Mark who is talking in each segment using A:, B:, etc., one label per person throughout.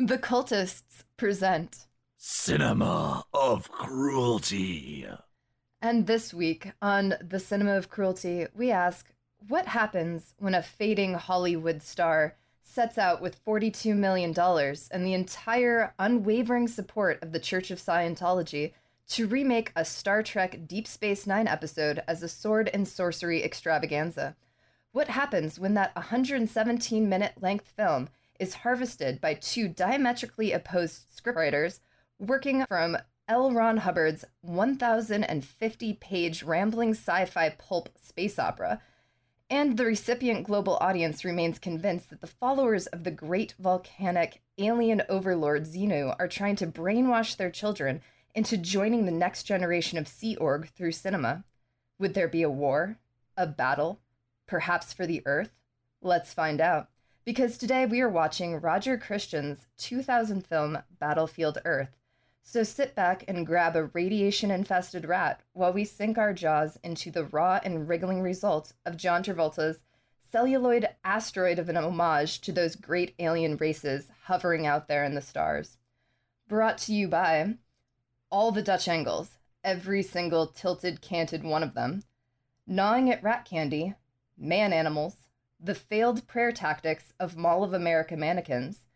A: The cultists present
B: Cinema of Cruelty.
A: And this week on The Cinema of Cruelty, we ask what happens when a fading Hollywood star sets out with $42 million and the entire unwavering support of the Church of Scientology to remake a Star Trek Deep Space Nine episode as a sword and sorcery extravaganza? What happens when that 117 minute length film is harvested by two diametrically opposed scriptwriters working from L. Ron Hubbard's 1,050 page rambling sci fi pulp space opera? And the recipient global audience remains convinced that the followers of the great volcanic alien overlord Xenu are trying to brainwash their children into joining the next generation of Sea Org through cinema. Would there be a war? A battle? Perhaps for the Earth? Let's find out. Because today we are watching Roger Christian's 2000 film Battlefield Earth. So sit back and grab a radiation infested rat while we sink our jaws into the raw and wriggling results of John Travolta's celluloid asteroid of an homage to those great alien races hovering out there in the stars. Brought to you by all the Dutch angles, every single tilted, canted one of them, gnawing at rat candy, man animals, the failed prayer tactics of Mall of America mannequins,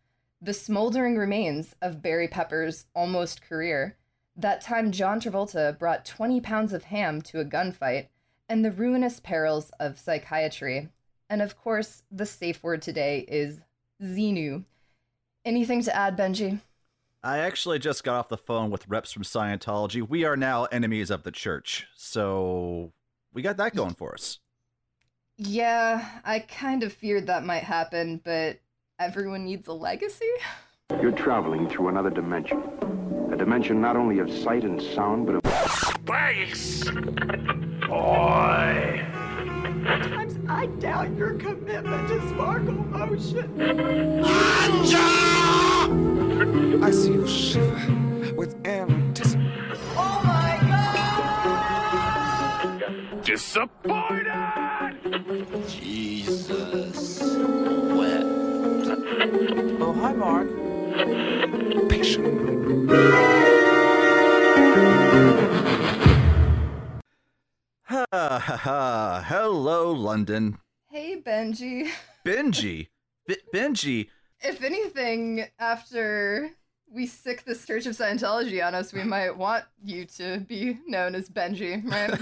A: the smoldering remains of Barry Pepper's almost career, that time John Travolta brought 20 pounds of ham to a gunfight, and the ruinous perils of psychiatry. And of course, the safe word today is Xenu. Anything to add, Benji?
B: I actually just got off the phone with reps from Scientology. We are now enemies of the church. So we got that going for us.
A: Yeah, I kind of feared that might happen, but everyone needs a legacy?
C: You're traveling through another dimension. A dimension not only of sight and sound, but of
D: Space! Boy!
E: Sometimes I doubt your commitment to sparkle motion.
F: I see you shiver with anticipation.
E: Oh my god!
D: Disappointed!
G: Jesus wept.
F: Oh, hi, Mark.
B: Ha ha ha. Hello, London.
A: Hey, Benji.
B: Benji. B- Benji.
A: If anything, after we sick this Church of Scientology on us, we might want you to be known as Benji, right?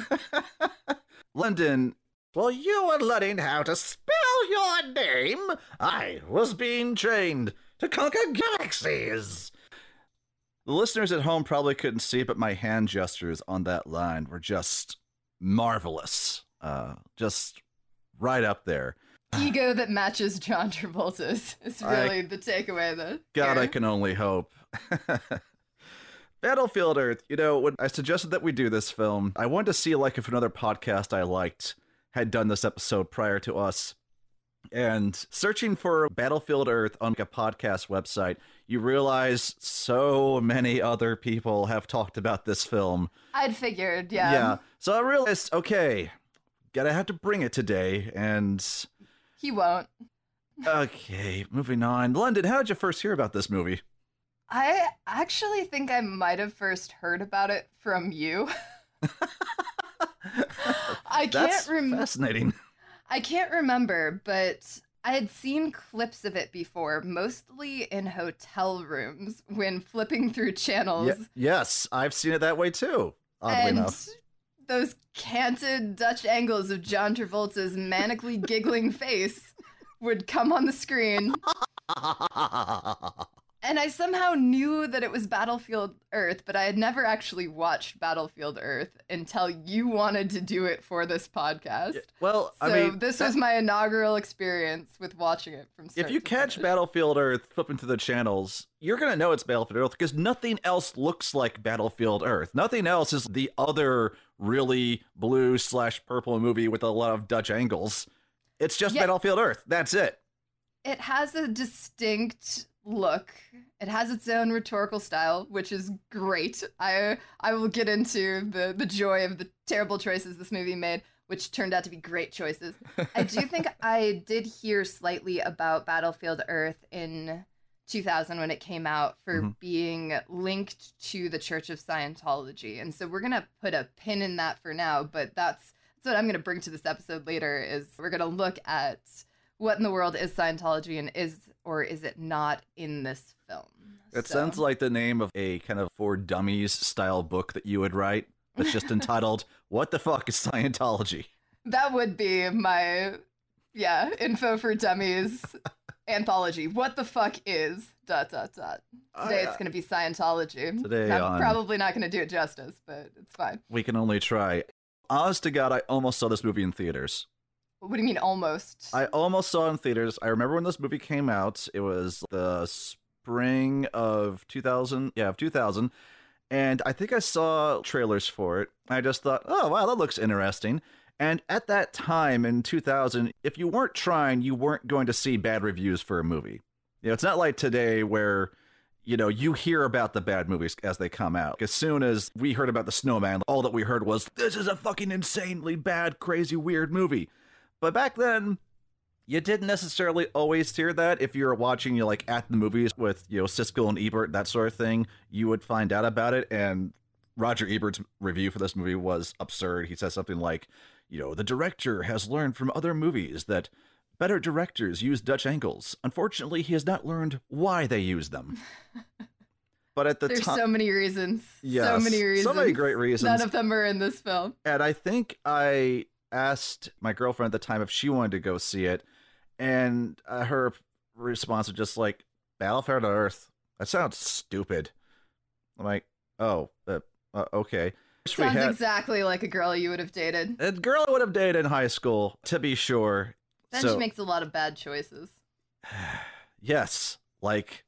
B: London. While you were learning how to spell your name, I was being trained to conquer galaxies. The listeners at home probably couldn't see, but my hand gestures on that line were just marvelous. Uh, just right up there.
A: Ego that matches John Travolta's is
B: I-
A: really the takeaway. Though,
B: God, I can only hope. Battlefield Earth, you know, when I suggested that we do this film, I wanted to see like if another podcast I liked had done this episode prior to us. And searching for Battlefield Earth on a podcast website, you realize so many other people have talked about this film.
A: I'd figured, yeah.
B: yeah. So I realized, okay, gotta have to bring it today. And
A: He won't.
B: okay, moving on. London, how did you first hear about this movie?
A: I actually think I might have first heard about it from you. I can't remember.
B: fascinating.
A: I can't remember, but I had seen clips of it before, mostly in hotel rooms when flipping through channels.
B: Ye- yes, I've seen it that way too. Oddly
A: and
B: enough.
A: those canted Dutch angles of John Travolta's manically giggling face would come on the screen. And I somehow knew that it was Battlefield Earth, but I had never actually watched Battlefield Earth until you wanted to do it for this podcast.
B: well,
A: So
B: I mean,
A: this
B: that-
A: was my inaugural experience with watching it from start
B: if you catch
A: finish.
B: Battlefield Earth flipping through the channels, you're gonna know it's Battlefield Earth because nothing else looks like Battlefield Earth. Nothing else is the other really blue slash purple movie with a lot of Dutch angles. It's just
A: Yeah.
B: Battlefield Earth. That's it.
A: it has a distinct look. It has its own rhetorical style, which is great. I I will get into the the joy of the terrible choices this movie made, which turned out to be great choices. I do think I did hear slightly about Battlefield Earth in 2000 when it came out for
B: Mhm.
A: being linked to the Church of Scientology. And so we're going to put a pin in that for now, but that's that's what I'm going to bring to this episode later is we're going to look at what in the world is Scientology and is or is it not in this film.
B: It
A: So-
B: sounds like the name of a kind of for dummies style book that you would write. That's just entitled "What the fuck is Scientology?"
A: That would be my yeah, info for dummies anthology. What the fuck is dot dot dot. Today it's uh, gonna be Scientology.
B: Today
A: I'm
B: on-
A: probably not gonna do it justice, but it's fine.
B: We can only try. Honest to God, I almost saw this movie in theaters.
A: What do you mean almost?
B: I almost saw it in theaters. I remember when this movie came out. It was the spring of 2000. Yeah, of 2000. And I think I saw trailers for it. I just thought, oh, wow, that looks interesting. And at that time in 2000, if you weren't trying, you weren't going to see bad reviews for a movie. You know, it's not like today where, you know, you hear about the bad movies as they come out. As soon as we heard about The Snowman, all that we heard was, this is a fucking insanely bad, crazy, weird movie. But back then, you didn't necessarily always hear that. If you were watching, you know, like at the movies with you know Siskel and Ebert, that sort of thing, you would find out about it. And Roger Ebert's review for this movie was absurd. He says something like, you know, the director has learned from other movies that better directors use Dutch angles. Unfortunately, he has not learned why they use them. But at the
A: There's
B: time,
A: so many reasons.
B: Yes, so many
A: reasons.
B: so many great reasons.
A: None of them are in this film.
B: and I think I asked my girlfriend at the time if she wanted to go see it, and uh, her response was just like "Battlefield Earth." That sounds stupid. I'm like, oh, uh, uh, okay.
A: Sounds
B: had-
A: exactly like a girl you would have dated.
B: a girl I would have dated in high school, to be sure.
A: Then
B: so,
A: she makes a lot of bad choices.
B: yes, like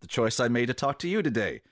B: the choice I made to talk to you today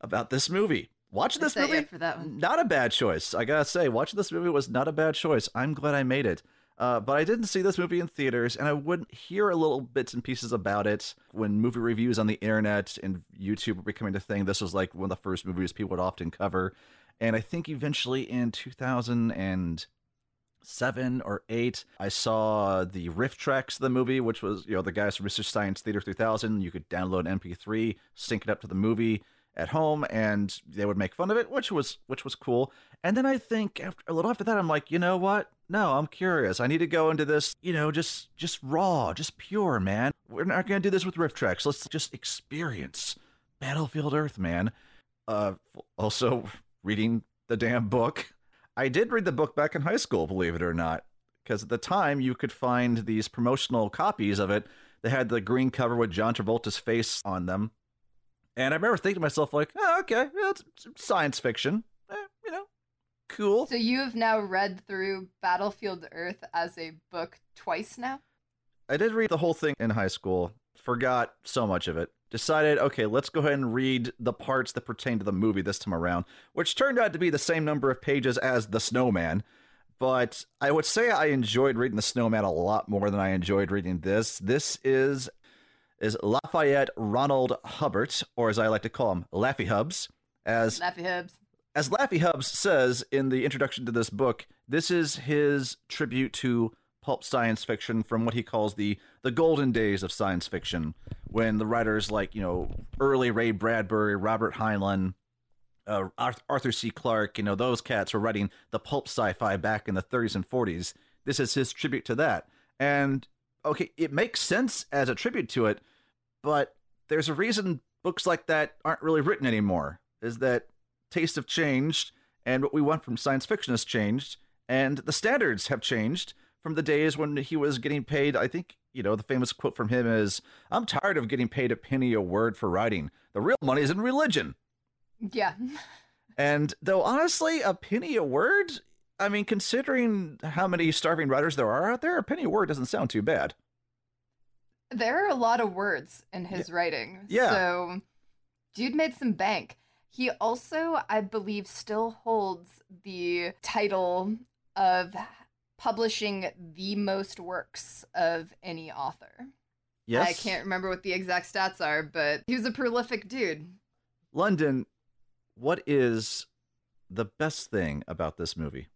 B: about this movie. Watching this movie,
A: for that one.
B: not a bad choice. I gotta say, watching this movie was not a bad choice. I'm glad I made it. Uh, but I didn't see this movie in theaters, and I wouldn't hear a little bits and pieces about it when movie reviews on the internet and YouTube were becoming a thing. This was like one of the first movies people would often cover. And I think eventually in 2007 or 8, I saw the RiffTrax of the movie, which was, you know, the guys from Mystery Science Theater 3000. You could download MP3, sync it up to the movie at home and they would make fun of it which was which was cool. And then i think after a little after that i'm like you know what? No i'm curious. I need to go into this you know just just raw just pure man. We're not to do this with RiffTrax. Let's just experience battlefield earth man. Uh also reading the damn book. I did read the book back in high school believe it or not because at the time you could find these promotional copies of it. They had the green cover with john travolta's face on them and I remember thinking to myself, like, oh, okay, yeah, it's, it's science fiction. Eh, you know, cool.
A: So you have now read through Battlefield Earth as a book twice now?
B: I did read the whole thing in high school, forgot so much of it. Decided, okay, let's go ahead and read the parts that pertain to the movie this time around, which turned out to be the same number of pages as The Snowman. But I would say I enjoyed reading The Snowman a lot more than I enjoyed reading this. This is is Lafayette Ronald Hubbard, or as I like to call him, Laffy Hubs, as
A: Laffy Hubs.
B: as Laffy Hubbs says in the introduction to this book, this is his tribute to pulp science fiction from what he calls the the golden days of science fiction, when the writers like you know early Ray Bradbury, Robert Heinlein, uh, Arthur C. Clarke, you know those cats were writing the pulp sci-fi back in the 30s and 40s. This is his tribute to that, and okay, it makes sense as a tribute to it, but there's a reason books like that aren't really written anymore. Is that tastes have changed, and what we want from science fiction has changed, and the standards have changed from the days when he was getting paid. I think, you know, the famous quote from him is I'm tired of getting paid a penny a word for writing. The real money is in religion.
A: Yeah.
B: And though honestly, a penny a word, I mean, considering how many starving writers there are out there, a penny a word doesn't sound too bad.
A: There are a lot of words in his writing.
B: Yeah.
A: So, dude made some bank. He also, I believe, still holds the title of publishing the most works of any author.
B: Yes.
A: I can't remember what the exact stats are, but he was a prolific dude.
B: London, what is the best thing about this movie?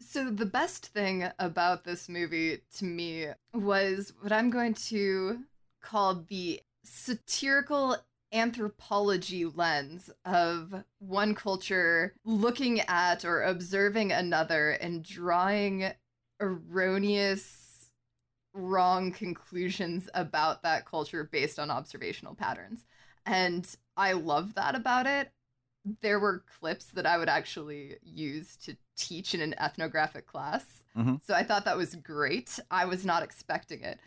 A: So, the best thing about this movie to me was what I'm going to call the satirical anthropology lens of one culture looking at or observing another and drawing erroneous wrong conclusions about that culture based on observational patterns. And i love that about it. There were clips that i would actually use to teach in an ethnographic class.
B: Mhm.
A: so i thought that was great. I was not expecting it.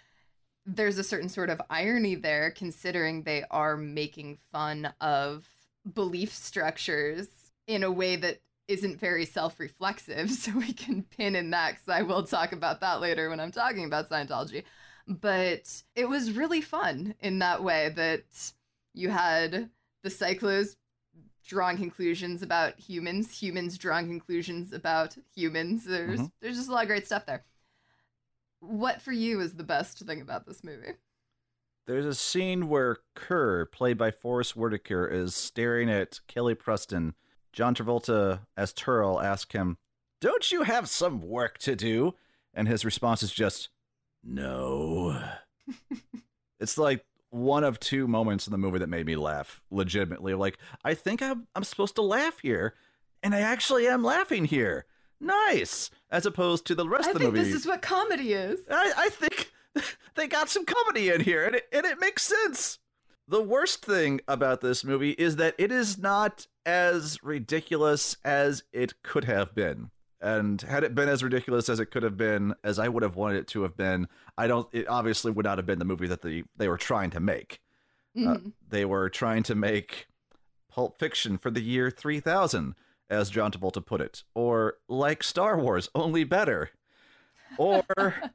A: There's a certain sort of irony there considering they are making fun of belief structures in a way that isn't very self-reflexive. So we can pin in that because i will talk about that later when i'm talking about scientology. But it was really fun in that way that you had the Psychlos drawing conclusions about humans humans drawing conclusions about humans there's
B: Mhm.
A: there's just a lot of great stuff there what for you is the best thing about this movie
B: There's a scene where Ker, played by Forest Whitaker, is staring at Kelly Preston. John Travolta, as Terl, asks him, Don't you have some work to do? And his response is just, No. it's like one of two moments in the movie that made me laugh legitimately. Like, I think I'm, I'm supposed to laugh here, and I actually am laughing here. Nice. As opposed to the rest
A: i
B: of the
A: think
B: movie.
A: this is what comedy is
B: I, I think they got some comedy in here, and it, and it makes sense. The worst thing about this movie is that it is not as ridiculous as it could have been. And had it been as ridiculous as it could have been, as I would have wanted it to have been, I don't. It obviously would not have been the movie that they they were trying to make. Uh,
A: Mhm.
B: they were trying to make Pulp Fiction for the year 3000, as John Travolta put it, or like Star Wars, only better, or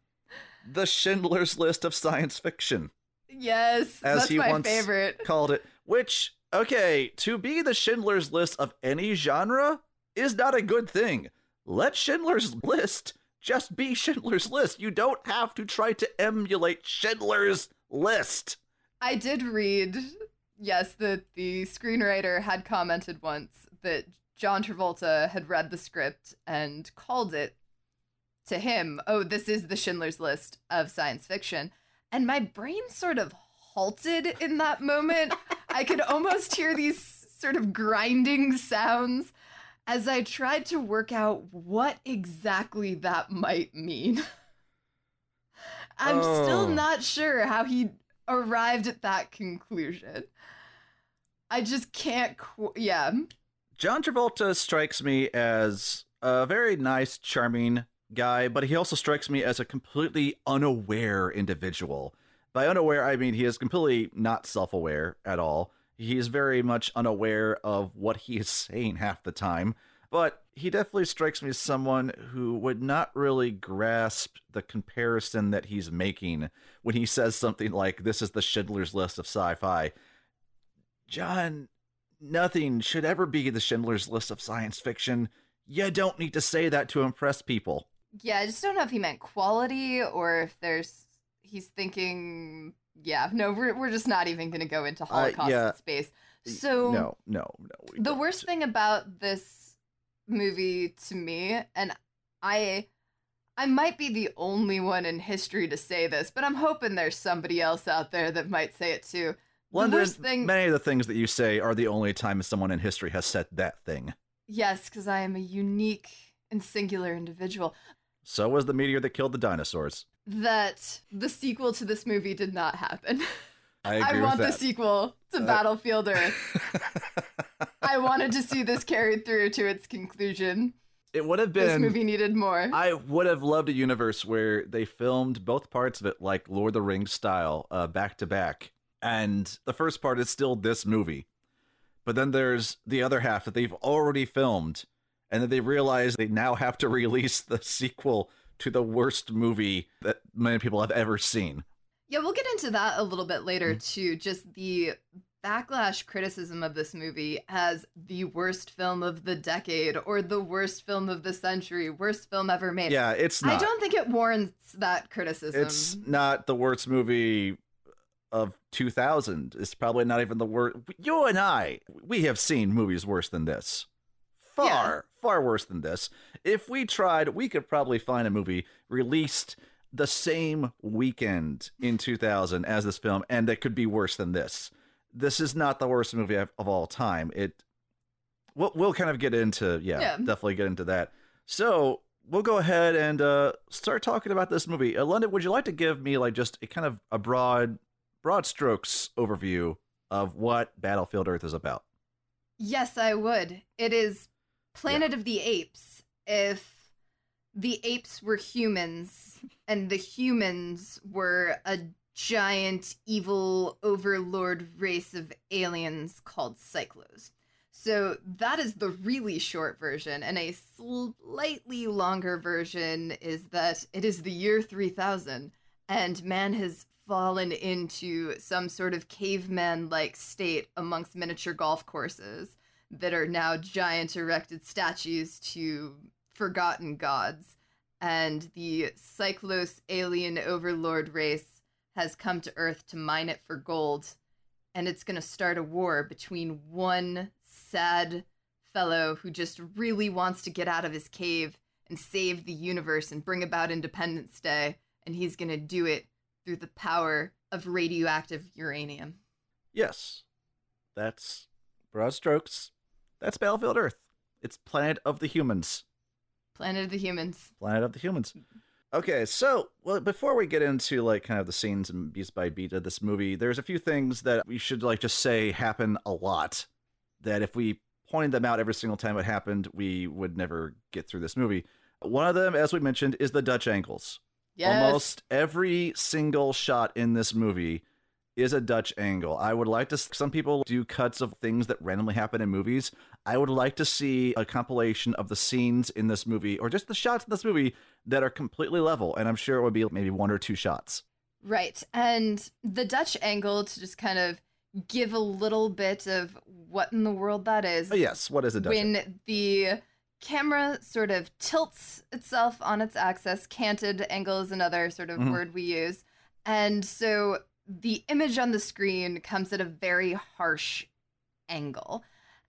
B: the Schindler's List of science fiction,
A: yes
B: as
A: that's
B: he
A: my
B: once
A: favorite
B: called it. Which, okay, to be the Schindler's List of any genre is not a good thing. Let Schindler's List just be Schindler's List. You don't have to try to emulate Schindler's List.
A: I did read, yes, that the screenwriter had commented once that John Travolta had read the script and called it to him, oh, this is the Schindler's List of science fiction. And my brain sort of halted in that moment. I could almost hear these sort of grinding sounds as I tried to work out what exactly that might mean. I'm still
B: Oh.
A: not sure how he arrived at that conclusion. I just can't. Qu- yeah.
B: John Travolta strikes me as a very nice, charming guy, but he also strikes me as a completely unaware individual. By unaware, I mean he is completely not self aware at all. He is very much unaware of what he is saying half the time, but he definitely strikes me as someone who would not really grasp the comparison that he's making when he says something like, This is the Schindler's List of sci fi. John, nothing should ever be the Schindler's List of science fiction. You don't need to say that to impress people.
A: Yeah, I just don't know if he meant quality or if there's. He's thinking. Yeah, no, we're, we're just not even going to go into uh, Holocaust
B: yeah.
A: in space. So.
B: no, no, no.
A: the
B: don't.
A: worst thing about this movie to me and i i might be the only one in history to say this but i'm hoping there's somebody else out there that might say it too
B: London,
A: the worst thing
B: many of the things that you say are the only time someone in history has said that thing.
A: yes because i am a unique and singular individual
B: So was the meteor that killed the dinosaurs.
A: That the sequel to this movie did not happen
B: I agree
A: want the sequel to
B: Uh,
A: battlefield earth i wanted to see this carried through to its conclusion
B: it would have been.
A: this movie needed more
B: I would have loved a universe where they filmed both parts of it like Lord of the Rings style, uh, back to back. And the first part is still this movie. But then there's the other half that they've already filmed, and then they realize they now have to release the sequel to the worst movie that many people have ever seen.
A: Yeah, we'll get into that a little bit later
B: Mm-hmm.
A: too. Just the backlash criticism of this movie as the worst film of the decade or the worst film of the century, worst film ever made.
B: Yeah, it's not.
A: I don't think it warrants that criticism.
B: It's not the worst movie of 2000. It's probably not even the worst. You and I, we have seen movies worse than this. Far, far worse than this. If we tried, we could probably find a movie released the same weekend in 2000 as this film, and it could be worse than this. This is not the worst movie of, of all time. It we'll, we'll kind of get into yeah,
A: Yeah.
B: definitely get into that. So we'll go ahead and uh, start talking about this movie. Uh, London, would you like to give me like just a kind of a broad, broad strokes overview of what Battlefield Earth is about?
A: Yes, I would. It is Planet of the Apes if the apes were humans and the humans were a giant evil overlord race of aliens called Psychlos. So that is the really short version, and a slightly longer version is that it is the year 3000, and man has fallen into some sort of caveman like state amongst miniature golf courses that are now giant erected statues to forgotten gods. And the Psychlos alien overlord race has come to Earth to mine it for gold. And it's going to start a war between one sad fellow who just really wants to get out of his cave and save the universe and bring about Independence Day. And he's going to do it through the power of radioactive uranium.
B: Yes, that's broad strokes. That's Battlefield Earth. It's Planet of the Humans.
A: Planet of the Humans.
B: Planet of the Humans. Okay, so well, before we get into like kind of the scenes and beat by beat of this movie, there's a few things that we should like just say happen a lot. That if we pointed them out every single time it happened, we would never get through this movie. One of them, as we mentioned, is the Dutch angles.
A: Yes.
B: Almost every single shot in this movie is a Dutch angle. I would like to. Some people do cuts of things that randomly happen in movies. I would like to see a compilation of the scenes in this movie, or just the shots in this movie that are completely level. And I'm sure it would be maybe one or two shots.
A: Right. And the Dutch angle, to just kind of give a little bit of what in the world that is.
B: But yes, what is a Dutch? angle?
A: when the camera sort of tilts itself on its axis. Canted angle is another sort of
B: Mhm.
A: word we use. And so the image on the screen comes at a very harsh angle.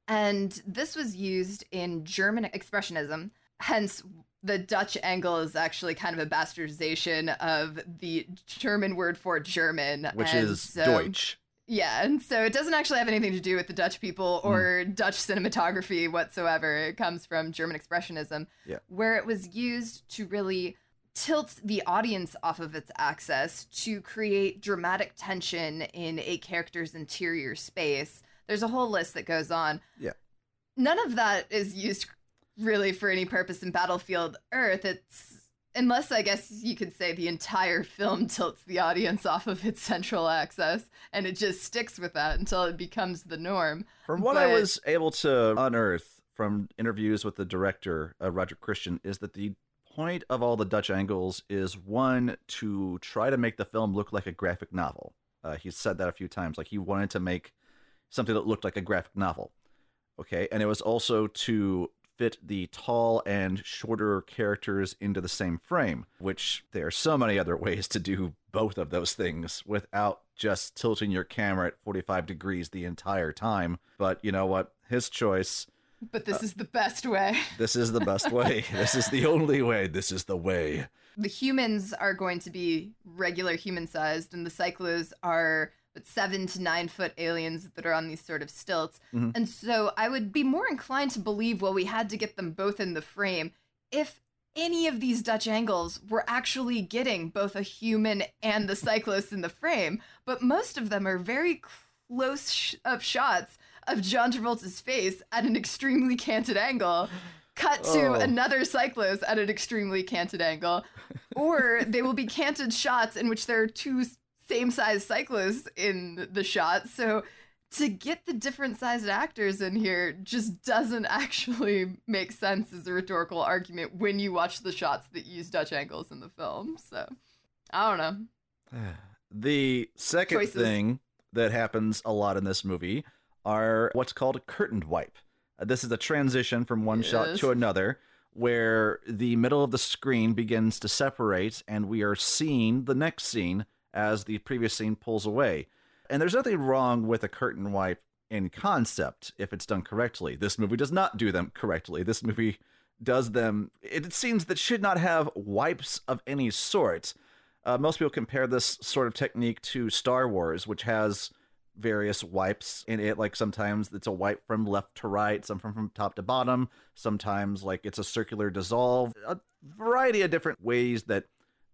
A: And this was used in German expressionism, hence the Dutch angle is actually kind of a bastardization of the German word for German,
B: which
A: and
B: is
A: so-
B: Deutsch.
A: yeah, and so it doesn't actually have anything to do with the Dutch people mm. or Dutch cinematography whatsoever. It comes from German Expressionism,
B: Yeah.
A: where it was used to really tilt the audience off of its axis to create dramatic tension in a character's interior space. There's a whole list that goes on.
B: Yeah.
A: None of that is used really for any purpose in Battlefield Earth. It's unless I guess you could say the entire film tilts the audience off of its central axis and it just sticks with that until it becomes the norm.
B: From what I was able to unearth from interviews with the director, uh, Roger Christian, is that the point of all the Dutch angles is one to try to make the film look like a graphic novel. Uh, he's said that a few times. Like he wanted to make something that looked like a graphic novel. Okay, and it was also to fit the tall and shorter characters into the same frame, which there are so many other ways to do both of those things without just tilting your camera at 45 degrees the entire time. But you know what? His choice.
A: But this is the best way.
B: This is the best way. this is the only way. This is the way.
A: The humans are going to be regular human sized, and the Psychlos are but seven to nine foot aliens that are on these sort of stilts.
B: Mhm.
A: And so I would be more inclined to believe, well, we had to get them both in the frame if any of these Dutch angles were actually getting both a human and the Psychlos in the frame. But most of them are very close sh- up shots of John Travolta's face at an extremely canted angle. Cut to
B: Oh.
A: another cyclist at an extremely canted angle, or they will be canted shots in which there are two same size cyclists in the shot. So to get the different sized actors in here just doesn't actually make sense as a rhetorical argument when you watch the shots that use Dutch angles in the film. So I don't know.
B: The second
A: Choices.
B: thing that happens a lot in this movie are what's called a curtained wipe. Uh, this is a transition from one shot to another where the middle of the screen begins to separate and we are seeing the next scene as the previous scene pulls away. And there's nothing wrong with a curtain wipe in concept if it's done correctly. This movie does not do them correctly. This movie does them it seems that should not have wipes of any sort. Uh, most people compare this sort of technique to Star Wars, which has various wipes in it. Like sometimes it's a wipe from left to right, some from, from top to bottom. Sometimes like it's a circular dissolve. A variety of different ways that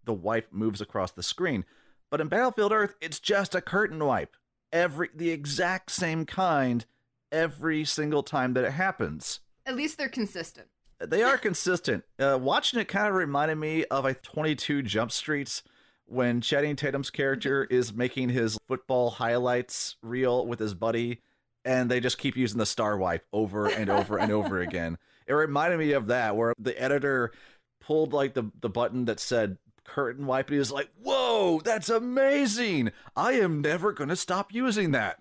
B: the wipe moves across the screen. But in Battlefield Earth, it's just a curtain wipe. Every the exact same kind every single time that it happens.
A: At least they're consistent.
B: They are consistent. Uh, watching it kind of reminded me of a 22 Jump Streets when Channing Tatum's character is making his football highlights reel with his buddy, and they just keep using the star wipe over and over and over again. It reminded me of that, where the editor pulled like the, the button that said curtain wipe, and he was like, Whoa, that's amazing! I am never gonna stop using that.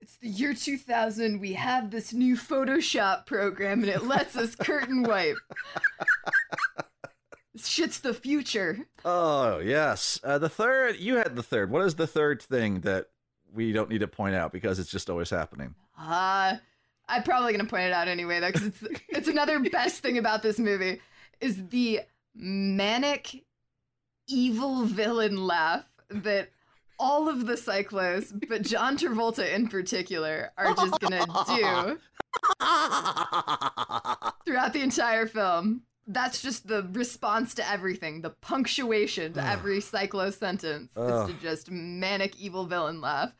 A: It's the year 2000. We have this new Photoshop program and it lets us curtain wipe. Shit's the future.
B: Oh, yes. Uh, the third, you had the third. What is the third thing that we don't need to point out because it's just always happening?
A: Ah, I'm probably gonna point it out anyway though, because it's it's another best thing about this movie is the manic, evil villain laugh that all of the Psychlos, but John Travolta in particular, are just gonna do throughout the entire film. That's just the response to everything, the punctuation to every Psychlo sentence is to just manic evil villain laugh.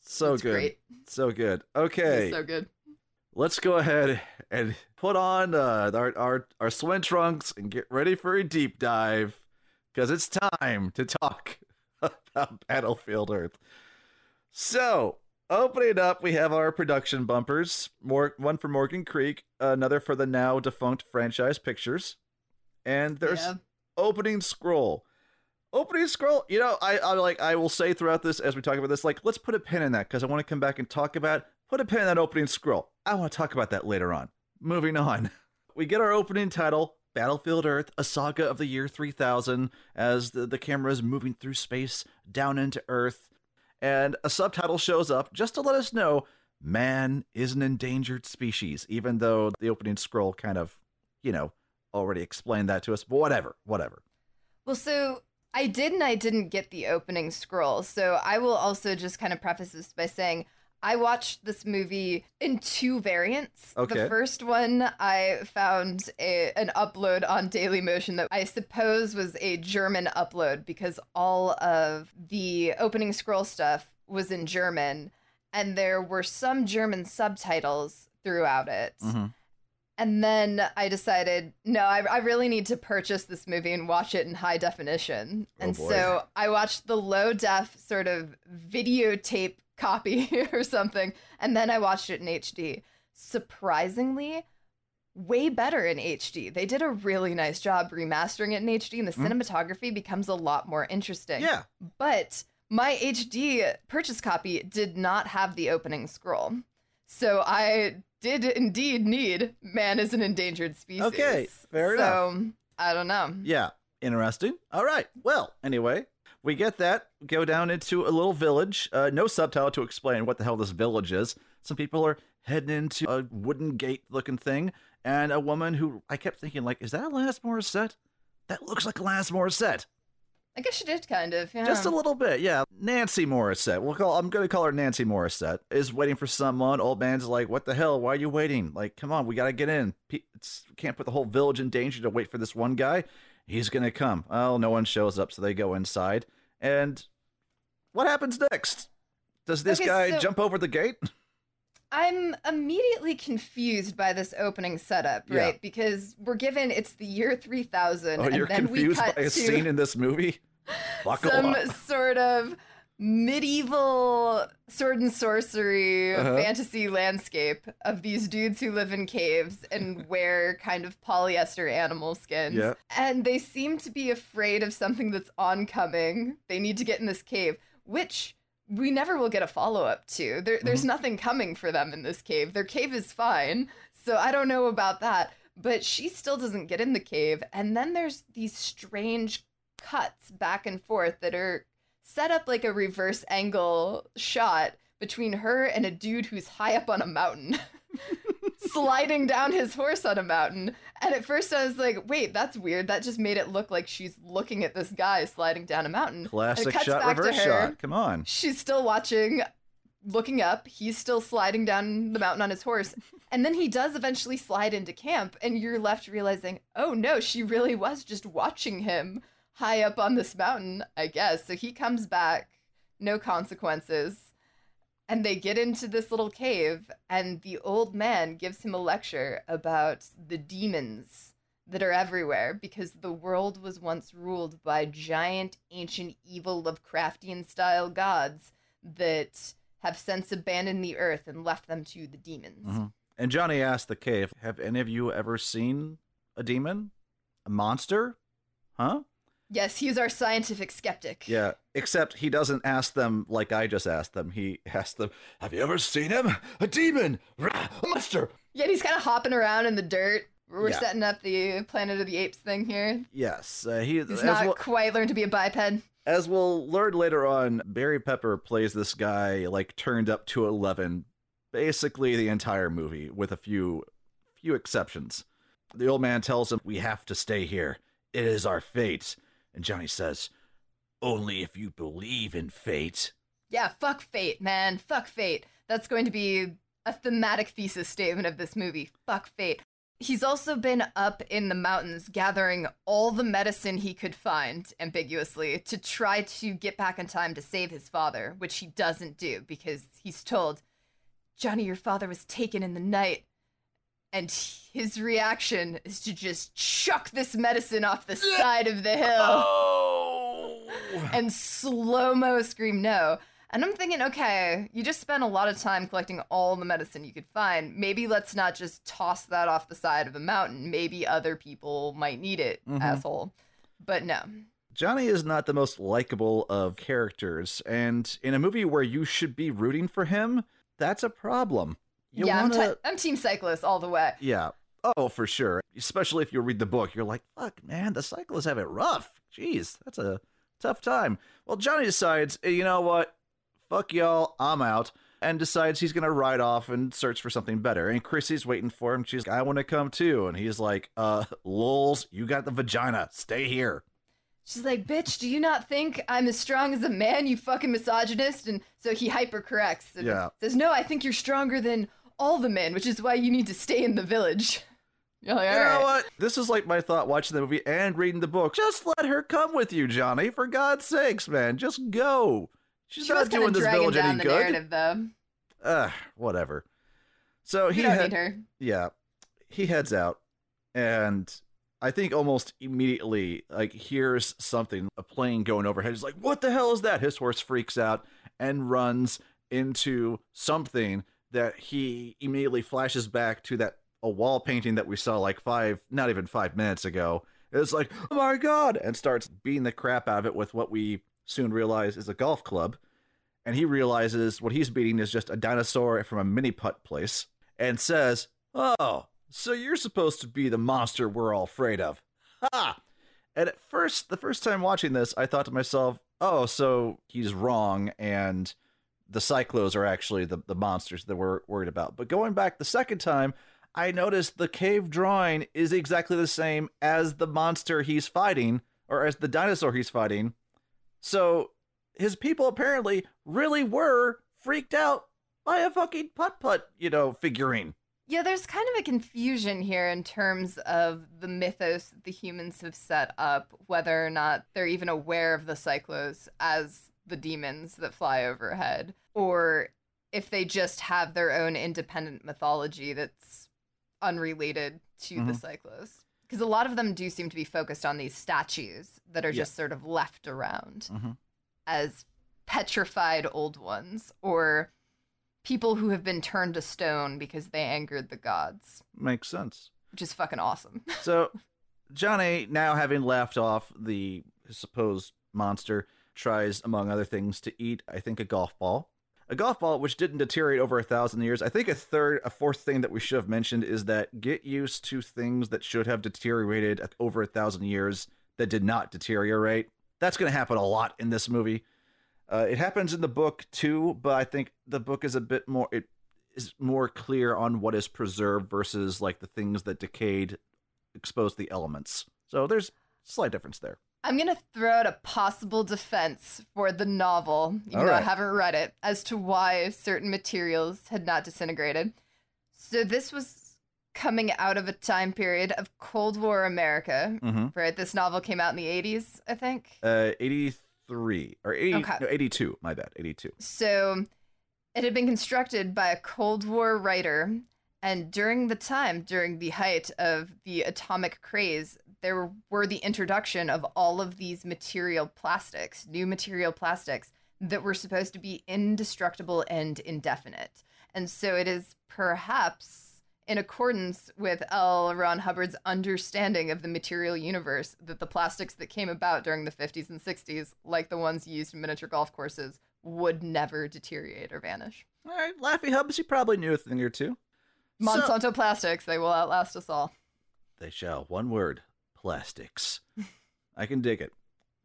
B: so
A: It's
B: good.
A: great.
B: So good. Okay.
A: so good.
B: let's go ahead and put on uh, our, our our swim trunks and get ready for a deep dive because it's time to talk about Battlefield Earth. So, opening up, we have our production bumpers. More one for Morgan Creek, another for the now defunct franchise Pictures, and there's
A: Yeah.
B: opening scroll. Opening scroll, you know, I, I like I will say throughout this as we talk about this, like let's put a pin in that because I want to come back and talk about put a pin in that opening scroll. I want to talk about that later on. Moving on, we get our opening title, Battlefield Earth: A Saga of the Year 3000, as the the camera is moving through space down into Earth, and a subtitle shows up just to let us know man is an endangered species, even though the opening scroll kind of, you know, already explained that to us. But whatever, whatever.
A: Well, so I did and I didn't get the opening scroll. So I will also just kind of preface this by saying I watched this movie in two variants.
B: Okay.
A: The first one I found a, an upload on Dailymotion that I suppose was a German upload because all of the opening scroll stuff was in German and there were some German subtitles throughout it.
B: Mhm.
A: And then I decided, no, I, I really need to purchase this movie and watch it in high definition.
B: Oh,
A: and
B: boy.
A: so I watched the low def sort of videotape copy or something. And then I watched it in HD. Surprisingly, way better in HD. They did a really nice job remastering it in HD, and the mm-hmm. cinematography becomes a lot more interesting.
B: Yeah.
A: But my HD purchase copy did not have the opening scroll. So I did indeed need man is an endangered species.
B: Okay, fair enough.
A: so, I don't know.
B: Yeah. Interesting. All right. Well, anyway, we get that. Go down into a little village. Uh, no subtitle to explain what the hell this village is. Some people are heading into a wooden gate looking thing, and a woman who I kept thinking, like, is that Alanis Morissette? That looks like Alanis Morissette.
A: I guess she did kind of. Yeah.
B: Just a little bit, yeah. Nancy Morissette. We'll call. I'm gonna call her Nancy Morissette. Is waiting for someone. Old man's like, "What the hell? Why are you waiting? Like, come on, we gotta get in. It's, can't put the whole village in danger to wait for this one guy. He's gonna come. Oh, no one shows up, so they go inside. And what happens next? Does this
A: Okay,
B: guy
A: so-
B: jump over the gate?
A: I'm immediately confused by this opening setup,
B: Yeah.
A: right? Because we're given it's the year 3000,
B: Oh,
A: and
B: you're
A: then
B: confused
A: we cut
B: by a
A: to
B: scene in this movie? Buckle
A: some
B: up.
A: sort of medieval sword and sorcery
B: Uh-huh.
A: fantasy landscape of these dudes who live in caves and wear kind of polyester animal skins.
B: Yeah.
A: And they seem to be afraid of something that's oncoming. They need to get in this cave, which we never will get a follow up to. There,
B: Mm-hmm.
A: There's nothing coming for them in this cave. Their cave is fine. So I don't know about that. But she still doesn't get in the cave. And then there's these strange cuts back and forth that are set up like a reverse angle shot between her and a dude who's high up on a mountain. sliding down his horse on a mountain. And at first I was like, wait, that's weird. That just made it look like she's looking at this guy sliding down a mountain.
B: Classic
A: cuts
B: shot, reverse shot. Come on.
A: She's still watching, looking up. He's still sliding down the mountain on his horse. And then he does eventually slide into camp, and you're left realizing, oh no, she really was just watching him high up on this mountain, I guess. So he comes back, no consequences. And they get into this little cave, and the old man gives him a lecture about the demons that are everywhere because the world was once ruled by giant, ancient, evil Lovecraftian style gods that have since abandoned the earth and left them to the demons.
B: Mhm. And Johnny asked the cave, Have any of you ever seen a demon? A monster? Huh?
A: Yes, he's our scientific skeptic.
B: Yeah, except he doesn't ask them like I just asked them. He asks them, Have you ever seen him? A demon! Rah, A monster!
A: Yet he's kind of hopping around in the dirt. We're
B: Yeah.
A: setting up the Planet of the Apes thing here.
B: Yes, uh, he
A: He's not
B: well,
A: quite learned to be a biped.
B: as we'll learn later on. Barry Pepper plays this guy like turned up to eleven, basically the entire movie, with a few few exceptions. The old man tells him, "We have to stay here. It is our fate." And Johnny says, "Only if you believe in fate."
A: Yeah, fuck fate, man. Fuck fate. That's going to be a thematic thesis statement of this movie. Fuck fate. He's also been up in the mountains gathering all the medicine he could find, ambiguously, to try to get back in time to save his father, which he doesn't do because he's told, Johnny, your father was taken in the night. And his reaction is to just chuck this medicine off the side of the hill
B: Oh!
A: and slow mo scream no. And I'm thinking, okay, you just spent a lot of time collecting all the medicine you could find. Maybe let's not just toss that off the side of a mountain. Maybe other people might need it,
B: Mhm.
A: asshole. But no.
B: Johnny is not the most likable of characters, and in a movie where you should be rooting for him, that's a problem. You
A: yeah,
B: wanna...
A: I'm, t- I'm Team Cyclist all the way.
B: Yeah. Oh, for sure. Especially if you read the book, you're like, fuck, man, the cyclists have it rough. Jeez, that's a tough time. Well, Johnny decides, "Eh, you know what? Fuck y'all, I'm out. And decides he's going to ride off and search for something better. And Chrissy's waiting for him. She's like, I want to come too. And he's like, uh, lols, you got the vagina. Stay here.
A: She's like, bitch, do you not think I'm as strong as a man, you fucking misogynist? And so he hypercorrects and
B: Yeah.
A: says, no, I think you're stronger than all the men, which is why you need to stay in the village. You're like,
B: You
A: all
B: know what? This is like my thought watching the movie and reading the book. Just let her come with you, Johnny. For God's sakes, man. Just go. She's
A: She
B: not doing this village
A: down
B: any
A: the
B: good.
A: narrative, though.
B: Ugh, whatever. So he had- yeah, he heads out, and I think almost immediately like hears something, a plane going overhead. He's like, "What the hell is that?" His horse freaks out and runs into something that he immediately flashes back to that a wall painting that we saw like five, not even five minutes ago. It's like, "Oh my god!" and starts beating the crap out of it with what we soon realize is a golf club. And he realizes what he's beating is just a dinosaur from a mini putt place and says, Oh, so you're supposed to be the monster we're all afraid of. Ha! And at first, the first time watching this, I thought to myself, oh, so he's wrong and the Psychlos are actually the, the monsters that we're worried about. But going back the second time, I noticed the cave drawing is exactly the same as the monster he's fighting, or as the dinosaur he's fighting. So his people apparently really were freaked out by a fucking putt putt, you know, figurine.
A: Yeah, there's kind of a confusion here in terms of the mythos the humans have set up, whether or not they're even aware of the Psychlos as the demons that fly overhead, or if they just have their own independent mythology that's unrelated to the Psychlos. Because a lot of them do seem to be focused on these statues that are
B: Yeah.
A: just sort of left around
B: Mhm.
A: as petrified old ones, or people who have been turned to stone because they angered the gods,
B: Makes sense.
A: which is fucking awesome.
B: So, Johnny, now having laughed off the supposed monster, tries, among other things, to eat, I think, a golf ball. A golf ball which didn't deteriorate over a thousand years. I think a third, a fourth thing that we should have mentioned is that get used to things that should have deteriorated over a thousand years that did not deteriorate. That's going to happen a lot in this movie. Uh, it happens in the book too, but I think the book is a bit more. It is more clear on what is preserved versus like the things that decayed expose the elements. So there's slight difference there.
A: I'm gonna throw out a possible defense for the novel, even
B: All
A: though I haven't read it, as to why certain materials had not disintegrated. So this was coming out of a time period of Cold War America,
B: Mm-hmm.
A: right? This novel came out in the 80s, I think.
B: Uh, 83 or 80,
A: Okay.
B: no, 82. My bad, 82.
A: So it had been constructed by a Cold War writer, and during the time, during the height of the atomic craze, there were the introduction of all of these material plastics, new material plastics that were supposed to be indestructible and indefinite. And so it is perhaps in accordance with L. Ron Hubbard's understanding of the material universe that the plastics that came about during the 50s and 60s, like the ones used in miniature golf courses, would never deteriorate or vanish.
B: All right, Laffy Hubs, you probably knew a thing or two. So-
A: Monsanto Plastics, they will outlast us all.
B: They shall. One word plastics. I can dig it.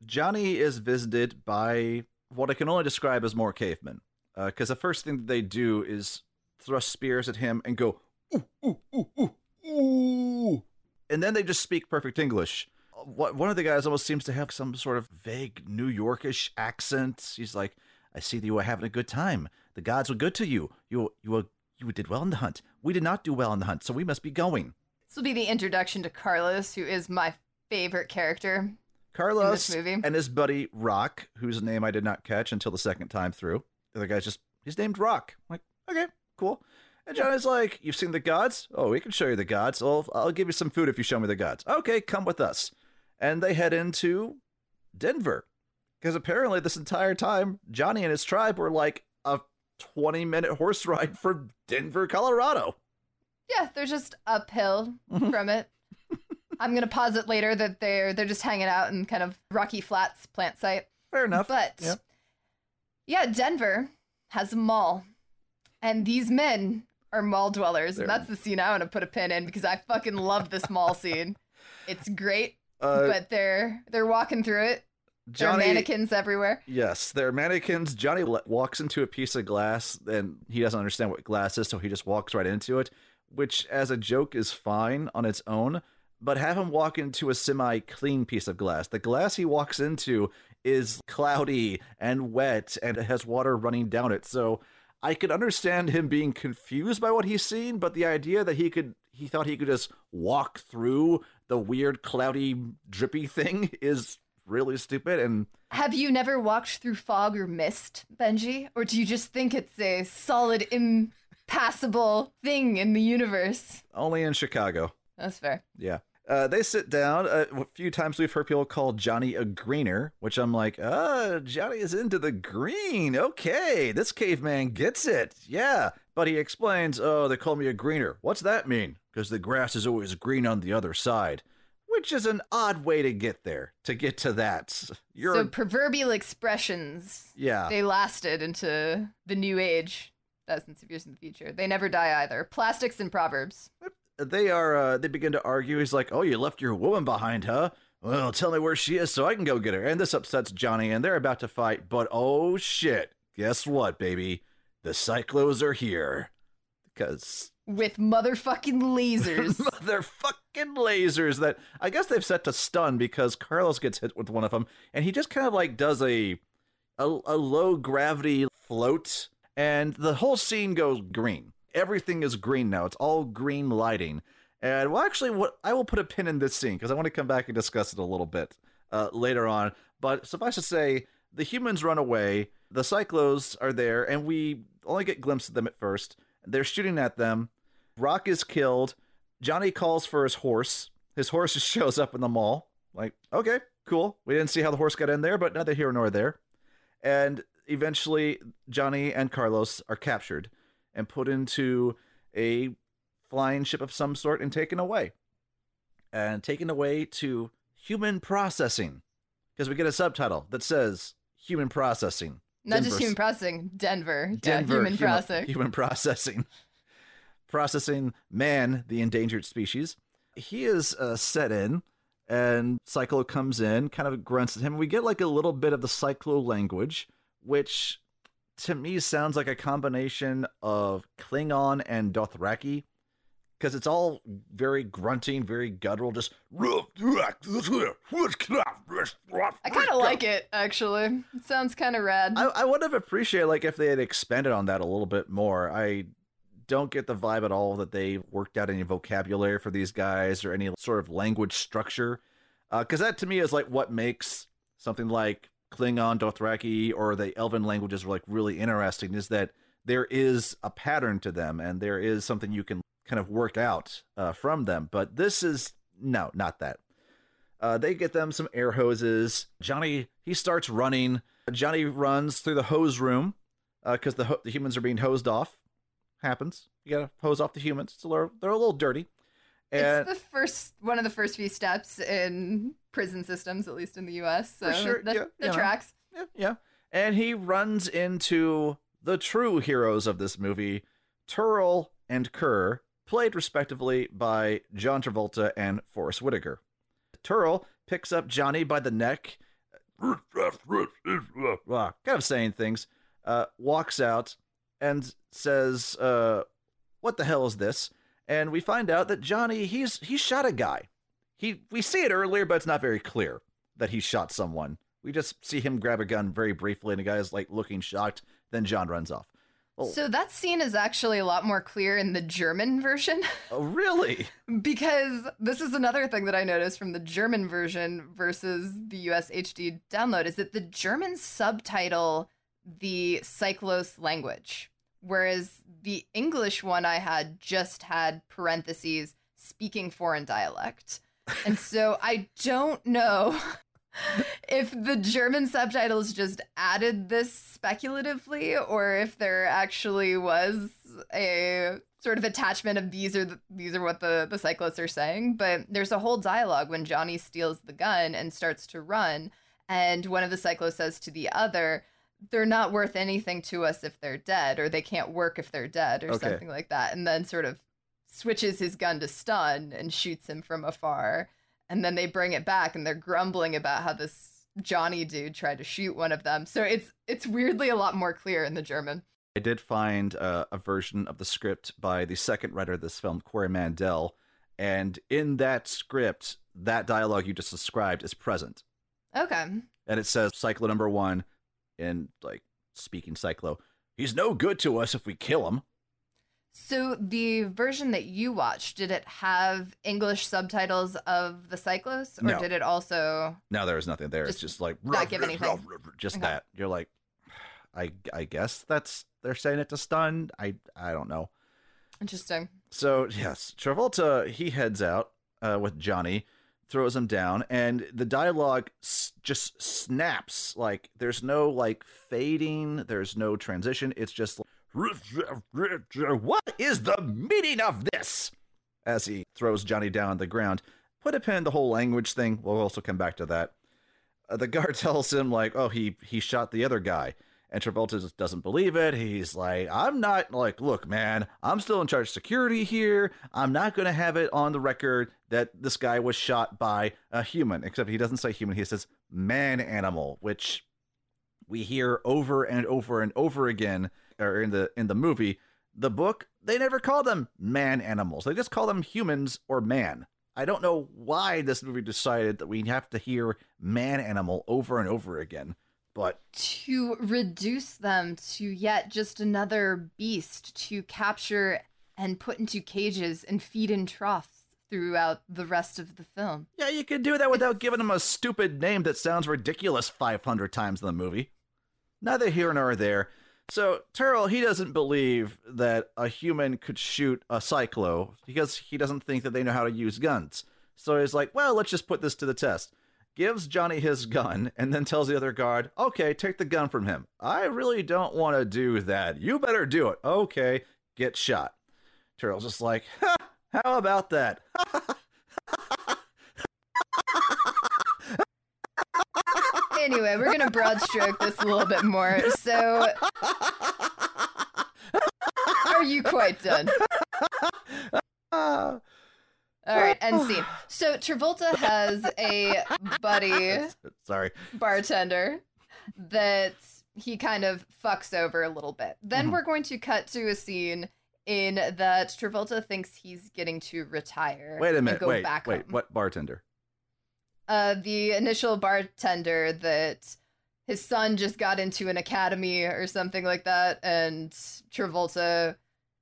B: Johnny is visited by what I can only describe as more cavemen. Uh, because the first thing that they do is thrust spears at him and go, ooh, ooh, ooh, ooh, ooh. And then they just speak perfect English. Uh, what, one of the guys almost seems to have some sort of vague New Yorkish accent. He's like, I see that you are having a good time. The gods were good to you. You, you, were, you did well in the hunt. We did not do well in the hunt, so we must be going.
A: This will be the introduction to Carlos, who is my favorite character.
B: Carlos
A: movie.
B: and his buddy Rock, whose name I did not catch until the second time through. The other guy's just he's named Rock. I'm like, okay, cool. And Johnny's like, You've seen the gods? Oh, we can show you the gods. I'll, I'll give you some food if you show me the gods. Okay, come with us. And they head into Denver. Because apparently, this entire time, Johnny and his tribe were like 20 minute horse ride from Denver, Colorado.
A: Yeah, they're just uphill
B: Mhm.
A: from it. I'm gonna posit later that they're they're just hanging out in kind of Rocky Flats plant site.
B: Fair enough.
A: But
B: Yep.
A: yeah, Denver has a mall, and these men are mall dwellers,
B: They're-
A: and that's the scene I want to put a pin in because I fucking love this mall scene. It's great,
B: Uh,
A: but they're they're walking through it. There are mannequins everywhere.
B: Yes, there are mannequins. Johnny walks into a piece of glass and he doesn't understand what glass is, so he just walks right into it, which as a joke is fine on its own. But have him walk into a semi clean piece of glass. The glass he walks into is cloudy and wet and it has water running down it. So I could understand him being confused by what he's seen, but the idea that he could he thought he could just walk through the weird cloudy drippy thing is really stupid and
A: Have you never walked through fog or mist, Benji? Or do you just think it's a solid, impassable thing in the universe?
B: only in Chicago.
A: That's fair.
B: Yeah. Uh, they sit down. Uh, a few times we've heard people call Johnny a greener, which I'm like, ah, Johnny is into the green. Okay, this caveman gets it. Yeah. But he explains, oh, they call me a greener. What's that mean? Because the grass is always green on the other side, which is an odd way to get there, to get to that. You're,
A: So proverbial expressions,
B: yeah.
A: they lasted into the new age, thousands of years in the future. They never die either. Plastics and proverbs.
B: they are uh, they begin to argue he's like oh you left your woman behind huh well tell me where she is so i can go get her and this upsets johnny and they're about to fight but oh shit guess what baby the Psychlos are here because
A: With motherfucking lasers.
B: they're fucking lasers that i guess they've set to stun because carlos gets hit with one of them and he just kind of like does a a, a low gravity float and the whole scene goes green. Everything is green now. It's all green lighting. And well actually what i will put a pin in this scene because i want to come back and discuss it a little bit uh, later on. But suffice to say the humans run away the Psychlos are there and we only get glimpses of them at first. They're shooting at them rock is killed johnny calls for his horse his horse just shows up in the mall like okay cool we didn't see how the horse got in there but neither here nor there and eventually Johnny and Carlos are captured and put into a flying ship of some sort and taken away. And taken away to human processing. Because we get a subtitle that says human processing.
A: Not just human processing, Denver.
B: Denver
A: yeah, human processing.
B: Human processing. Processing man, the endangered species. He is uh, set in, and Psychlo comes in, kind of grunts at him. We get like a little bit of the Psychlo language, which to me sounds like a combination of Klingon and Dothraki because it's all very grunting, very guttural, just.
A: I kind of like it, actually. It sounds kind of rad.
B: I, I would have appreciated like if they had expanded on that a little bit more. I don't get the vibe at all that they worked out any vocabulary for these guys or any sort of language structure, because that to me is like what makes something like Klingon, Dothraki, or the Elven languages like really interesting. Is that there is a pattern to them and there is something you can kind of work out uh, from them. But this is no, not that. Uh, they get them some air hoses. Johnny he starts running. Johnny runs through the hose room because the ho- the humans are being hosed off. Happens. You gotta hose off the humans. It's a little, they're a little dirty. And
A: it's the first one of the first few steps in prison systems, at least in the U.S. So
B: For sure,
A: that,
B: yeah,
A: that
B: you know.
A: tracks.
B: yeah, yeah. And he runs into the true heroes of this movie, Terl and Ker, played respectively by John Travolta and Forest Whitaker. Terl picks up Johnny by the neck, kind of saying things, uh, walks out and says, uh, "What the hell is this?" And we find out that Johnny he's he shot a guy. He we see it earlier, but it's not very clear that he shot someone. We just see him grab a gun very briefly, and the guy is like looking shocked. Then John runs off. Oh.
A: So that scene is actually a lot more clear in the German version
B: Oh, really?
A: because this is another thing that I noticed from the German version versus the US HD download is that the German subtitle the Psychlos language, whereas the English one I had just had parentheses speaking foreign dialect. And so I don't know if the German subtitles just added this speculatively or if there actually was a sort of attachment of these are the, these are what the the cyclists are saying but there's a whole dialogue when Johnny steals the gun and starts to run and one of the cyclists says to the other they're not worth anything to us if they're dead or they can't work if they're dead or
B: okay.
A: something like that. And then sort of switches his gun to stun and shoots him from afar. And then they bring it back and they're grumbling about how this Johnny dude tried to shoot one of them. So it's it's weirdly a lot more clear in the German.
B: I did find uh, a version of the script by the second writer of this film Corey Mandel. And in that script that dialogue you just described is present.
A: Okay.
B: And it says cycle number 1 and like speaking Psychlo, he's no good to us if we kill him.
A: So the version that you watched, did it have English subtitles of the Psychlos, or
B: no.
A: did it also?
B: No, there was nothing there. Just it's
A: just
B: like
A: not give anything.
B: Just
A: okay.
B: that. You're like, I I guess that's they're saying it to stun. I I don't know.
A: Interesting.
B: So yes, Travolta he heads out uh, with Johnny throws him down, and the dialogue s- just snaps. Like there's no like fading, there's no transition. It's just like, what is the meaning of this? As he throws Johnny down on the ground. Put a pin in the whole language thing. We'll also come back to that. Uh, the guard tells him like, "Oh, he he shot the other guy." And Travolta just doesn't believe it. He's like, I'm not like, look, man, I'm still in charge of security here. I'm not going to have it on the record that this guy was shot by a human, except he doesn't say human. He says man animal, which we hear over and over and over again or in the in the movie. The book, they never call them man animals. They just call them humans or man. I don't know why this movie decided that we have to hear man animal over and over again. But
A: To reduce them to yet just another beast to capture and put into cages and feed in troughs throughout the rest of the film.
B: Yeah, you could do that without giving them a stupid name that sounds ridiculous 500 times in the movie. Neither here nor there. So, Terl, he doesn't believe that a human could shoot a Psychlo because he doesn't think that they know how to use guns. So he's like, well, let's just put this to the test. Gives Johnny his gun and then tells the other guard, okay, take the gun from him. I really don't want to do that. You better do it. Okay, get shot. Turtle's just like, ha, how about that?
A: Anyway, we're gonna broad stroke this a little bit more. So, are you quite done?
B: Ah.
A: All right, end scene. So Travolta has a buddy
B: Sorry.
A: bartender that he kind of fucks over a little bit. Then
B: Mhm.
A: we're going to cut to a scene in that Travolta thinks he's getting to retire.
B: Wait a minute.
A: Go
B: Wait,
A: back
B: wait.
A: home.
B: What bartender?
A: Uh, the initial bartender that his son just got into an academy or something like that, and Travolta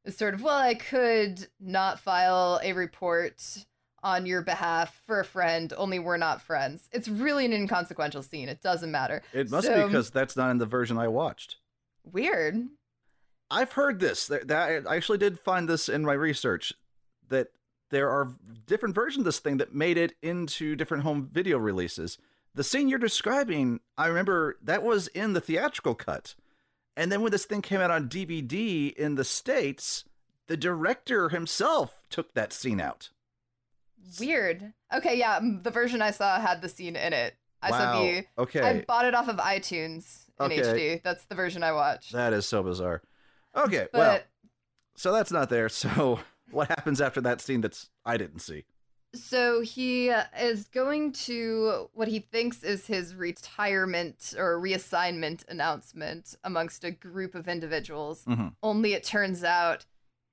A: sort of, well, I could not file a report on your behalf for a friend, only we're not friends. It's really an inconsequential scene. It doesn't matter.
B: It must
A: So-
B: be because that's not in the version I watched.
A: Weird.
B: I've heard this. That, that I actually did find this in my research that there are different versions of this thing that made it into different home video releases. The scene you're describing, I remember that was in the theatrical cut. And then when this thing came out on DVD in the States, the director himself took that scene out.
A: Weird. Okay, yeah, the version I saw had the scene in it. I saw
B: wow. okay.
A: I bought it off of iTunes in
B: Okay.
A: HD. That's the version I watched.
B: That is so bizarre. Okay,
A: but
B: well, so that's not there. So what happens after that scene that's I didn't see?
A: So he uh, is going to what he thinks is his retirement or reassignment announcement amongst a group of individuals.
B: Mhm.
A: Only it turns out,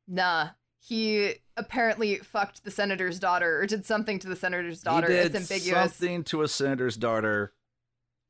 A: nah, he apparently fucked the senator's daughter or did something to the senator's daughter.
B: He
A: it's
B: did
A: ambiguous.
B: something to a senator's daughter.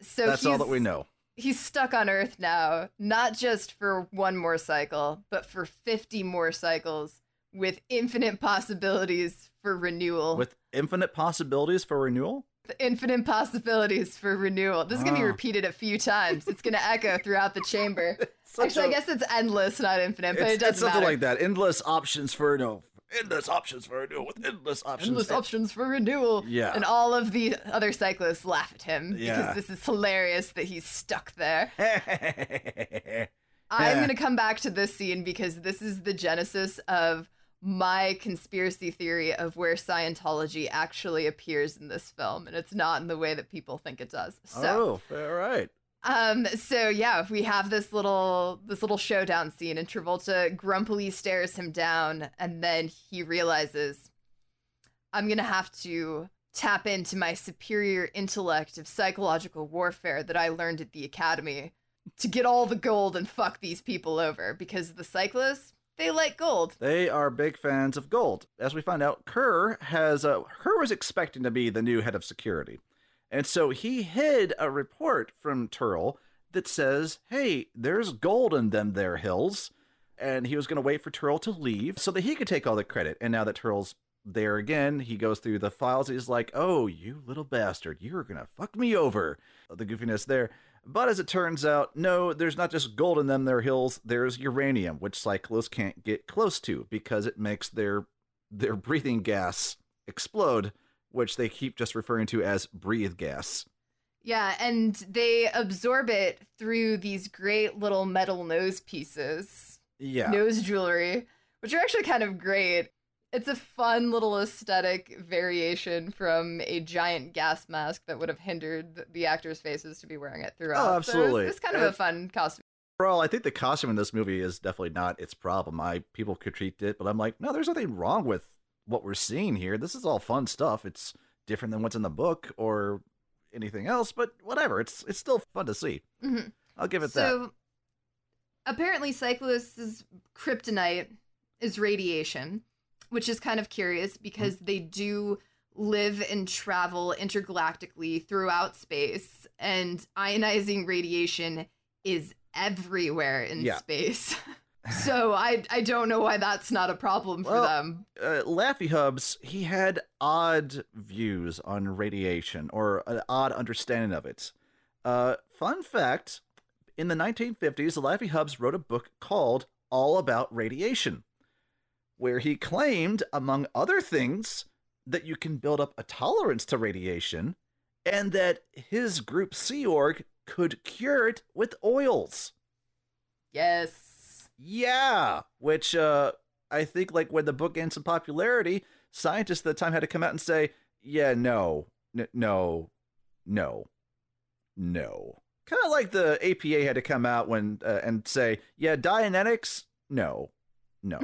A: So
B: That's all that we know.
A: He's stuck on Earth now, not just for one more cycle, but for 50 more cycles with infinite possibilities for renewal.
B: With infinite possibilities for renewal?
A: infinite possibilities for renewal. This is going to be
B: Ah.
A: repeated a few times. It's going to echo throughout the chamber. Actually,
B: a-
A: I guess it's endless, not infinite, but it doesn't
B: it's something
A: matter.
B: like that. Endless options for no. Endless options for renewal with endless options.
A: Endless options for renewal.
B: Yeah.
A: And all of the other cyclists laugh at him
B: Yeah.
A: because this is hilarious that he's stuck there. I'm going to come back to this scene because this is the genesis of my conspiracy theory of where Scientology actually appears in this film, and it's not in the way that people think it does. So,
B: oh, all right.
A: Um, so yeah, we have this little this little showdown scene, and Travolta grumpily stares him down, and then he realizes, I'm gonna have to tap into my superior intellect of psychological warfare that I learned at the academy to get all the gold and fuck these people over because the cyclists they like gold.
B: They are big fans of gold. As we find out, Ker has uh, Ker was expecting to be the new head of security, and so he hid a report from Terl that says, "Hey, there's gold in them there hills," and he was going to wait for Terl to leave so that he could take all the credit. And now that Terl's there again, he goes through the files. He's like, "Oh, you little bastard, you're gonna fuck me over." The goofiness there. But as it turns out, no, there's not just gold in them there hills, there's uranium, which cyclists can't get close to because it makes their their breathing gas explode, which they keep just referring to as breathe gas.
A: Yeah, and they absorb it through these great little metal nose pieces.
B: Yeah.
A: nose jewelry, which are actually kind of great. It's a fun little aesthetic variation from a giant gas mask that would have hindered the actors' faces to be wearing it throughout.
B: Oh,
A: So it's-
B: absolutely.
A: it's, kind of
B: Uh,
A: a fun costume.
B: Overall, I think the costume in this movie is definitely not its problem. I people critique it, but I'm like, no, there's nothing wrong with what we're seeing here. This is all fun stuff. It's different than what's in the book or anything else, but whatever. It's it's still fun to see.
A: Mhm.
B: I'll give it that.
A: So apparently, cyclists' kryptonite is radiation, which is kind of curious because they do live and travel intergalactically throughout space, and ionizing radiation is everywhere in
B: Yeah.
A: space. so I I don't know why that's not a problem for
B: Well,
A: them.
B: uh, Laffy Hubs, he had odd views on radiation or an odd understanding of it. Uh, fun fact in the 1950s, Laffy Hubs wrote a book called All About Radiation, where he claimed, among other things, that you can build up a tolerance to radiation and that his group Sea Org could cure it with oils.
A: Yes.
B: Yeah, which uh I think like when the book gained some popularity, scientists at the time had to come out and say, "Yeah, no, n- no, no, no." Kind of like the APA had to come out when uh, and say, "Yeah, Dianetics, no, no,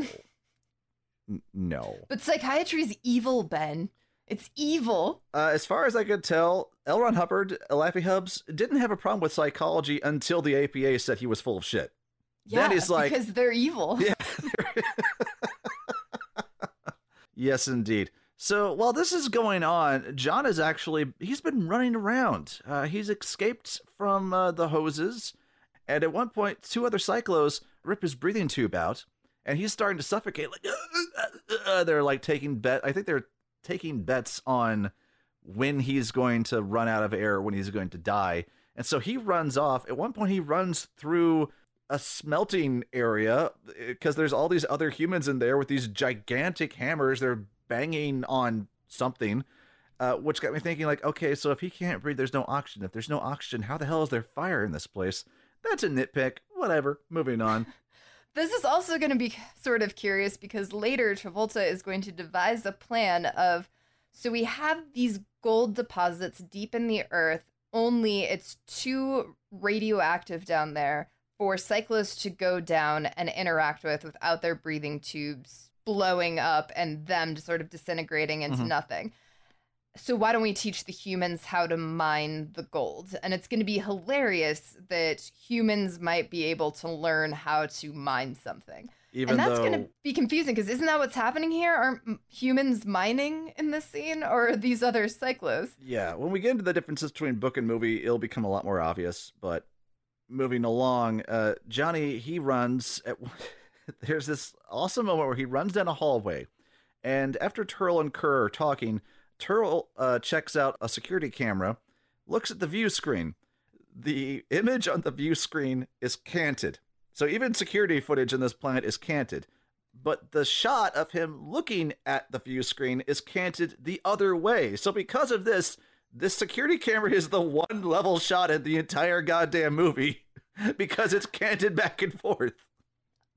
B: N- no."
A: But psychiatry's evil, Ben. It's evil.
B: Uh, as far as I could tell, L. Ron Hubbard, Laffy Hubs, didn't have a problem with psychology until the APA said he was full of shit.
A: Yeah,
B: Then he's like-
A: because they're evil.
B: Yeah. yes, indeed. So while this is going on, John is actually he's been running around. Uh, he's escaped from uh, the hoses, and at one point, two other Psychlos rip his breathing tube out, and he's starting to suffocate. Like uh, they're like taking bet. I think they're taking bets on when he's going to run out of air, when he's going to die. And so he runs off. At one point, he runs through a smelting area because there's all these other humans in there with these gigantic hammers. They're banging on something, uh, which got me thinking, like, okay, so if he can't breathe, there's no oxygen. If there's no oxygen, how the hell is there fire in this place? That's a nitpick. Whatever. Moving on.
A: This is also going to be sort of curious because later Travolta is going to devise a plan of so we have these gold deposits deep in the earth, only it's too radioactive down there for cyclists to go down and interact with without their breathing tubes blowing up and them just sort of disintegrating into
B: Mhm.
A: nothing. So why don't we teach the humans how to mine the gold? And it's going to be hilarious that humans might be able to learn how to mine something.
B: Even
A: and that's
B: though
A: going to be confusing because isn't that what's happening here? Aren't humans mining in this scene or these other Psychlos?
B: Yeah, when we get into the differences between book and movie, it'll become a lot more obvious. But moving along, uh, Johnny he runs. At, there's this awesome moment where he runs down a hallway, and after Terl and Ker are talking, Terl uh, checks out a security camera, looks at the view screen. The image on the view screen is canted, so even security footage in this planet is canted. But the shot of him looking at the view screen is canted the other way. So because of this, this security camera is the one level shot in the entire goddamn movie because it's canted back and forth.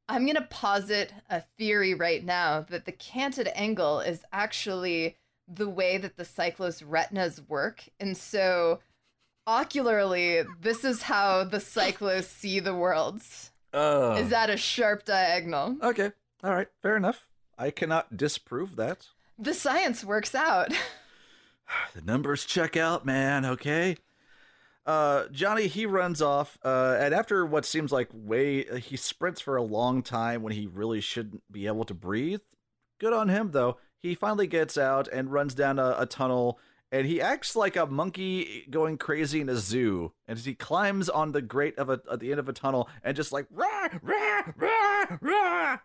A: I'm going to posit a theory right now that the canted angle is actually the way that the Psychlo's retinas work. And so, ocularly, this is how the Psychlos see the world.
B: Oh.
A: Is that a sharp diagonal?
B: okay. All right. Fair enough. I cannot disprove that.
A: The science works out.
B: The numbers check out, man. Okay. Uh, Johnny he runs off, uh, and after what seems like way he sprints for a long time when he really shouldn't be able to breathe. Good on him though. He finally gets out and runs down a, a tunnel, and he acts like a monkey going crazy in a zoo. And he climbs on the grate of a at the end of a tunnel and just like rah rah rah rah,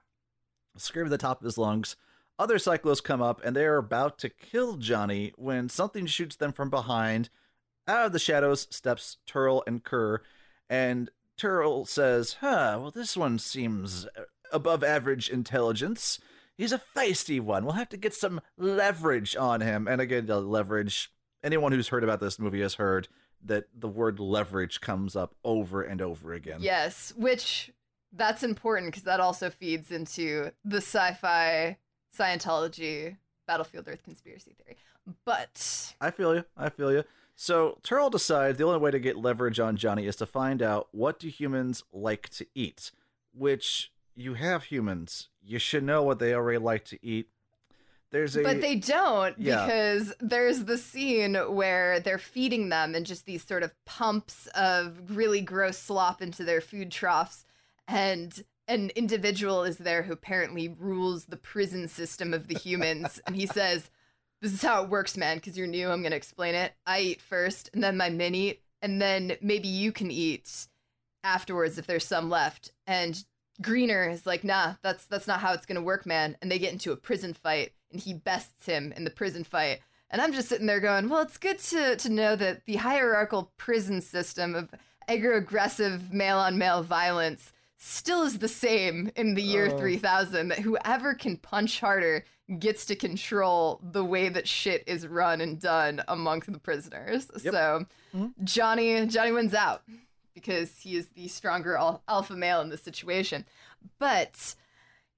B: scream at the top of his lungs. Other cyclists come up and they are about to kill Johnny when something shoots them from behind. Out of the shadows steps Terl and Ker, and Terl says, Huh, well, this one seems above average intelligence. He's a feisty one. We'll have to get some leverage on him. And again, the leverage, anyone who's heard about this movie has heard that the word leverage comes up over and over again.
A: yes, which that's important because that also feeds into the sci fi Scientology Battlefield Earth conspiracy theory. But
B: I feel you. I feel you. So Terl decides the only way to get leverage on Johnny is to find out what do humans like to eat. Which you have humans, you should know what they already like to eat. There's a
A: but they don't
B: Yeah.
A: because there's the scene where they're feeding them and just these sort of pumps of really gross slop into their food troughs and an individual is there who apparently rules the prison system of the humans and he says this is how it works man because you're new i'm going to explain it i eat first and then my men eat and then maybe you can eat afterwards if there's some left and greener is like nah that's that's not how it's going to work man and they get into a prison fight and he bests him in the prison fight and i'm just sitting there going well it's good to to know that the hierarchical prison system of agro-aggressive male-on-male violence still is the same in the year
B: Oh.
A: 3000 that whoever can punch harder gets to control the way that shit is run and done amongst the prisoners
B: Yep.
A: so
B: Mhm.
A: johnny johnny wins out because he is the stronger al- alpha male in this situation. But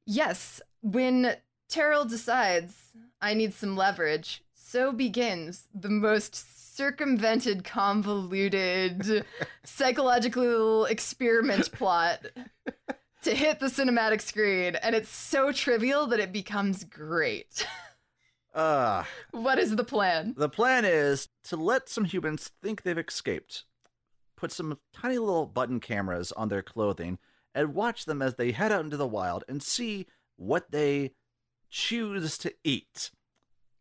A: yes when terrell decides i need some leverage so begins the most circumvented convoluted psychological experiment plot to hit the cinematic screen and it's so trivial that it becomes great.
B: Uh,
A: What is the plan?
B: the plan is to let some humans think they've escaped, put some tiny little button cameras on their clothing, and watch them as they head out into the wild and see what they choose to eat.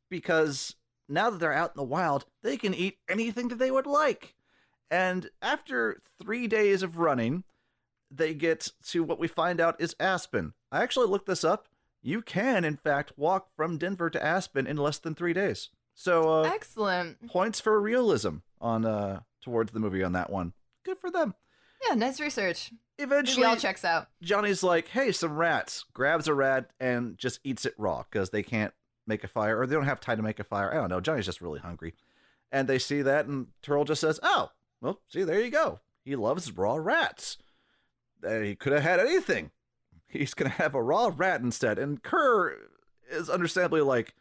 B: Because now that they're out in the wild, they can eat anything that they would like. And after three days of running, they get to what we find out is Aspen. I actually looked this up. You can, in fact, walk from Denver to Aspen in less than three days. So, uh,
A: Excellent.
B: points for realism on uh towards the movie on that one. Good for them.
A: Yeah, nice research. Maybe
B: Eventually,
A: all checks out.
B: Johnny's like, "Hey, some rats." Grabs a rat and just eats it raw because they can't make a fire or they don't have time to make a fire. I don't know. Johnny's just really hungry, and they see that, and Terl just says, "Oh, well, see, there you go. He loves raw rats. Uh, he could have had anything. He's gonna have a raw rat instead." And Ker is understandably like,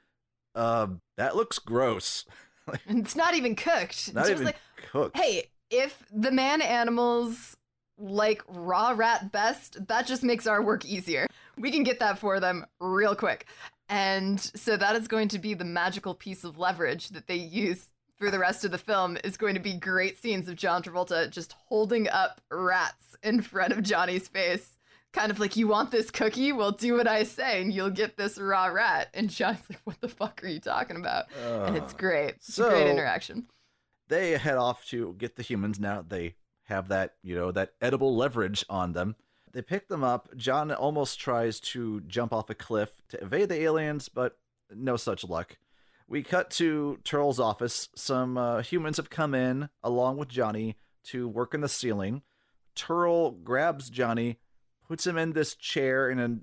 B: "Uh, that looks gross.
A: It's not even cooked.
B: Not
A: It's
B: even
A: like,
B: cooked."
A: hey, if the man animals like raw rat best, that just makes our work easier. We can get that for them real quick. And so that is going to be the magical piece of leverage that they use for the rest of the film is going to be great scenes of John Travolta just holding up rats in front of Johnny's face. Kind of like, you want this cookie? Well, do what I say, and you'll get this raw rat. And John's like, what the fuck are you talking about? and it's great. It's a great interaction.
B: they head off to get the humans now they have that you know that edible leverage on them they pick them up john almost tries to jump off a cliff to evade the aliens but no such luck we cut to Terl's office some uh, humans have come in along with johnny to work in the ceiling Terl grabs johnny puts him in this chair in a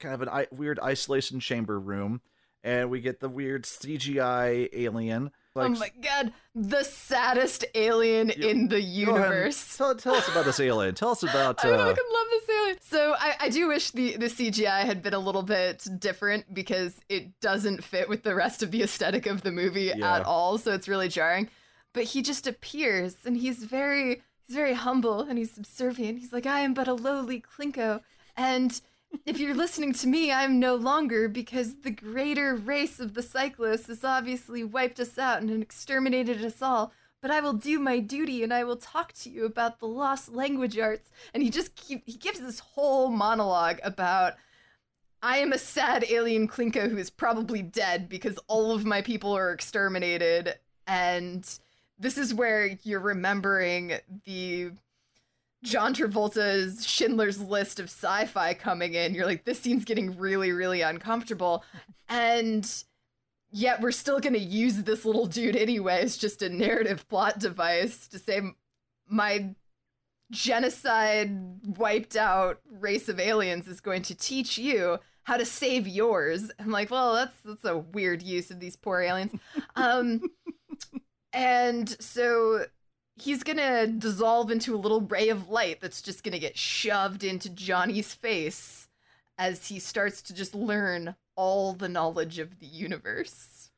B: kind of an I- weird isolation chamber room and we get the weird cgi alien
A: oh my god, the saddest alien in the
B: Go ahead and
A: universe.
B: Tell, tell us about this alien. Tell us about.
A: I
B: Uh,
A: fucking love this alien. So I, I do wish the, the CGI had been a little bit different because it doesn't fit with the rest of the aesthetic of the movie
B: Yeah.
A: at all. So it's really jarring. But he just appears and he's very he's very humble and he's subservient. He's like, I am but a lowly Klinko. And if you're listening to me, I'm no longer because the greater race of the cyclists has obviously wiped us out and exterminated us all. But I will do my duty and I will talk to you about the lost language arts. And he just keep, he gives this whole monologue about I am a sad alien Klinko who is probably dead because all of my people are exterminated. And this is where you're remembering the John Travolta's Schindler's List of sci-fi coming in. You're like, this scene's getting really, really uncomfortable, and yet we're still gonna use this little dude anyway It's just a narrative plot device to say my genocide wiped out race of aliens is going to teach you how to save yours. I'm like, well, that's that's a weird use of these poor aliens. Um, and so he's gonna dissolve into a little ray of light that's just gonna get shoved into Johnny's face as he starts to just learn all the knowledge of the universe.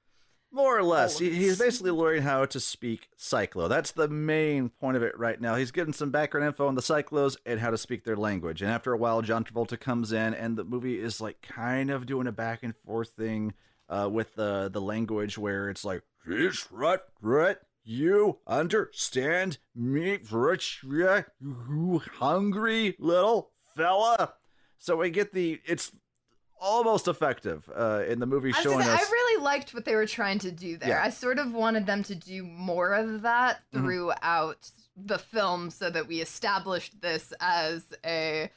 B: more or less, he, he's basically learning how to speak Psychlo. That's the main point of it right now. He's getting some background info on the Psychlos and how to speak their language. And after a while, John Travolta comes in, and the movie is like kind of doing a back and forth thing uh, with the the language where it's like, "This right, right." You understand me, Rich? You hungry little fella? So we get the. It's almost effective uh, in the movie
A: I,
B: showing
A: say,
B: us.
A: I really liked what they were trying to do there.
B: Yeah.
A: I sort of wanted them to do more of that
B: Mhm.
A: throughout the film so that we established this as a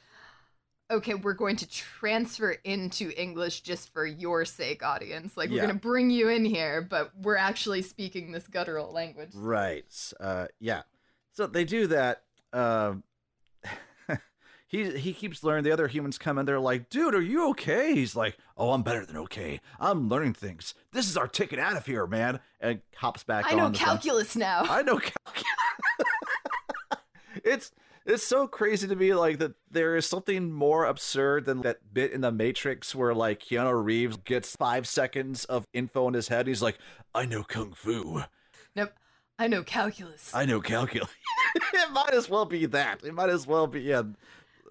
A: okay, we're going to transfer into English just for your sake, audience. Like, we're
B: Yeah.
A: going to bring you in here, but we're actually speaking this guttural language.
B: Right. Uh, yeah. So they do that. Uh, he he keeps learning. The other humans come in. They're like, "Dude, are you okay?" He's like, "Oh, I'm better than okay. I'm learning things. This is our ticket out of here, man." And hops back.
A: I know calculus now.
B: I know calculus. it's it's so crazy to me like that there is something more absurd than that bit in the Matrix where like Keanu Reeves gets five seconds of info in his head. He's like, I know kung fu.
A: nope. I know calculus.
B: I know calculus. it might as well be that. It might as well be yeah,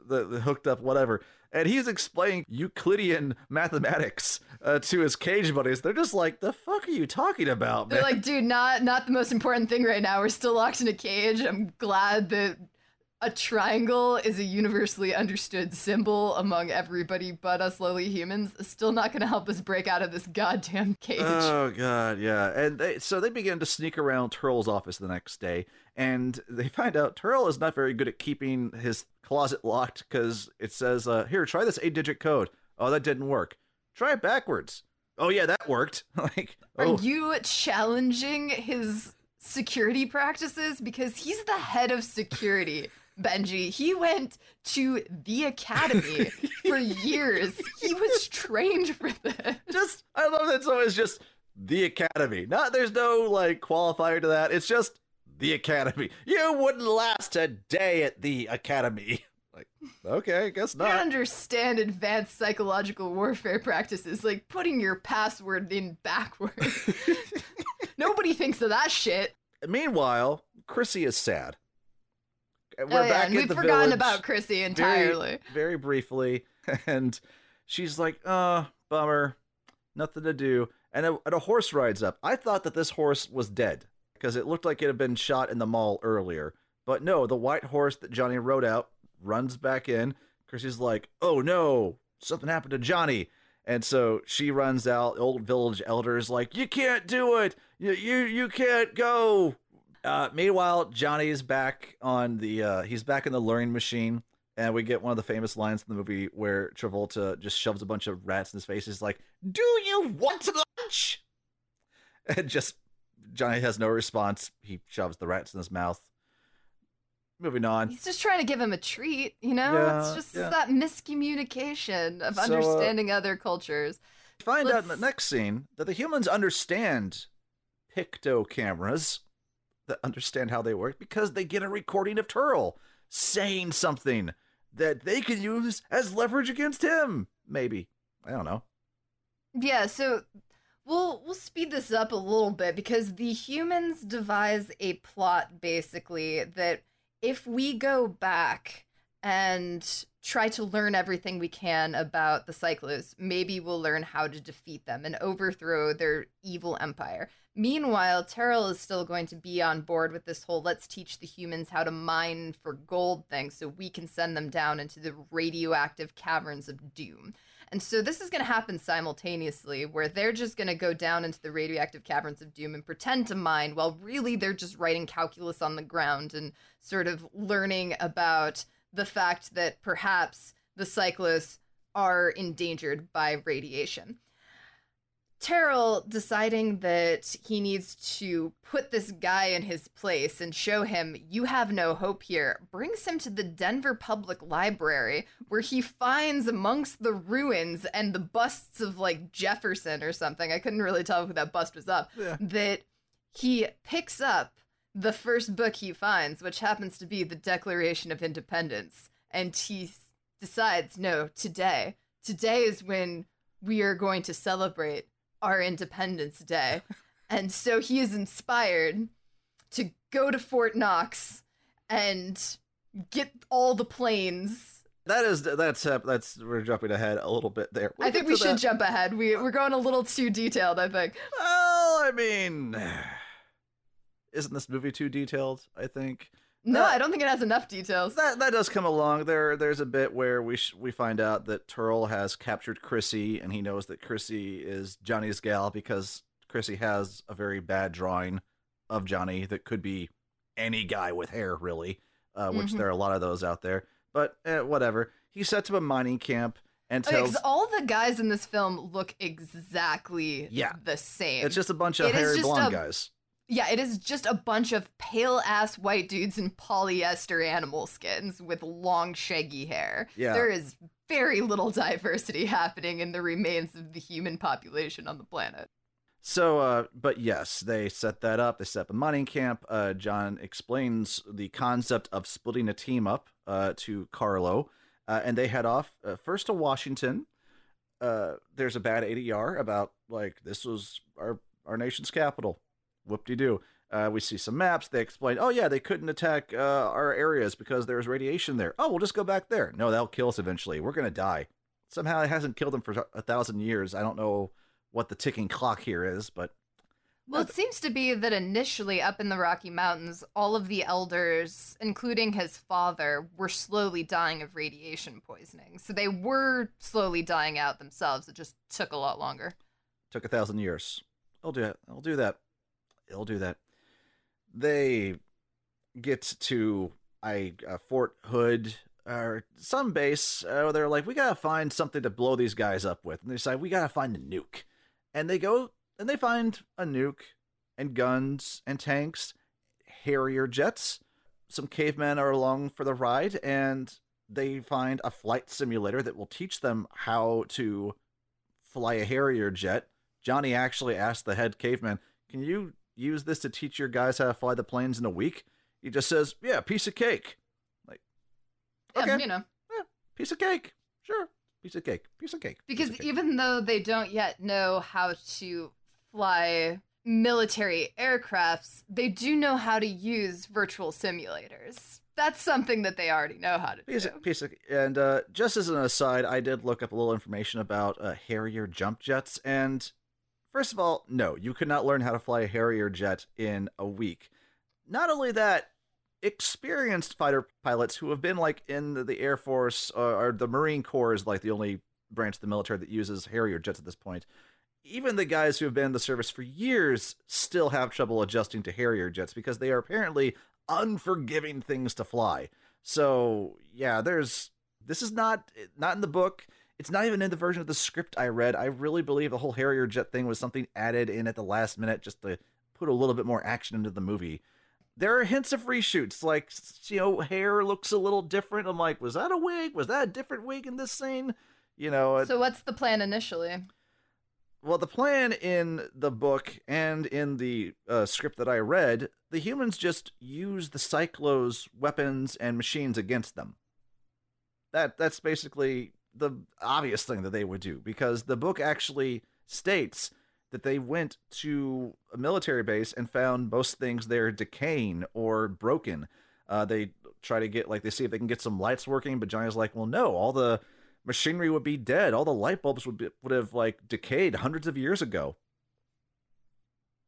B: the, the hooked up whatever. and he's explaining Euclidean mathematics uh, to his cage buddies. They're just like, "The fuck are you talking about,
A: They're like, dude, not not the most important thing right now. We're still locked in a cage. I'm glad that a triangle is a universally understood symbol among everybody but us lowly humans. It's still not going to help us break out of this goddamn cage.
B: Oh god, yeah. And they, so they begin to sneak around Terl's office the next day, and they find out Terl is not very good at keeping his closet locked because it says, uh, "Here, try this eight-digit code." Oh, that didn't work. Try it backwards. Oh yeah, that worked. like,
A: Are
B: oh,
A: you challenging his security practices? Because he's the head of security, Benji. He went to the academy for years. He was trained for this.
B: just I love that. So it's just the academy. Not there's no like qualifier to that. It's just the academy. You wouldn't last a day at the academy. Like, okay, I guess
A: I
B: not.
A: understand advanced psychological warfare practices like putting your password in backwards. Nobody thinks of that shit.
B: Meanwhile, Chrissy is sad. We're
A: oh, yeah,
B: back at
A: we've forgotten
B: village
A: about Chrissy
B: very-
A: entirely.
B: very briefly, and she's like, "Uh, bummer, nothing to do." And a, and a horse rides up. I thought that this horse was dead because it looked like it had been shot in the mall earlier, but no, the white horse that Johnny rode out runs back in. Chrissy's like, "Oh no, something happened to Johnny." And so she runs out. The old village elder is like, "You can't do it. You you you can't go." Uh, meanwhile, Johnny is back on the. Uh, he's back in the luring machine, and we get one of the famous lines in the movie where Travolta just shoves a bunch of rats in his face. He's like, "Do you want lunch?" And just Johnny has no response. He shoves the rats in his mouth. Moving on.
A: He's just trying to give him a treat, you know?
B: Yeah,
A: it's just
B: yeah.
A: that miscommunication of
B: So, uh,
A: understanding other cultures.
B: Find out in the next scene that the humans understand picto cameras that understand how they work because they get a recording of Terl saying something that they can use as leverage against him. Maybe. I don't know.
A: Yeah, so we'll we'll speed this up a little bit because the humans devise a plot basically that if we go back and try to learn everything we can about the Psychlos, maybe we'll learn how to defeat them and overthrow their evil empire. Meanwhile, Terrell is still going to be on board with this whole let's teach the humans how to mine for gold thing so we can send them down into the radioactive caverns of doom. And so this is going to happen simultaneously, where they're just going to go down into the radioactive caverns of doom and pretend to mine, while really they're just writing calculus on the ground and sort of learning about the fact that perhaps the cyclists are endangered by radiation. Terrell deciding that he needs to put this guy in his place and show him you have no hope here brings him to the Denver Public Library where he finds amongst the ruins and the busts of like Jefferson or something. I couldn't really tell who that bust was up.
B: Yeah.
A: that he picks up the first book he finds which happens to be the Declaration of Independence. And he decides no today. Today is when we are going to celebrate our Independence Day. and so he is inspired to go to Fort Knox and get all the planes.
B: That is that's uh, that's we're jumping ahead a little bit there. We'll
A: I think we should
B: that.
A: jump ahead. We, we're going a little too detailed, I think.
B: Well, I mean, isn't this movie too detailed? I think.
A: No,
B: Uh,
A: I don't think it has enough details.
B: That that does come along. There there's a bit where we sh- we find out that Terl has captured Chrissy, and he knows that Chrissy is Johnny's gal because Chrissy has a very bad drawing of Johnny that could be any guy with hair, really. Uh, which
A: Mhm.
B: there are a lot of those out there. But eh, whatever. He sets up a mining camp and
A: Okay, all the guys in this film look exactly
B: Yeah.
A: the same.
B: it's just a bunch of
A: it
B: hairy blonde
A: a-
B: guys.
A: Yeah, it is just a bunch of pale ass white dudes in polyester animal skins with long, shaggy hair.
B: Yeah.
A: There is very little diversity happening in the remains of the human population on the planet.
B: So, uh, but yes, they set that up. They set up a mining camp. Uh, John explains the concept of splitting a team up uh, to Carlo, uh, and they head off uh, first to Washington. Uh, there's a bad ADR about like this was our our nation's capital. Whoop de doo. Uh, we see some maps. They explain, oh, yeah, they couldn't attack uh, our areas because there's radiation there. Oh, we'll just go back there. No, that'll kill us eventually. We're going to die. Somehow it hasn't killed them for a thousand years. I don't know what the ticking clock here is, but
A: Well, it seems to be that initially up in the Rocky Mountains, all of the elders, including his father, were slowly dying of radiation poisoning. So they were slowly dying out themselves. It just took a lot longer.
B: took a thousand years. I'll do it. I'll do that. I'll do that. They get to I uh, Fort Hood or some base. Uh, they're like, we gotta find something to blow these guys up with, and they decide we gotta find a nuke. And they go and they find a nuke and guns and tanks, Harrier jets. Some cavemen are along for the ride, and they find a flight simulator that will teach them how to fly a Harrier jet. Johnny actually asked the head caveman, Can you use this to teach your guys how to fly the planes in a week? He just says, Yeah, piece of cake. Like,
A: Yeah,
B: okay,
A: you know,
B: yeah, piece of cake. Sure. Piece of cake. Piece of cake.
A: because
B: of cake.
A: even though they don't yet know how to fly military aircrafts, they do know how to use virtual simulators. That's something that they already know how to
B: Piece
A: do.
B: of, piece of, and uh, just as an aside, I did look up a little information about uh, Harrier jump jets. And first of all, no, you could not learn how to fly a Harrier jet in a week. Not only that, experienced fighter pilots who have been like in the, Air Force or, or the Marine Corps is like the only branch of the military that uses Harrier jets at this point. Even the guys who have been in the service for years still have trouble adjusting to Harrier jets because they are apparently unforgiving things to fly. So yeah, there's this is not not in the book. It's not even in the version of the script I read. I really believe the whole Harrier jet thing was something added in at the last minute just to put a little bit more action into the movie. There are hints of reshoots, like you know, hair looks a little different. I'm like, was that a wig? Was that a different wig in this scene? You know, it-
A: So what's the plan initially?
B: well, the plan in the book and in the uh, script that I read, the humans just use the Psychlo's weapons and machines against them. That that's basically the obvious thing that they would do because the book actually states that they went to a military base and found most things there decaying or broken. Uh, they try to get like they see if they can get some lights working, but Johnny's like, well, no, all the machinery would be dead. All the light bulbs would be, would have like decayed hundreds of years ago.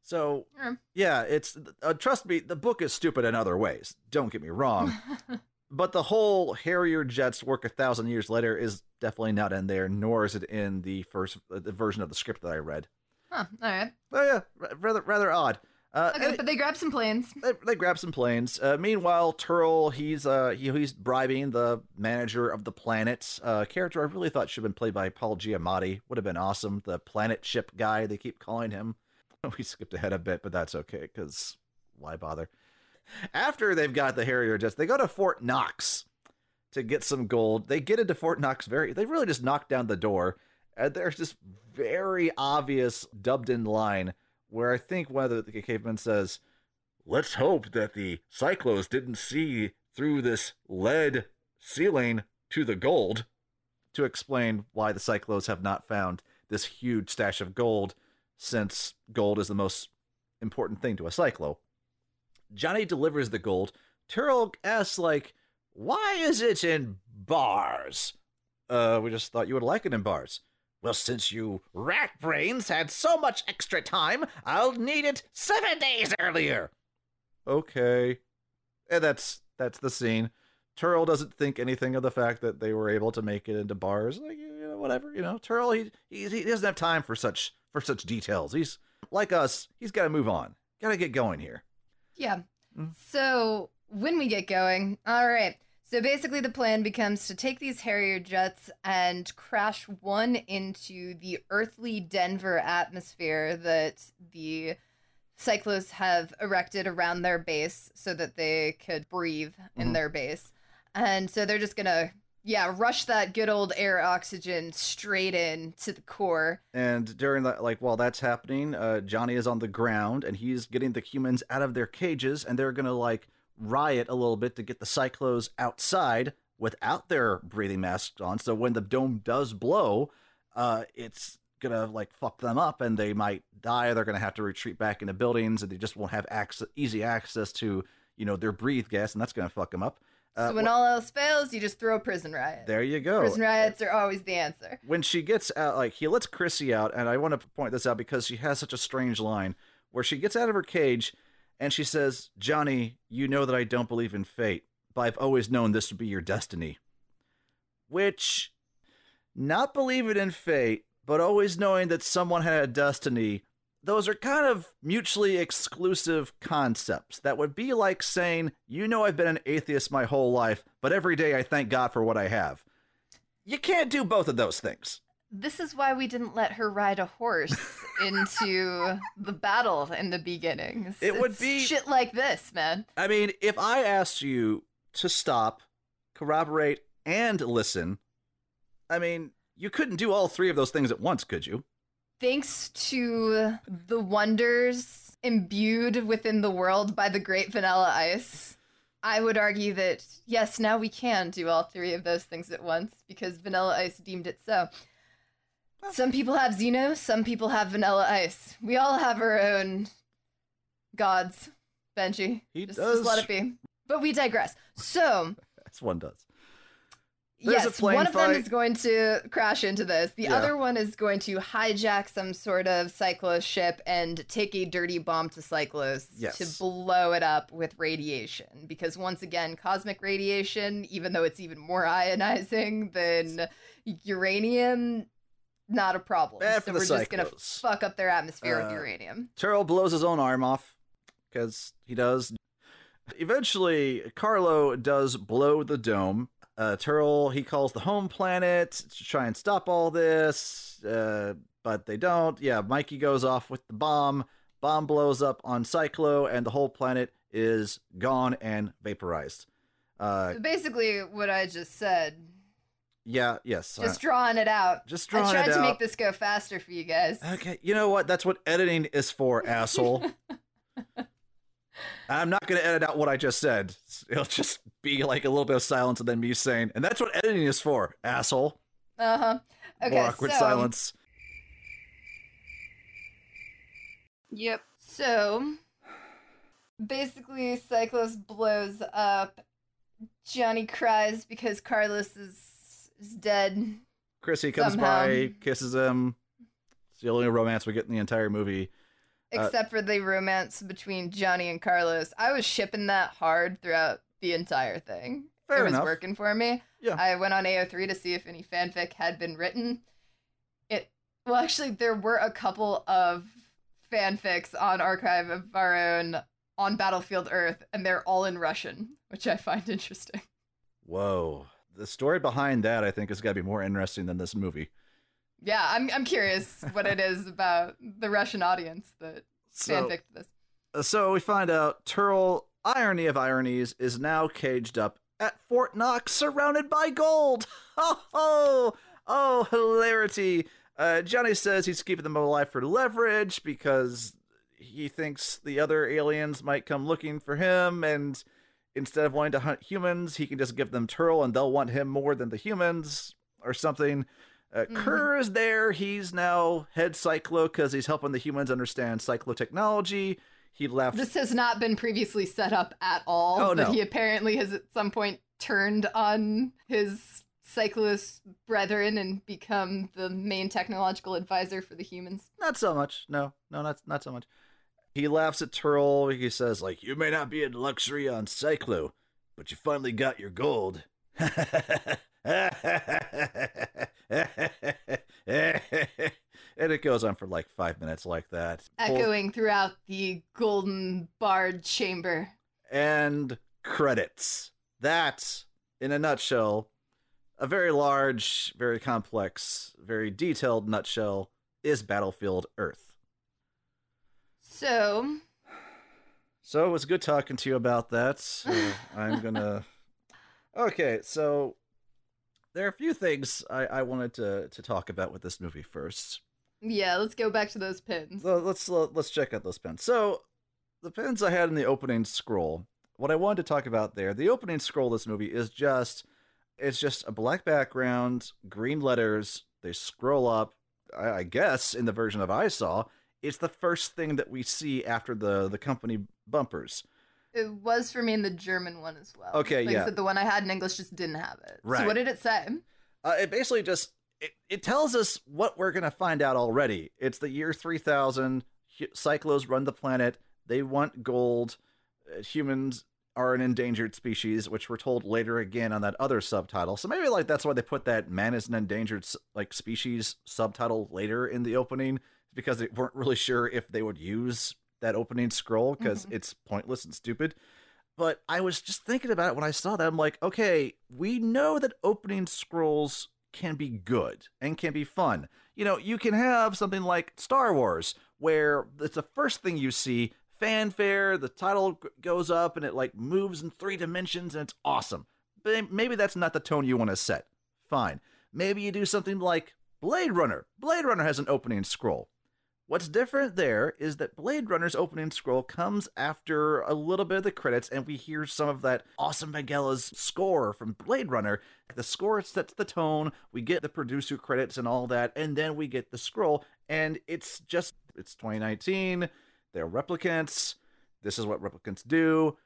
B: So
A: Hmm.
B: yeah, it's uh, trust me, the book is stupid in other ways. Don't get me wrong, but the whole Harrier jets work a thousand years later is definitely not in there, nor is it in the first uh, the version of the script that I read.
A: Huh, all right.
B: Oh yeah, r- rather rather odd. Uh,
A: Okay, but they grab some planes.
B: they, they grab some planes. Uh, meanwhile, Terl he's uh he, he's bribing the manager of the planet. Uh, character I really thought should have been played by Paul Giamatti. Would have been awesome. The planet ship guy they keep calling him. We skipped ahead a bit, but that's okay because why bother? After they've got the Harrier jets, they go to Fort Knox to get some gold. They get into Fort Knox very. They really just knock down the door, and there's this very obvious dubbed-in line where I think one of the, the cavemen says, "Let's hope that the Psychlos didn't see through this lead ceiling to the gold." To explain why the Psychlos have not found this huge stash of gold, since gold is the most important thing to a Psychlo. Johnny delivers the gold. Terl asks, like, why is it in bars? Uh, we just thought you would like it in bars. Well, since you rat brains had so much extra time, I'll need it seven days earlier. Okay. And that's that's the scene. Terl doesn't think anything of the fact that they were able to make it into bars. Like, you know, whatever, you know. Terl, he, he he doesn't have time for such for such details. He's like us. He's got to move on. Got to get going here.
A: Yeah.
B: Mm.
A: So when we get going, all right. So basically, the plan becomes to take these Harrier jets and crash one into the earthly Denver atmosphere that the Psychlos have erected around their base so that they could breathe in
B: Mhm.
A: their base. And so they're just going to, yeah, rush that good old air oxygen straight in to the core.
B: And during that, like while that's happening, uh, Johnny is on the ground and he's getting the humans out of their cages, and they're gonna like riot a little bit to get the Psychlos outside without their breathing masks on. So when the dome does blow, uh, it's gonna like fuck them up and they might die. They're gonna have to retreat back into buildings and they just won't have access, easy access to you know their breathe gas, and that's gonna fuck them up. Uh,
A: so when
B: wh-
A: all else fails, you just throw a prison riot.
B: there you go.
A: Prison riots are always the answer.
B: when she gets out, like he lets Chrissy out, and I want to point this out because she has such a strange line where she gets out of her cage and she says, "Johnny, you know that I don't believe in fate, but I've always known this would be your destiny." Which, not believing in fate, but always knowing that someone had a destiny. Those are kind of mutually exclusive concepts. That would be like saying, You know, I've been an atheist my whole life, but every day I thank God for what I have. You can't do both of those things.
A: This is why we didn't let her ride a horse into the battle in the beginnings.
B: It would be-
A: shit like this, man.
B: I mean, if I asked you to stop, corroborate, and listen, I mean, you couldn't do all three of those things at once, could you?
A: Thanks to the wonders imbued within the world by the great vanilla ice, I would argue that yes, now we can do all three of those things at once because vanilla ice deemed it so. Some people have Xenu, some people have vanilla ice. We all have our own gods, Benji.
B: He
A: just,
B: does.
A: just let it be. But we digress. So,
B: As one does. There's
A: yes, one of them is going to crash into this. The
B: Yeah.
A: other one is going to hijack some sort of Psychlos ship and take a dirty bomb to Psychlos
B: Yes.
A: to blow it up with radiation. Because once again, cosmic radiation, even though it's even more ionizing than uranium, not a problem.
B: Bad
A: so we're just gonna fuck up their atmosphere
B: Uh,
A: with uranium.
B: Terl blows his own arm off because he does. Eventually, Carlo does blow the dome. Uh, Terl he calls the home planet to try and stop all this, uh, but they don't. Yeah, Mikey goes off with the bomb. Bomb blows up on Psychlo, and the whole planet is gone and vaporized. Uh,
A: basically, what I just said,
B: yeah, yes.
A: just drawing it out.
B: just drawing it out.
A: I tried to
B: out.
A: make this go faster for you guys.
B: Okay, you know what? That's what editing is for, asshole. I'm not going to edit out what I just said. It'll just be like a little bit of silence and then me saying, and that's what editing is for, asshole.
A: Uh huh. Okay.
B: More awkward
A: so,
B: silence.
A: Yep. So basically, Psychlos blows up. Johnny cries because Carlos is is dead.
B: Chrissy comes
A: somehow.
B: by, kisses him. It's the only romance we get in the entire movie. Uh,
A: Except for the romance between Johnny and Carlos. I was shipping that hard throughout the entire thing.
B: Fair
A: it was
B: enough.
A: working for me.
B: Yeah.
A: I went on AO3 to see if any fanfic had been written. It well actually there were a couple of fanfics on Archive of Our Own on Battlefield Earth, and they're all in Russian, which I find interesting.
B: Whoa. The story behind that, I think, has got to be more interesting than this movie.
A: Yeah, I'm I'm curious what it is about the Russian audience that
B: So,
A: fanficked this.
B: So we find out Terl, irony of ironies, is now caged up at Fort Knox, surrounded by gold. Oh, oh, oh, hilarity! Uh, Johnny says he's keeping them alive for leverage because he thinks the other aliens might come looking for him, and instead of wanting to hunt humans, he can just give them Terl, and they'll want him more than the humans, or something. Uh, Ker is there. He's now head Psychlo because he's helping the humans understand Psychlo technology. He left.
A: This has not been previously set up at all.
B: Oh,
A: but
B: no.
A: he apparently has at some point turned on his cyclist brethren and become the main technological advisor for the humans.
B: Not so much. No, no, not not so much. He laughs at Terl. He says, like, you may not be in luxury on Psychlo, but you finally got your gold. it goes on for like five minutes like that.
A: Echoing throughout the golden barred chamber.
B: and credits. That, in a nutshell, a very large, very complex, very detailed nutshell is Battlefield Earth.
A: So,
B: So it was good talking to you about that. So I'm gonna. Okay, so there are a few things I, I wanted to to talk about with this movie first.
A: Yeah, let's go back to those pins.
B: Let's let's check out those pins. So the pins I had in the opening scroll. What I wanted to talk about there, the opening scroll of this movie is just it's just a black background, green letters. They scroll up. I, I guess in the version of I saw, it's the first thing that we see after the the company bumpers.
A: It was for me in the German one as well.
B: Okay,
A: like
B: yeah.
A: I said, the one I had in English just didn't have it.
B: Right.
A: So what did it say?
B: Uh, it basically just it, it tells us what we're gonna find out already. It's the year three thousand. Cyclos run the planet. They want gold. Uh, humans are an endangered species, which we're told later again on that other subtitle. So maybe like that's why they put that man is an endangered like species subtitle later in the opening because they weren't really sure if they would use that opening scroll because it's pointless and stupid. But I was just thinking about it when I saw that. I'm like, okay, we know that opening scrolls can be good and can be fun. You know, you can have something like Star Wars, where it's the first thing you see, fanfare, the title goes up and it like moves in three dimensions and it's awesome. But maybe that's not the tone you want to set. Fine. Maybe you do something like Blade Runner. Blade Runner has an opening scroll. What's different there is that Blade Runner's opening scroll comes after a little bit of the credits, and we hear some of that awesome Vangelis's score from Blade Runner. The score sets the tone, we get the producer credits and all that, and then we get the scroll, and it's just, it's 2019, they're replicants, this is what replicants do,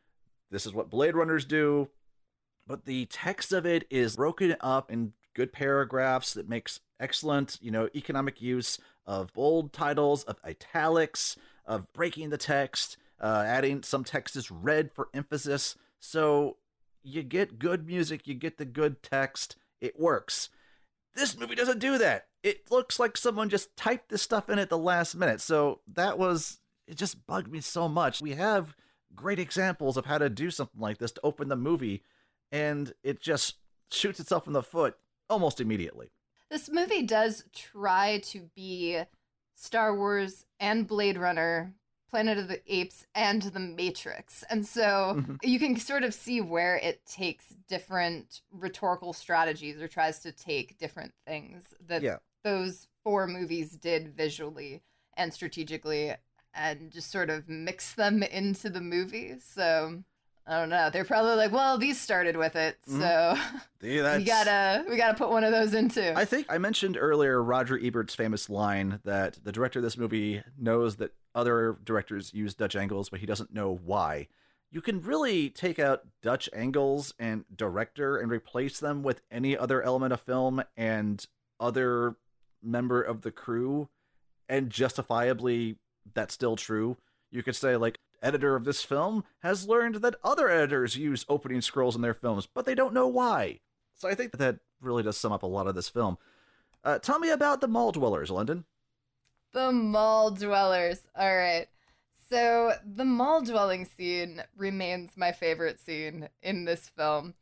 B: this is what Blade Runners do, but the text of it is broken up in good paragraphs that makes excellent, you know, economic use of bold titles, of italics, of breaking the text, uh, adding some text is red for emphasis. So you get good music, you get the good text, it works. This movie doesn't do that. It looks like someone just typed this stuff in at the last minute. So that was, it just bugged me so much. We have great examples of how to do something like this to open the movie, and it just shoots itself in the foot almost immediately.
A: This movie does try to be Star Wars and Blade Runner, Planet of the Apes, and The Matrix. And so
B: Mhm.
A: you can sort of see where it takes different rhetorical strategies or tries to take different things that
B: Yeah.
A: those four movies did visually and strategically and just sort of mix them into the movie. So I don't know. They're probably like, well, these started with it,
B: Mhm.
A: so
B: that's,
A: we gotta we gotta put one of those in too.
B: I think I mentioned earlier Roger Ebert's famous line that the director of this movie knows that other directors use Dutch angles, but he doesn't know why. You can really take out Dutch angles and director and replace them with any other element of film and other member of the crew, and justifiably that's still true. You could say, like, editor of this film has learned that other editors use opening scrolls in their films, but they don't know why. So I think that, really does sum up a lot of this film. Uh, tell me about the mall dwellers, London.
A: The mall dwellers. All right. So the mall dwelling scene remains my favorite scene in this film.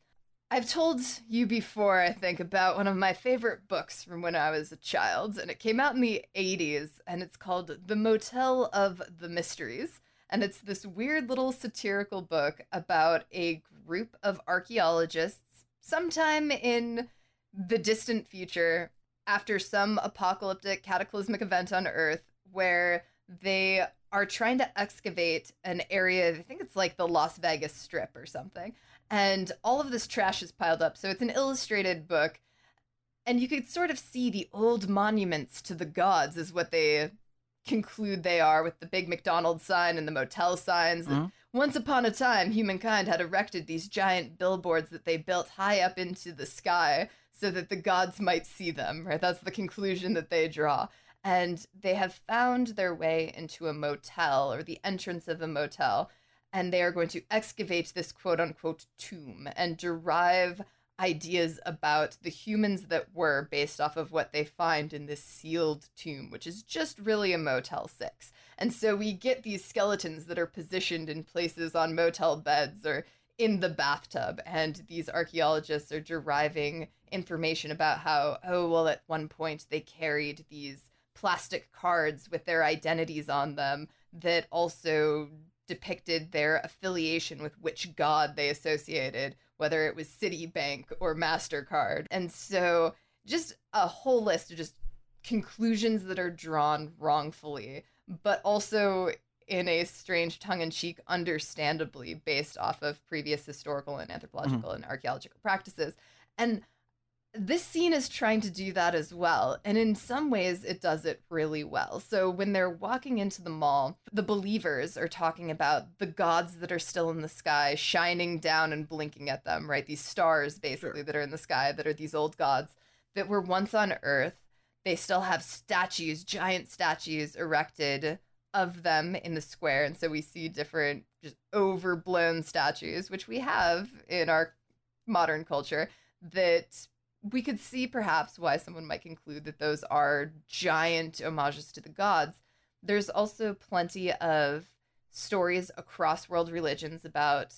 A: I've told you before, I think, about one of my favorite books from when I was a child, and it came out in the 80s, and it's called The Motel of the Mysteries. And it's this weird little satirical book about a group of archaeologists sometime in the distant future after some apocalyptic cataclysmic event on Earth where they are trying to excavate an area, I think it's like the Las Vegas Strip or something. And all of this trash is piled up. So it's an illustrated book. And you could sort of see the old monuments to the gods, is what they conclude they are, with the big McDonald's sign and the motel signs.
B: Mhm.
A: Once upon a time, humankind had erected these giant billboards that they built high up into the sky so that the gods might see them, right? That's the conclusion that they draw. And they have found their way into a motel or the entrance of a motel, and they are going to excavate this quote unquote tomb and derive ideas about the humans that were based off of what they find in this sealed tomb, which is just really a Motel 6. And so we get these skeletons that are positioned in places on motel beds or in the bathtub, and these archaeologists are deriving information about how, oh, well, at one point they carried these plastic cards with their identities on them that also depicted their affiliation with which god they associated, whether it was Citibank or MasterCard. And so just a whole list of just conclusions that are drawn wrongfully, but also in a strange tongue in cheek, understandably based off of previous historical and anthropological mm-hmm. and archaeological practices. And this scene is trying to do that as well. And in some ways, it does it really well. So when they're walking into the mall, the believers are talking about the gods that are still in the sky, shining down and blinking at them, right? These stars, basically,
B: Sure.
A: that are in the sky, that are these old gods that were once on Earth. They still have statues, giant statues erected of them in the square. And so we see different, just overblown statues, which we have in our modern culture, that we could see perhaps why someone might conclude that those are giant homages to the gods. There's also plenty of stories across world religions about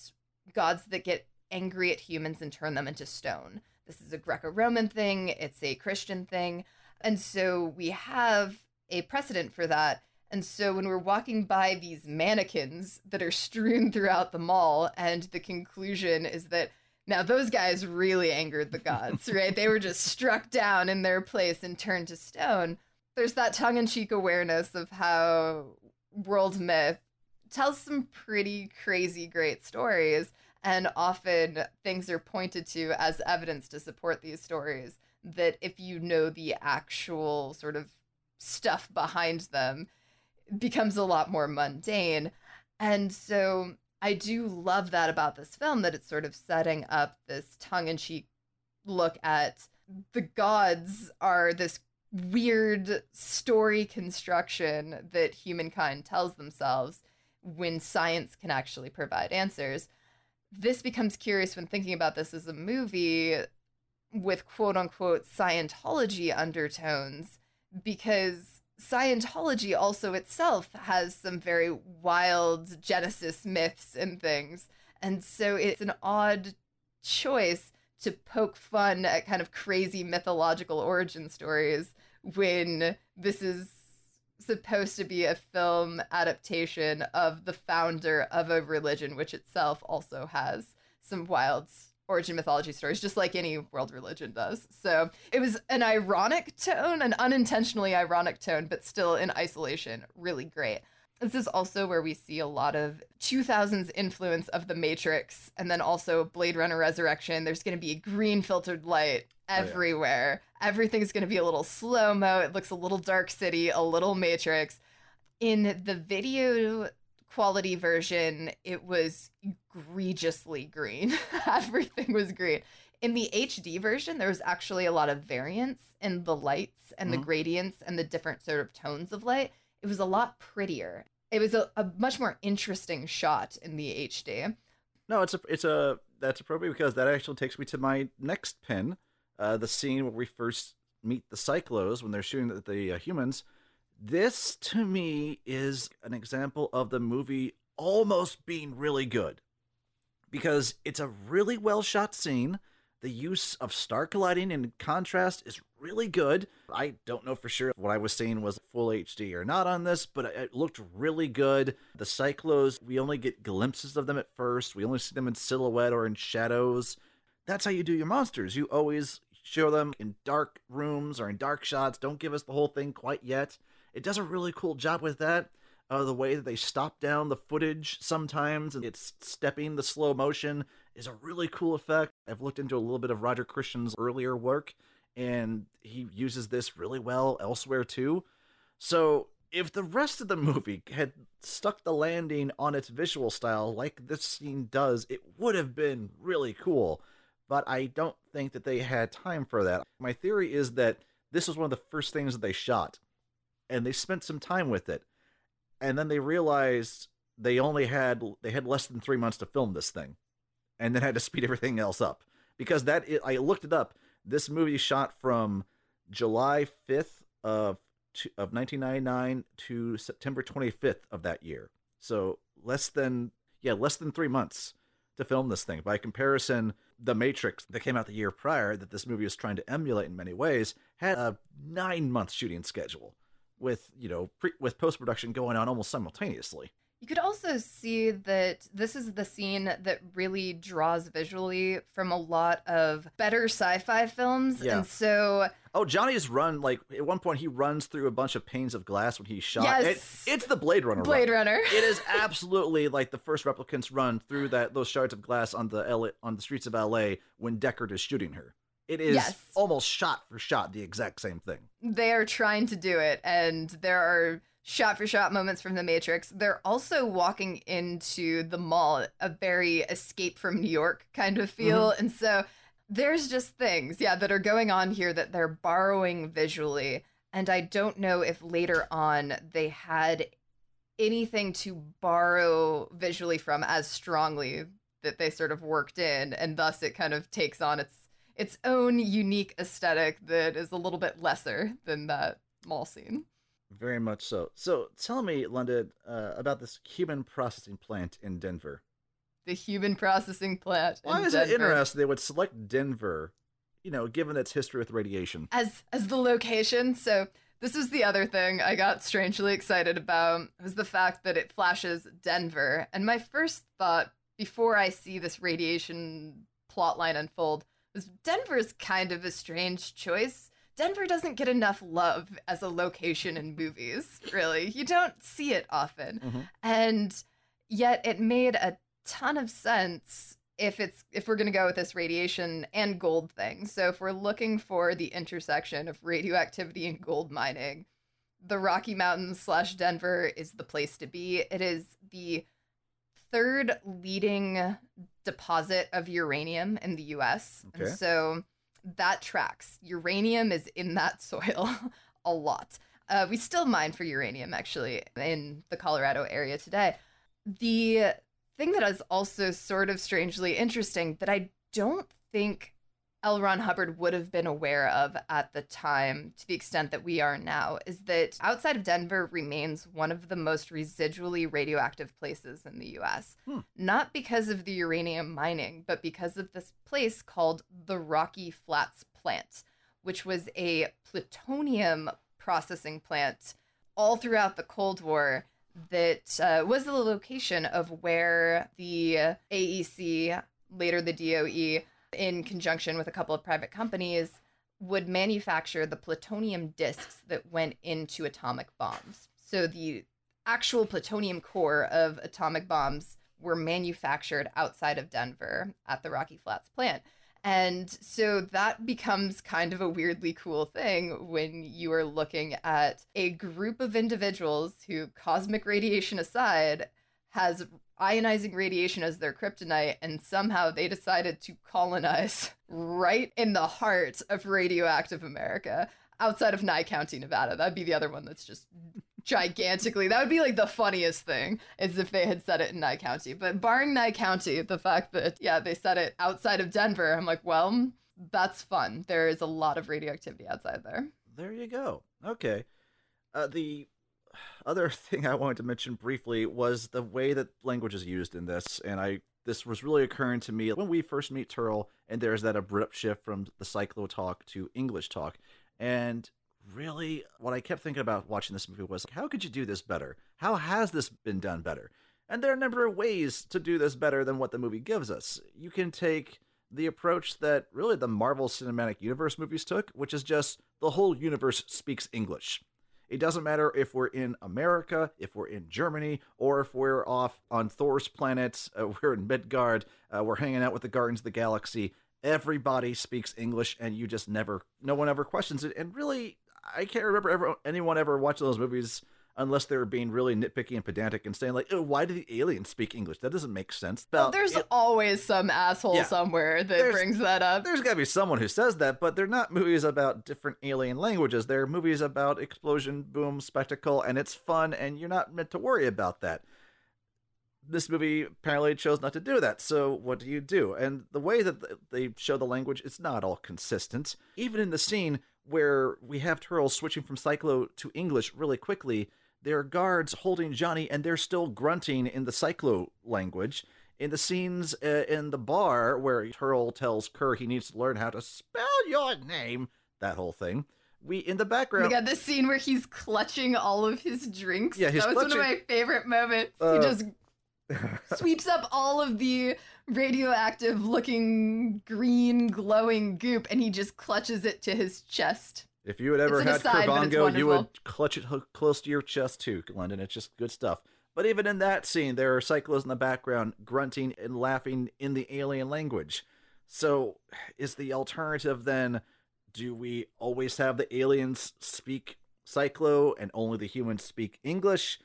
A: gods that get angry at humans and turn them into stone. This is a Greco Roman thing, it's a Christian thing. And so we have a precedent for that. And so when we're walking by these mannequins that are strewn throughout the mall, and the conclusion is that now those guys really angered the gods, right? They were just struck down in their place and turned to stone. There's that tongue in cheek awareness of how world myth tells some pretty crazy great stories. And often things are pointed to as evidence to support these stories that if you know the actual sort of stuff behind them, becomes a lot more mundane. And so I do love that about this film that it's sort of setting up this tongue in cheek look at the gods are this weird story construction that humankind tells themselves when science can actually provide answers. This becomes curious when thinking about this as a movie with quote unquote Scientology undertones because Scientology also itself has some very wild Genesis myths and things. And so it's an odd choice to poke fun at kind of crazy mythological origin stories when this is supposed to be a film adaptation of the founder of a religion, which itself also has some wild origin mythology stories, just like any world religion does. So it was an ironic tone, an unintentionally ironic tone, but still in isolation, really great. This is also where we see a lot of 2000s influence of The Matrix and then also Blade Runner Resurrection. There's going to be a green filtered light oh,
B: yeah.
A: everywhere. Everything's going to be a little slow mo. It looks a little Dark City, a little Matrix. In the video quality version, it was egregiously green. Everything was green. In the HD version, there was actually a lot of variance in the lights and the
B: Mhm.
A: gradients and the different sort of tones of light. It was a lot prettier. It was a, a much more interesting shot in the HD.
B: No, it's a it's a that's appropriate because that actually takes me to my next pin, uh, the scene where we first meet the Psychlos when they're shooting the, the uh, humans. This to me is an example of the movie almost being really good because it's a really well shot scene. The use of stark lighting and contrast is really good. I don't know for sure what I was seeing was full HD or not on this, but it looked really good. The Psychlos, we only get glimpses of them at first. We only see them in silhouette or in shadows. That's how you do your monsters. You always show them in dark rooms or in dark shots. Don't give us the whole thing quite yet. It does a really cool job with that. Uh, the way that they stop down the footage sometimes and it's stepping the slow motion is a really cool effect. I've looked into a little bit of Roger Christian's earlier work and he uses this really well elsewhere too. So if the rest of the movie had stuck the landing on its visual style like this scene does, it would have been really cool. But I don't think that they had time for that. My theory is that this was one of the first things that they shot, and they spent some time with it, and then they realized they only had they had less than three months to film this thing, and then had to speed everything else up because that I looked it up. This movie shot from July fifth of of 1999 to September 25th of that year. So less than yeah, less than 3 months to film this thing. By comparison, The Matrix that came out the year prior that this movie was trying to emulate in many ways had a 9-month shooting schedule with, you know, pre- with post-production going on almost simultaneously.
A: You could also see that this is the scene that really draws visually from a lot of better sci-fi films.
B: Yeah.
A: And so
B: Oh, Johnny's run like at one point he runs through a bunch of panes of glass when he's shot.
A: Yes.
B: It- it's the Blade Runner.
A: Blade
B: run.
A: Runner.
B: it is absolutely like the first replicants run through that those shards of glass on the LA, on the streets of LA when Deckard is shooting her. It is
A: Yes.
B: almost shot for shot the exact same thing.
A: They are trying to do it and there are shot for shot moments from the matrix. They're also walking into the mall a very escape from new york kind of feel. Mm-hmm. And so there's just things yeah that are going on here that they're borrowing visually. And i don't know if later on they had anything to borrow visually from as strongly that they sort of worked in and thus it kind of takes on its its own unique aesthetic that is a little bit lesser than that mall scene.
B: Very much so. So tell me, London, uh, about this human processing plant in Denver.
A: The human processing plant.
B: Why is
A: Denver
B: it interesting they would select Denver, you know, given its history with radiation?
A: as as the location? So this is the other thing I got strangely excited about was the fact that it flashes Denver. And my first thought before I see this radiation plotline unfold Denver's kind of a strange choice. Denver doesn't get enough love as a location in movies, really. You don't see it often.
B: Mhm.
A: And yet it made a ton of sense if it's if we're going to go with this radiation and gold thing. So if we're looking for the intersection of radioactivity and gold mining, the Rocky Mountains slash Denver is the place to be. It is the third leading deposit of uranium in the US.
B: Okay.
A: And so that tracks. Uranium is in that soil a lot. Uh, we still mine for uranium actually in the Colorado area today. The thing that is also sort of strangely interesting that I don't think L. Ron Hubbard would have been aware of at the time to the extent that we are now is that outside of Denver remains one of the most residually radioactive places in the US.
B: Hmm.
A: Not because of the uranium mining, but because of this place called the Rocky Flats plant, which was a plutonium processing plant all throughout the Cold War that uh, was the location of where the AEC, later the DOE, in conjunction with a couple of private companies, would manufacture the plutonium disks that went into atomic bombs. So the actual plutonium core of atomic bombs were manufactured outside of Denver at the Rocky Flats plant. And so that becomes kind of a weirdly cool thing when you are looking at a group of individuals who, cosmic radiation aside, has ionizing radiation as their kryptonite, and somehow they decided to colonize right in the heart of radioactive America outside of Nye County, Nevada. That'd be the other one that's just gigantically. That would be like the funniest thing is if they had said it in Nye County. But barring Nye County, the fact that, yeah, they said it outside of Denver, I'm like, well, that's fun. There is a lot of radioactivity outside there.
B: There you go. Okay. Uh, the other thing I wanted to mention briefly was the way that language is used in this, and I this was really occurring to me when we first meet Terl, and there's that abrupt shift from the Psychlo talk to English talk, and really what I kept thinking about watching this movie was how could you do this better? How has this been done better? And there are a number of ways to do this better than what the movie gives us. You can take the approach that really the Marvel Cinematic Universe movies took, which is just the whole universe speaks English. It doesn't matter if we're in America, if we're in Germany, or if we're off on Thor's planet, uh, we're in Midgard, uh, we're hanging out with the Guardians of the Galaxy. Everybody speaks English, and you just never, no one ever questions it. And really, I can't remember ever, anyone ever watching those movies unless they were being really nitpicky and pedantic and saying like, "Oh, why do the aliens speak English? That doesn't make sense."
A: Well,
B: Well,
A: there's
B: it-
A: always some asshole
B: Yeah.
A: somewhere that brings that up.
B: there's got to be someone who says that, but they're not movies about different alien languages. They're movies about explosion, boom, spectacle, and it's fun, and you're not meant to worry about that. This movie apparently chose not to do that, so what do you do? And the way that they show the language, it's not all consistent. Even in the scene where we have Turles switching from Psychlo to English really quickly, there are guards holding Johnny, and they're still grunting in the Psychlo language in the scenes uh, in the bar where Terl tells Ker he needs to learn how to spell your name, that whole thing. We in the background.
A: We got this scene where he's clutching all of his drinks.
B: Yeah,
A: that was one of my favorite moments.
B: Uh,
A: he just sweeps up all of the radioactive looking green glowing goop and he just clutches it to his chest.
B: If you had ever had
A: aside,
B: kerbango, you would clutch it close to your chest too, London. It's just good stuff. But even in that scene, there are Psychlos in the background grunting and laughing in the alien language. So, is the alternative then do we always have the aliens speak Psychlo and only the humans speak English?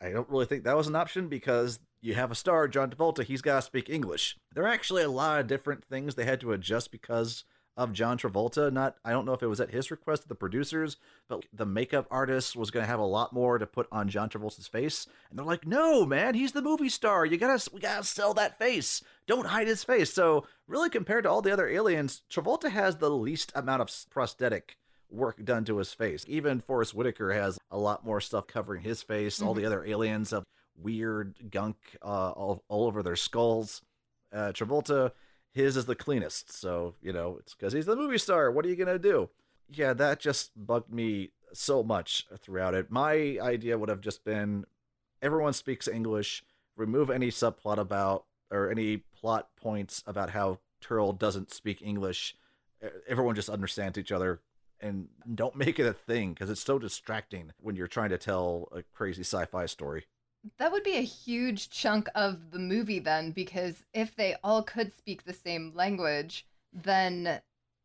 B: I don't really think that was an option because you have a star, John Travolta, he's got to speak English. There are actually a lot of different things they had to adjust because of John Travolta. Not, I don't know if it was at his request of the producers, but the makeup artist was going to have a lot more to put on John Travolta's face, and they're like, "No, man, he's the movie star. You gotta, we gotta sell that face. Don't hide his face." So, really, compared to all the other aliens, Travolta has the least amount of prosthetic work done to his face. Even Forest Whitaker has a lot more stuff covering his face. Mm-hmm. All the other aliens have weird gunk uh, all, all over their skulls. Uh, Travolta his is the cleanest. So, you know, it's because he's the movie star. What are you going to do? Yeah, that just bugged me so much throughout it. My idea would have just been everyone speaks English, remove any subplot about or any plot points about how Terl doesn't speak English. Everyone just understands each other and don't make it a thing because it's so distracting when you're trying to tell a crazy sci fi story.
A: That would be a huge chunk of the movie then, because if they all could speak the same language, then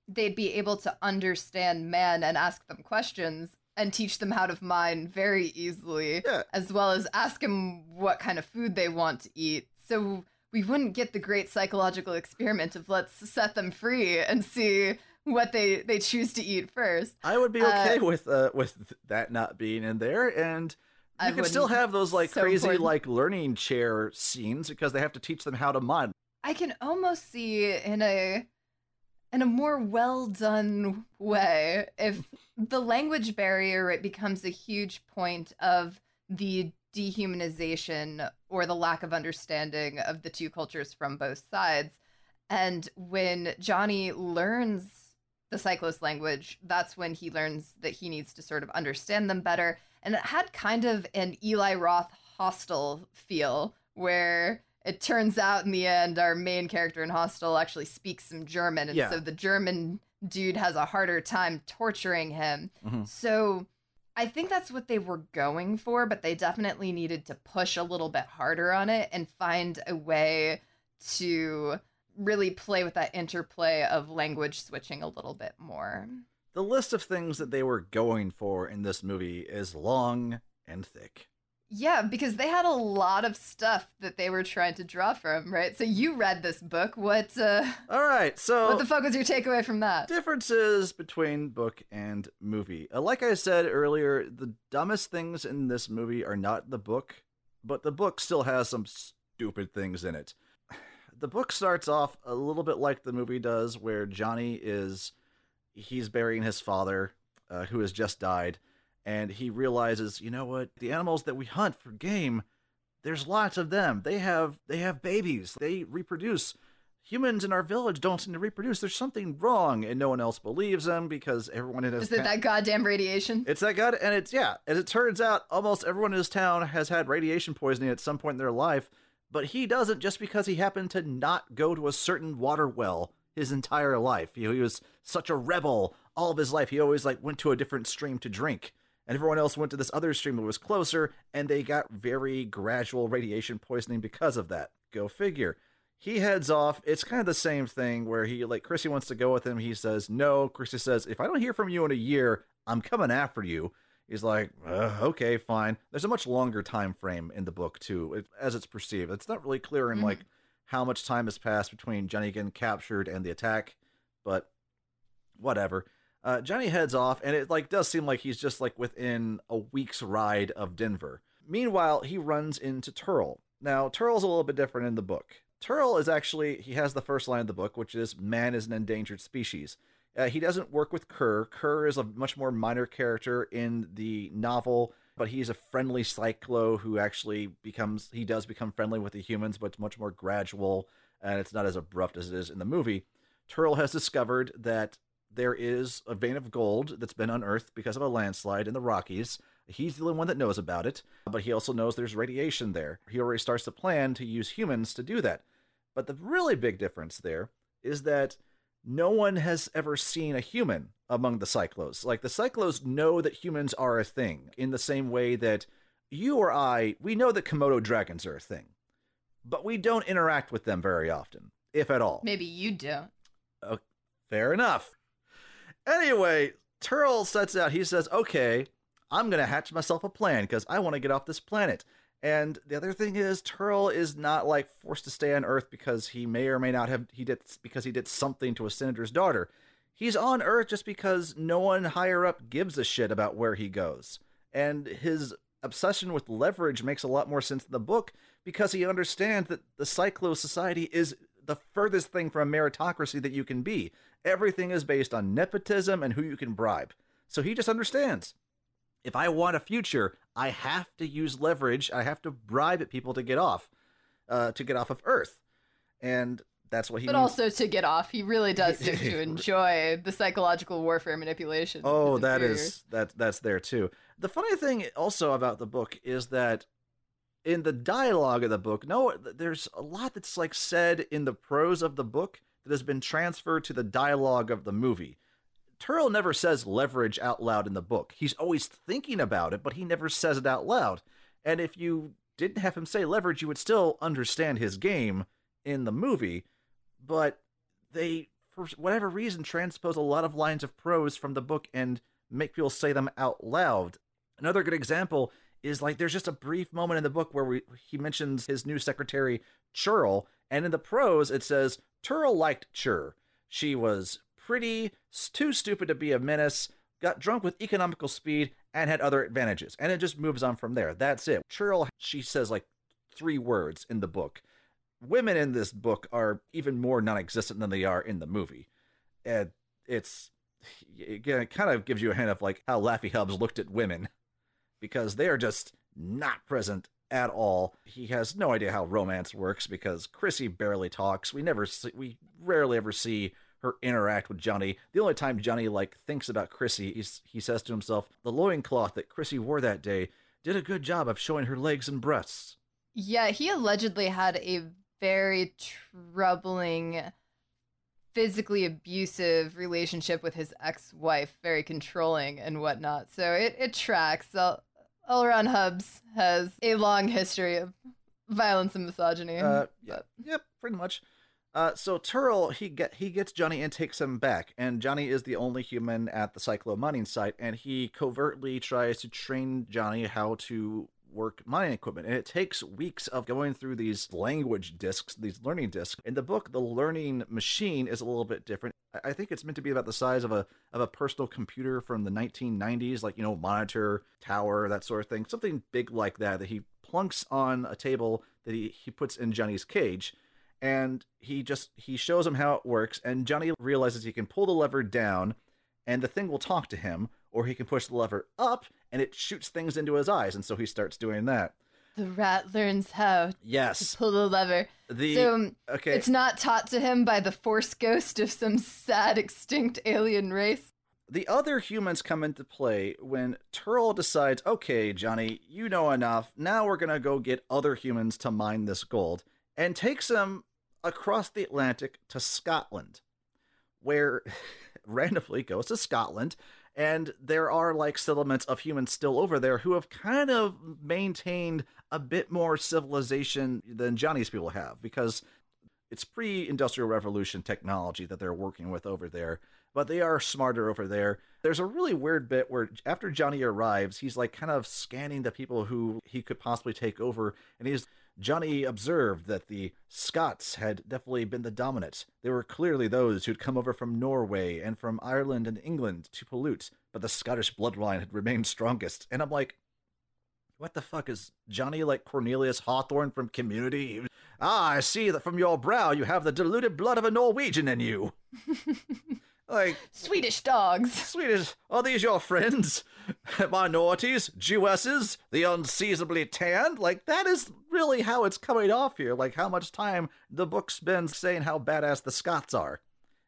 A: they'd be able to understand man and ask them questions and teach them how to mine very easily,
B: yeah.
A: as well as ask them what kind of food they want to eat. So we wouldn't get the great psychological experiment of let's set them free and see what they they choose to eat first.
B: I would be okay uh, with uh, with that not being in there and you can still have those like so crazy important. like learning chair scenes because they have to teach them how to mod.
A: I can almost see in a in a more well done way if the language barrier it becomes a huge point of the dehumanization or the lack of understanding of the two cultures from both sides. And when Johnny learns the Psychlos language, that's when he learns that he needs to sort of understand them better and it had kind of an Eli Roth hostel feel where it turns out in the end our main character in Hostel actually speaks some German, and yeah. so the German dude has a harder time torturing him. Mm-hmm. So I think that's what they were going for, but they definitely needed to push a little bit harder on it and find a way to really play with that interplay of language switching a little bit more
B: the list of things that they were going for in this movie is long and thick.
A: Yeah, because they had a lot of stuff that they were trying to draw from, right? So you read this book. What uh
B: All right. So
A: What the fuck was your takeaway from that?
B: Differences between book and movie. Uh, like I said earlier, the dumbest things in this movie are not the book, but the book still has some stupid things in it. The book starts off a little bit like the movie does where Johnny is he's burying his father, uh, who has just died, and he realizes, you know what, the animals that we hunt for game, there's lots of them. They have they have babies. They reproduce. Humans in our village don't seem to reproduce. There's something wrong, and no one else believes them because everyone in his
A: is it that goddamn radiation?
B: It's that god, and it's yeah. As it turns out, almost everyone in his town has had radiation poisoning at some point in their life, but he doesn't just because he happened to not go to a certain water well his entire life. You know, he was such a rebel all of his life. He always like went to a different stream to drink. And everyone else went to this other stream that was closer, and they got very gradual radiation poisoning because of that. Go figure. He heads off. It's kind of the same thing where he like Chrissy wants to go with him. He says no. Chrissy says, "If I don't hear from you in a year, I'm coming after you." He's like, uh, "Okay, fine." There's a much longer time frame in the book too, as it's perceived. It's not really clear in mm-hmm. like how much time has passed between Johnny getting captured and the attack, but whatever. Uh, Johnny heads off, and it like does seem like he's just like within a week's ride of Denver. Meanwhile, he runs into Terl. Now, Terl's a little bit different in the book. Terl is actually he has the first line of the book, which is "Man is an endangered species." Uh, he doesn't work with Ker. Ker is a much more minor character in the novel but he's a friendly Psychlo who actually becomes he does become friendly with the humans, but it's much more gradual and it's not as abrupt as it is in the movie. Terl has discovered that there is a vein of gold that's been unearthed because of a landslide in the Rockies. He's the only one that knows about it, but he also knows there's radiation there. He already starts to plan to use humans to do that. But the really big difference there is that no one has ever seen a human among the Psychlos. Like the Psychlos know that humans are a thing in the same way that you or I, we know that Komodo dragons are a thing, but we don't interact with them very often, if at all.
A: Maybe you don't.
B: Oh, fair enough. Anyway, Terl sets out. He says, "Okay, I'm gonna hatch myself a plan because I want to get off this planet." And the other thing is, Terl is not like forced to stay on Earth because he may or may not have he did because he did something to a senator's daughter. He's on Earth just because no one higher up gives a shit about where he goes. And his obsession with leverage makes a lot more sense in the book because he understands that the Psychlo society is the furthest thing from a meritocracy that you can be. Everything is based on nepotism and who you can bribe. So he just understands. If I want a future, I have to use leverage. I have to bribe people to get off, uh, to get off of Earth, and that's what he.
A: But
B: means-
A: also to get off, he really does seem to enjoy the psychological warfare manipulation.
B: Oh, that is that that that's there too. The funny thing also about the book is that in the dialogue of the book, no, there's a lot that's like said in the prose of the book that has been transferred to the dialogue of the movie. Terl never says leverage out loud in the book. He's always thinking about it, but he never says it out loud. And if you didn't have him say leverage, you would still understand his game in the movie. But they, for whatever reason, transpose a lot of lines of prose from the book and make people say them out loud. Another good example is like there's just a brief moment in the book where we, he mentions his new secretary, Churl, and in the prose it says, Terl liked Chur. She was pretty, too stupid to be a menace, got drunk with economical speed, and had other advantages. And it just moves on from there. That's it. Churl, she says like three words in the book. Women in this book are even more non existent than they are in the movie. And it's, again, it kind of gives you a hint of like how Laffy Hubbs looked at women because they are just not present at all. He has no idea how romance works because Chrissy barely talks. We never see, we rarely ever see her interact with Johnny. The only time Johnny like thinks about Chrissy, he's, he says to himself, "The loincloth that Chrissy wore that day did a good job of showing her legs and breasts."
A: Yeah, he allegedly had a very troubling, physically abusive relationship with his ex-wife, very controlling and whatnot. So it, it tracks. L- Elron Hubbs has a long history of violence and misogyny.
B: Uh, yeah, yep, pretty much. Uh, so Terl he get he gets Johnny and takes him back, and Johnny is the only human at the Psychlo mining site, and he covertly tries to train Johnny how to work mining equipment, and it takes weeks of going through these language discs, these learning discs. In the book, the learning machine is a little bit different. I- think it's meant to be about the size of a of a personal computer from the 1990s, like you know, monitor, tower, that sort of thing, something big like that that he plunks on a table that he he puts in Johnny's cage and he just he shows him how it works and johnny realizes he can pull the lever down and the thing will talk to him or he can push the lever up and it shoots things into his eyes and so he starts doing that
A: the rat learns how to
B: yes
A: pull the lever.
B: the
A: so
B: okay
A: it's not taught to him by the force ghost of some sad extinct alien race.
B: the other humans come into play when Terl decides, okay, Johnny, you know enough. Now we're going to go get other humans to mine this gold and takes them across the Atlantic to Scotland, where randomly goes to Scotland. And there are like settlements of humans still over there who have kind of maintained a bit more civilization than Johnny's people have because it's pre-industrial revolution technology that they're working with over there but they are smarter over there there's a really weird bit where after johnny arrives he's like kind of scanning the people who he could possibly take over and he's johnny observed that the scots had definitely been the dominant they were clearly those who'd come over from norway and from ireland and england to pollute but the scottish bloodline had remained strongest and i'm like what the fuck is Johnny like Cornelius Hawthorne from Community? Ah, I see that from your brow you have the diluted blood of a Norwegian in you. like,
A: Swedish dogs.
B: Swedish, are these your friends? Minorities, Jewesses, the unseasonably tanned? Like, that is really how it's coming off here. Like, how much time the book spends saying how badass the Scots are.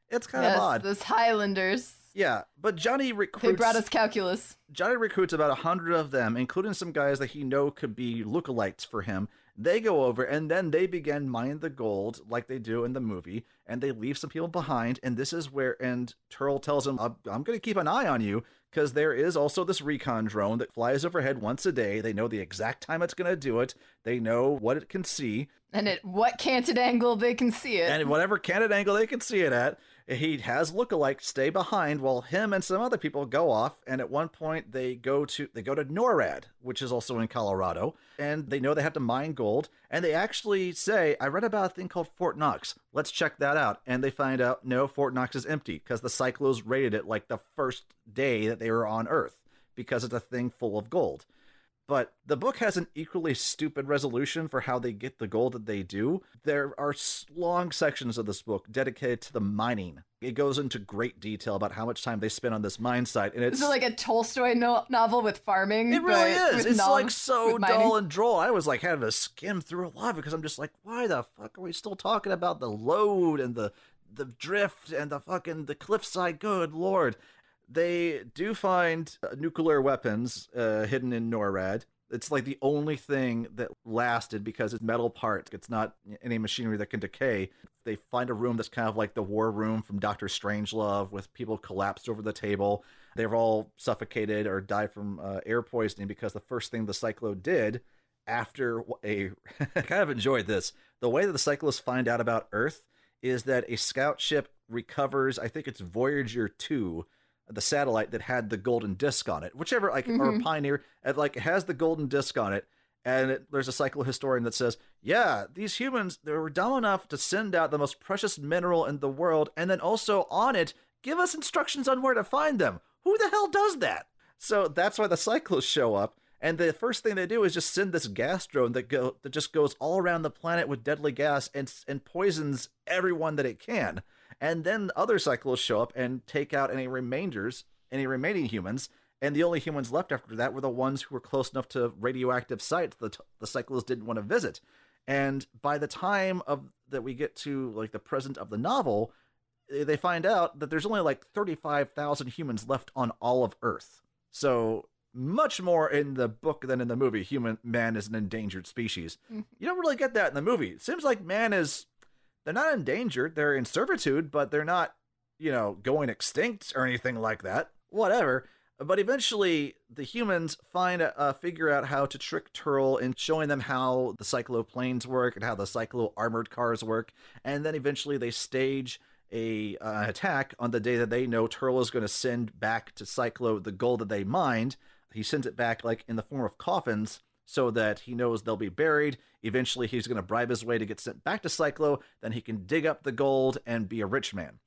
B: It's kind
A: yes,
B: of odd.
A: those Highlanders.
B: Yeah, but Johnny recruits.
A: They brought us calculus.
B: Johnny recruits about a hundred of them, including some guys that he know could be lookalikes for him. They go over and then they begin mining the gold like they do in the movie, and they leave some people behind. And this is where, and Terl tells him, "I'm, I'm going to keep an eye on you because there is also this recon drone that flies overhead once a day. They know the exact time it's going to do it. They know what it can see,
A: And at what canted angle they can see it.
B: and whatever canted angle they can see it at. He has lookalike stay behind while him and some other people go off and at one point they go to they go to NORAD which is also in Colorado and they know they have to mine gold and they actually say I read about a thing called Fort Knox. Let's check that out. And they find out no Fort Knox is empty because the Psychlos raided it like the first day that they were on Earth because it's a thing full of gold but the book has an equally stupid resolution for how they get the gold that they do. There are long sections of this book dedicated to the mining. It goes into great detail about how much time they spend on this mine site, and it's
A: is like a Tolstoy no- novel with farming.
B: it really is. It's
A: nom-
B: like so dull and droll. I was like having to skim through a lot because I'm just like, why the fuck are we still talking about the load and the the drift and the fucking the cliffside? Good lord. They do find uh, nuclear weapons uh, hidden in NORAD. It's like the only thing that lasted because it's metal parts. It's not any machinery that can decay. They find a room that's kind of like the war room from Doctor Strangelove with people collapsed over the table. They've all suffocated or died from uh, air poisoning because the first thing the Psychlo did after a. I kind of enjoyed this. The way that the Cyclists find out about Earth is that a scout ship recovers, I think it's Voyager 2, the satellite that had the golden disc on it, whichever, like, or
A: Mhm.
B: Pioneer, and like, it has the golden disc on it. And it, there's a Psychlo historian that says, yeah, these humans, they were dumb enough to send out the most precious mineral in the world, and then also on it, give us instructions on where to find them. Who the hell does that? So that's why the Psychlos show up. And the first thing they do is just send this gas drone that go that just goes all around the planet with deadly gas and and poisons everyone that it can. And then other Psychlos show up and take out any remainders, any remaining humans. And the only humans left after that were the ones who were close enough to radioactive sites that the Psychlos didn't want to visit. And by the time of that we get to like the present of the novel, eh, they find out that there's only like 35,000 humans left on all of Earth. So much more in the book than in the movie. Human man is an endangered species.
A: Mhm.
B: You don't really get that in the movie. It seems like man is they're not endangered. They're in servitude, but they're not, you know, going extinct or anything like that. Whatever. But eventually, the humans find a, figure out how to trick Terl in showing them how the Psychlo planes work and how the Psychlo armored cars work, and then eventually they stage a uh, attack on the day that they know Terl is going to send back to Psychlo the gold that they mined. He sends it back like in the form of coffins so that he knows they'll be buried. Eventually, he's going to bribe his way to get sent back to Psychlo. Then he can dig up the gold and be a rich man.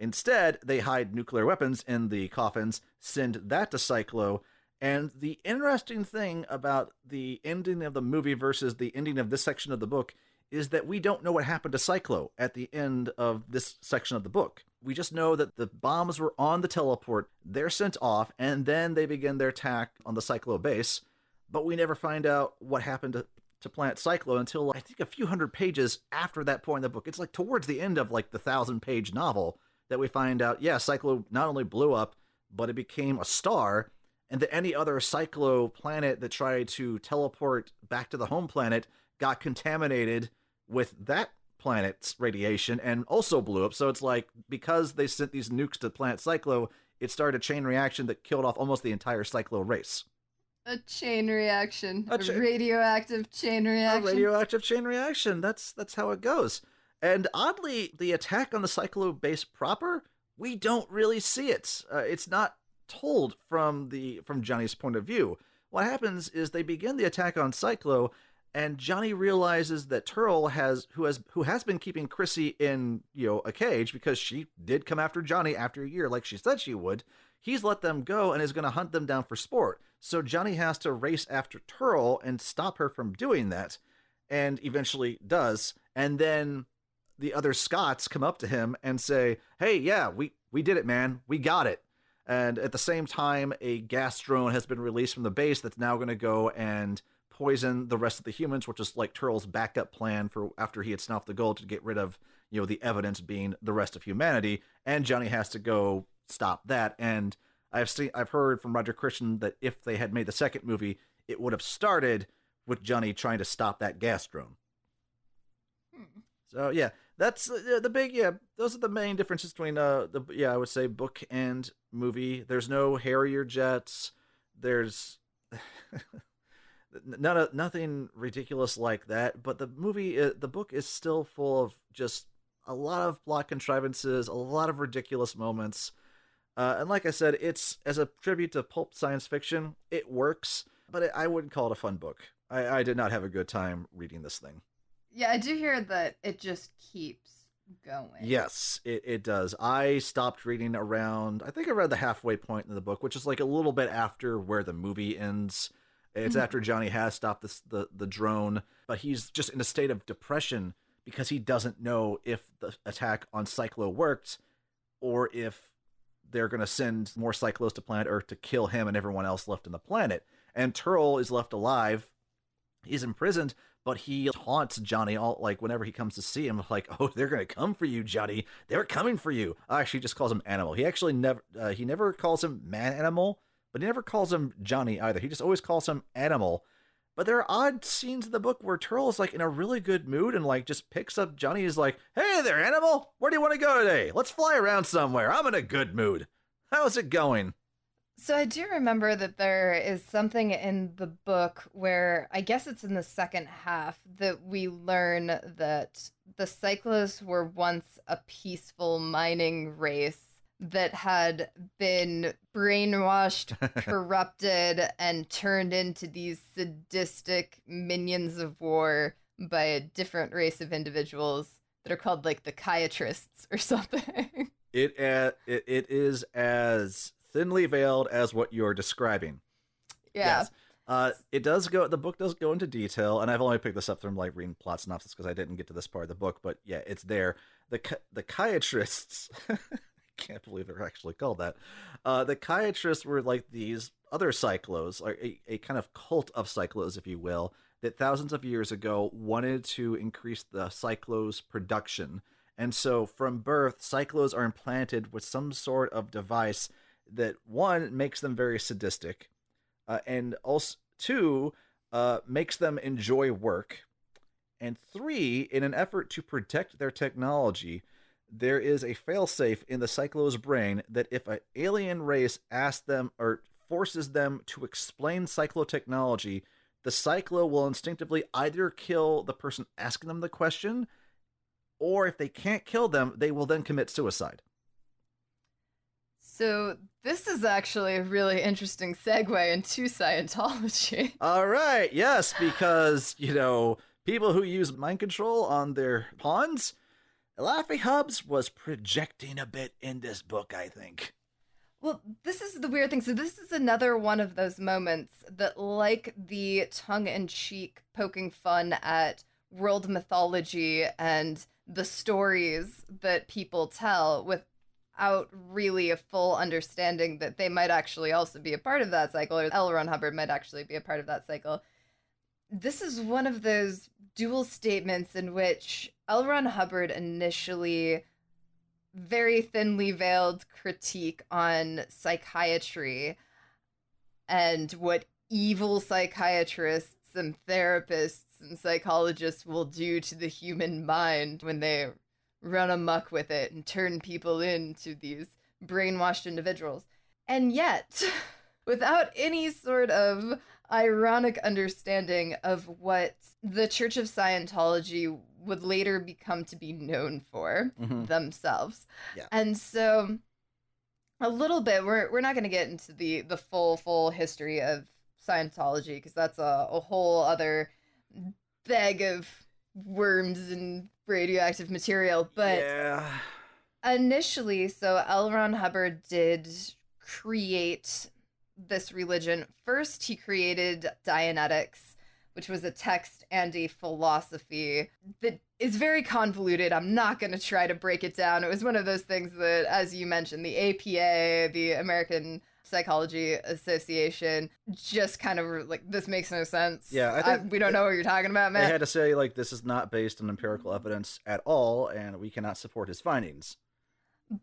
B: Instead, they hide nuclear weapons in the coffins, send that to Psychlo. And the interesting thing about the ending of the movie versus the ending of this section of the book is that we don't know what happened to Psychlo at the end of this section of the book. We just know that the bombs were on the teleport, they're sent off, and then they begin their attack on the Psychlo base. But we never find out what happened to, to Planet Psychlo until I think a few hundred pages after that point in the book. It's like towards the end of like the thousand page novel that we find out, yeah, Psychlo not only blew up, but it became a star, and that any other Psychlo planet that tried to teleport back to the home planet got contaminated with that planet's radiation and also blew up. So it's like because they sent these nukes to planet Psychlo, it started a chain reaction that killed off almost the entire Psychlo race.
A: A chain reaction.
B: A
A: A, radioactive chain reaction.
B: A radioactive chain reaction. That's that's how it goes. And oddly, the attack on the Psychlo base proper, we don't really see it. Uh, it's not told from the from Johnny's point of view. What happens is they begin the attack on Psychlo, and Johnny realizes that Terl has who has who has been keeping Chrissy in you know a cage because she did come after Johnny after a year like she said she would. He's let them go and is going to hunt them down for sport. So Johnny has to race after Terl and stop her from doing that, and eventually does. And then the other Scots come up to him and say, "Hey, yeah, we we did it, man. We got it." And at the same time, a gas drone has been released from the base that's now going to go and poison the rest of the humans, which is like Terl's backup plan for after he had snuffed the gold to get rid of, you know, the evidence being the rest of humanity. And Johnny has to go stop that. And I've seen, I've heard from Roger Christian that if they had made the second movie, it would have started with Johnny trying to stop that gas drone.
A: Hmm.
B: So yeah, that's uh, the big yeah. Those are the main differences between uh the yeah I would say book and movie. There's no Harrier jets. There's none of nothing ridiculous like that. But the movie, uh, the book is still full of just a lot of plot contrivances, a lot of ridiculous moments. Uh, and like I said, it's as a tribute to pulp science fiction, it works, but it, I wouldn't call it a fun book. I, I did not have a good time reading this thing.
A: Yeah, I do hear that it just keeps going.
B: Yes, it, it does. I stopped reading around, I think I read the halfway point in the book, which is like a little bit after where the movie ends. It's
A: Mhm.
B: after Johnny has stopped this, the, the drone, but he's just in a state of depression because he doesn't know if the attack on Psychlo worked or if they're going to send more Psychlos to planet Earth to kill him and everyone else left on the planet. And Terl is left alive. He's imprisoned, but he taunts Johnny all like whenever he comes to see him, like, "Oh, they're gonna come for you, Johnny. They're coming for you." Actually, just calls him Animal. He actually never uh, he never calls him Man Animal, but he never calls him Johnny either. He just always calls him Animal. But there are odd scenes in the book where Terl is like in a really good mood and like just picks up Johnny. Is like, "Hey there, Animal. Where do you want to go today? Let's fly around somewhere. I'm in a good mood. How's it going?"
A: So I do remember that there is something in the book where I guess it's in the second half that we learn that the Psychlos were once a peaceful mining race that had been brainwashed, corrupted, and turned into these sadistic minions of war by a different race of individuals that are called like the Chiatrists or something.
B: It, uh, it it is as thinly veiled as what you're describing.
A: yeah.
B: Yes. Uh, it does go. The book does go into detail, and I've only picked this up from like reading plot synopsis because I didn't get to this part of the book. But yeah, it's there. The the chiatrists. Can't believe they're actually called that. Uh, the chiatrists were like these other Psychlos, a, a kind of cult of Psychlos, if you will, that thousands of years ago wanted to increase the Psychlos production. And so from birth, Psychlos are implanted with some sort of device that one makes them very sadistic, uh, and also two uh, makes them enjoy work, and three, in an effort to protect their technology, there is a failsafe in the Psychlo's brain that if an alien race asks them or forces them to explain Psychlo technology, the Psychlo will instinctively either kill the person asking them the question, or if they can't kill them, they will then commit suicide.
A: So this is actually a really interesting segue into Scientology.
B: All right, yes, because you know people who use mind control on their pawns. Laffy Hubs was projecting a bit in this book, I think.
A: Well, this is the weird thing. So this is another one of those moments that, like the tongue-in-cheek poking fun at world mythology and the stories that people tell without really a full understanding that they might actually also be a part of that cycle, or L. Ron Hubbard might actually be a part of that cycle. This is one of those dual statements in which L. Ron Hubbard initially very thinly veiled critique on psychiatry and what evil psychiatrists and therapists and psychologists will do to the human mind when they run amuck with it and turn people into these brainwashed individuals. And yet, without any sort of ironic understanding of what the Church of Scientology would later become to be known for
B: Mhm.
A: themselves.
B: Yeah.
A: And so a little bit we're we're not going to get into the the full full history of Scientology because that's a, a whole other bag of worms and radioactive material, but
B: yeah,
A: initially, so L. Ron Hubbard did create this religion. First, he created Dianetics, which was a text and a philosophy that is very convoluted. I'm not going to try to break it down. It was one of those things that, as you mentioned, the APA, the American Psychology Association, just kind of like, this makes no sense.
B: Yeah, I think
A: we don't know what you're talking about, man.
B: they had to say like this is not based on empirical evidence at all, and we cannot support his findings.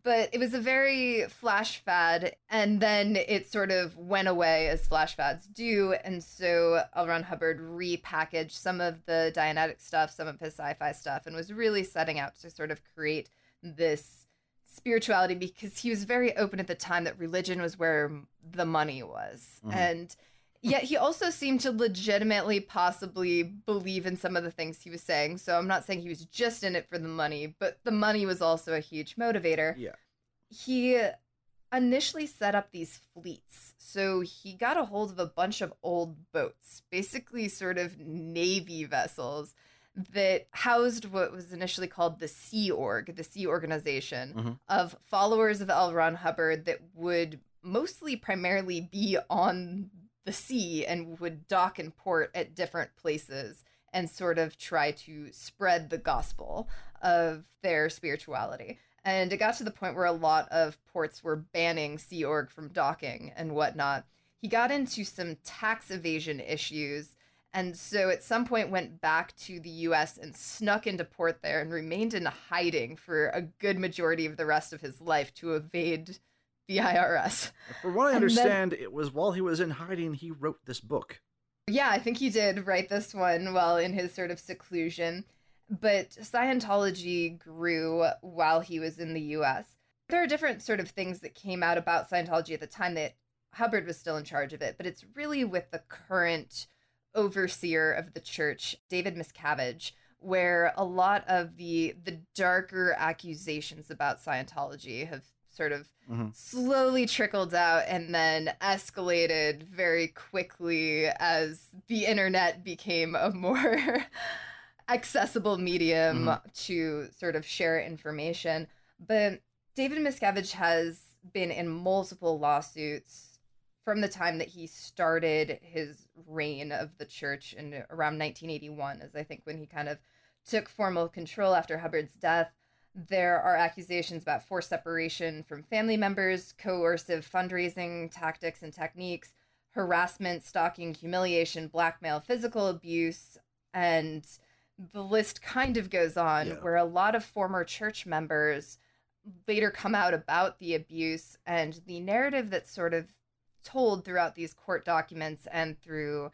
A: But it was a very flash fad and then it sort of went away as flash fads do and so L. Ron Hubbard repackaged some of the Dianetic stuff some of his sci-fi stuff and was really setting out to sort of create this spirituality because he was very open at the time that religion was where the money was
B: Mhm.
A: and Yet he also seemed to legitimately possibly believe in some of the things he was saying. So I'm not saying he was just in it for the money, but the money was also a huge motivator.
B: Yeah.
A: He initially set up these fleets. So he got a hold of a bunch of old boats, basically sort of navy vessels that housed what was initially called the Sea Org, the Sea Organization
B: Mhm.
A: of followers of L. Ron Hubbard that would mostly primarily be on the sea and would dock and port at different places and sort of try to spread the gospel of their spirituality. And it got to the point where a lot of ports were banning Sea Org from docking and whatnot. He got into some tax evasion issues and so at some point went back to the US and snuck into port there and remained in hiding for a good majority of the rest of his life to evade the IRS.
B: For what I
A: And then-
B: understand, it was while he was in hiding he wrote this book.
A: Yeah, I think he did write this one while in his sort of seclusion. But Scientology grew while he was in the US. There are different sort of things that came out about Scientology at the time that Hubbard was still in charge of it, but it's really with the current overseer of the church, David Miscavige, where a lot of the the darker accusations about Scientology have sort of
B: Mhm.
A: slowly trickled out and then escalated very quickly as the internet became a more accessible medium to sort of share information. But David Miscavige has been in multiple lawsuits from the time that he started his reign of the church in around 1981, as I think when he kind of took formal control after Hubbard's death. There are accusations about forced separation from family members, coercive fundraising tactics and techniques, harassment, stalking, humiliation, blackmail, physical abuse, and the list kind of goes on
B: Yeah.
A: where a lot of former church members later come out about the abuse and the narrative that's sort of told throughout these court documents and through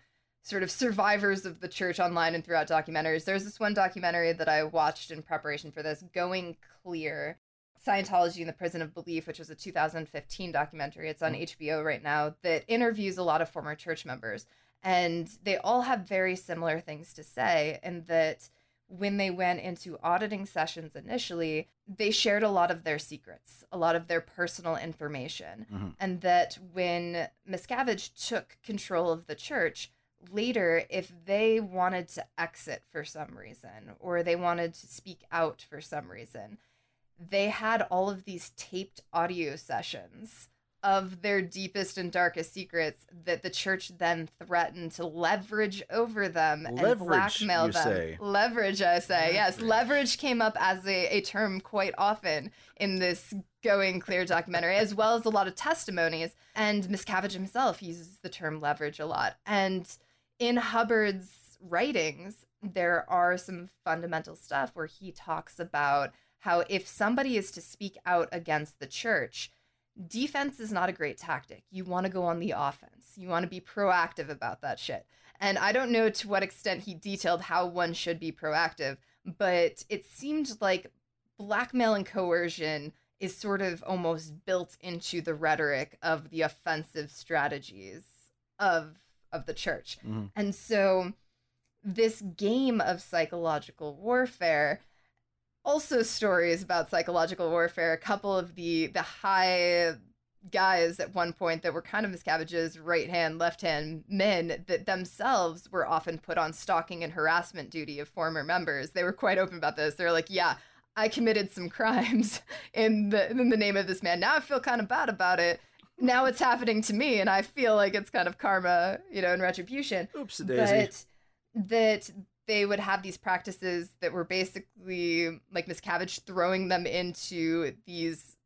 A: sort of survivors of the church online and throughout documentaries. There's this one documentary that I watched in preparation for this, Going Clear Scientology in the Prison of Belief, which was a 2015 documentary. It's on HBO right now that interviews a lot of former church members. And they all have very similar things to say, and that when they went into auditing sessions initially, they shared a lot of their secrets, a lot of their personal information.
B: Mhm.
A: And that when Miscavige took control of the church, later, if they wanted to exit for some reason or they wanted to speak out for some reason, they had all of these taped audio sessions of their deepest and darkest secrets that the church then threatened to leverage over them and blackmail them.
B: say.
A: Leverage, I say. Yes, leverage came up as a, a term quite often in this Going Clear documentary, as well as a lot of testimonies. And Miscavige himself uses the term leverage a lot. And in Hubbard's writings, there are some fundamental stuff where he talks about how if somebody is to speak out against the church, defense is not a great tactic. You want to go on the offense. You want to be proactive about that shit. And I don't know to what extent he detailed how one should be proactive, but it seemed like blackmail and coercion is sort of almost built into the rhetoric of the offensive strategies of of the church.
B: Mhm.
A: And so this game of psychological warfare also stories about psychological warfare a couple of the the high guys at one point that were kind of Miscavige's right hand left hand men that themselves were often put on stalking and harassment duty of former members they were quite open about this they're like yeah I committed some crimes in the in the name of this man now I feel kind of bad about it now it's happening to me and I feel like it's kind of karma you know and retribution
B: Oops, daisy.
A: but that they would have these practices that were basically like Miss Miscavige throwing them into these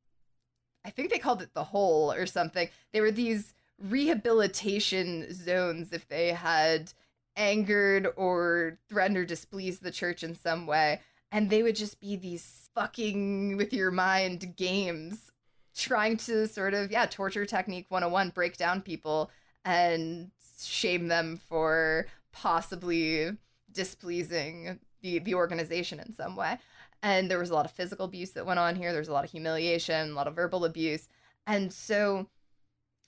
A: I think they called it the hole or something. They were these rehabilitation zones if they had angered or threatened or displeased the church in some way. And they would just be these fucking with your mind games trying to sort of, yeah, torture technique 101, break down people and shame them for possibly displeasing the, the organization in some way. And there was a lot of physical abuse that went on here. There was a lot of humiliation, a lot of verbal abuse. And so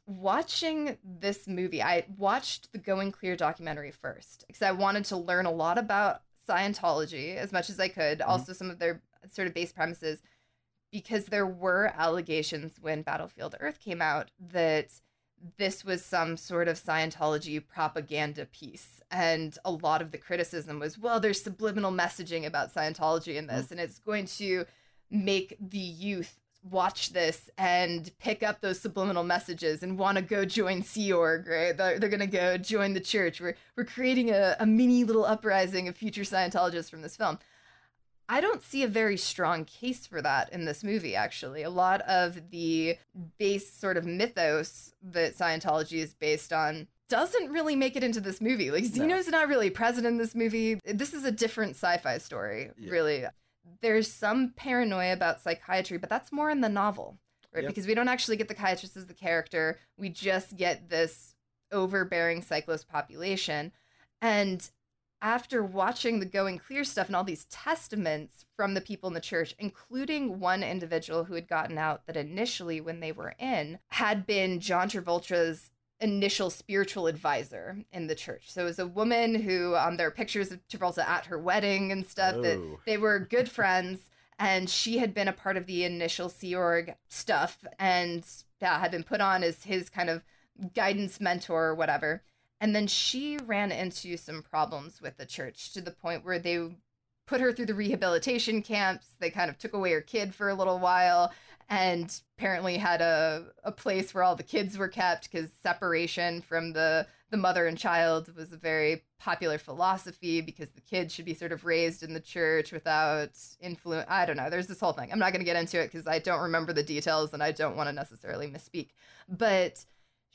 A: watching this movie, I watched the Going Clear documentary first because I wanted to learn a lot about Scientology as much as I could,
B: Mm-hmm.
A: also some of their sort of base premises, because there were allegations when Battlefield Earth came out that this was some sort of Scientology propaganda piece. And a lot of the criticism was, well, there's subliminal messaging about Scientology in this, and it's going to make the youth watch this and pick up those subliminal messages and want to go join Sea Org, right? They're, they're going to go join the church. We're, we're creating a, a mini little uprising of future Scientologists from this film. I don't see a very strong case for that in this movie, actually. A lot of the base sort of mythos that Scientology is based on doesn't really make it into this movie. Like, Xenu's not really present in this movie. This is a different sci fi story,
B: Yeah.
A: really. There's some paranoia about psychiatry, but that's more in the novel, right?
B: Yep.
A: Because we don't actually get the psychiatrist as the character. We just get this overbearing cyclist population. And after watching the Going Clear stuff and all these testaments from the people in the church, including one individual who had gotten out that initially, when they were in, had been John Travolta's initial spiritual advisor in the church. So it was a woman who, um, there are pictures of Travolta at her wedding and stuff, that
B: Oh.
A: they were good friends. And she had been a part of the initial Sea Org stuff and yeah, had been put on as his kind of guidance mentor or whatever. And then she ran into some problems with the church to the point where they put her through the rehabilitation camps. They kind of took away her kid for a little while and apparently had a, a place where all the kids were kept because separation from the, the mother and child was a very popular philosophy because the kids should be sort of raised in the church without influence. I don't know. There's this whole thing. I'm not going to get into it because I don't remember the details and I don't want to necessarily misspeak. But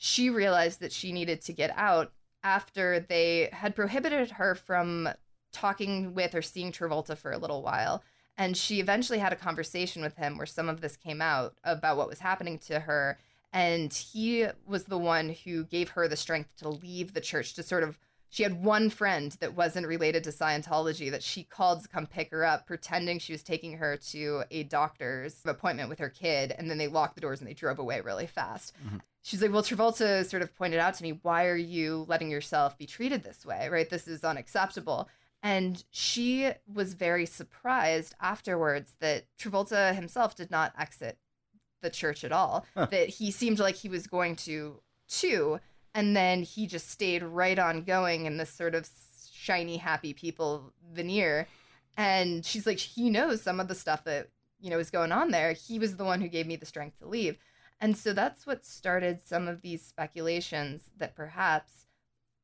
A: she realized that she needed to get out after they had prohibited her from talking with or seeing Travolta for a little while. And she eventually had a conversation with him where some of this came out about what was happening to her. And he was the one who gave her the strength to leave the church to sort of. She had one friend that wasn't related to Scientology that she called to come pick her up, pretending she was taking her to a doctor's appointment with her kid. And then they locked the doors and they drove away really fast mm-hmm. She's like, Well, Travolta sort of pointed out to me, why are you letting yourself be treated this way? Right? This is unacceptable. And she was very surprised afterwards that Travolta himself did not exit the church at all, that he seemed like he was going to, too. And then he just stayed right on going in this sort of shiny, happy people veneer. And she's like, he knows some of the stuff that, you know, is going on there. He was the one who gave me the strength to leave. And so that's what started some of these speculations that perhaps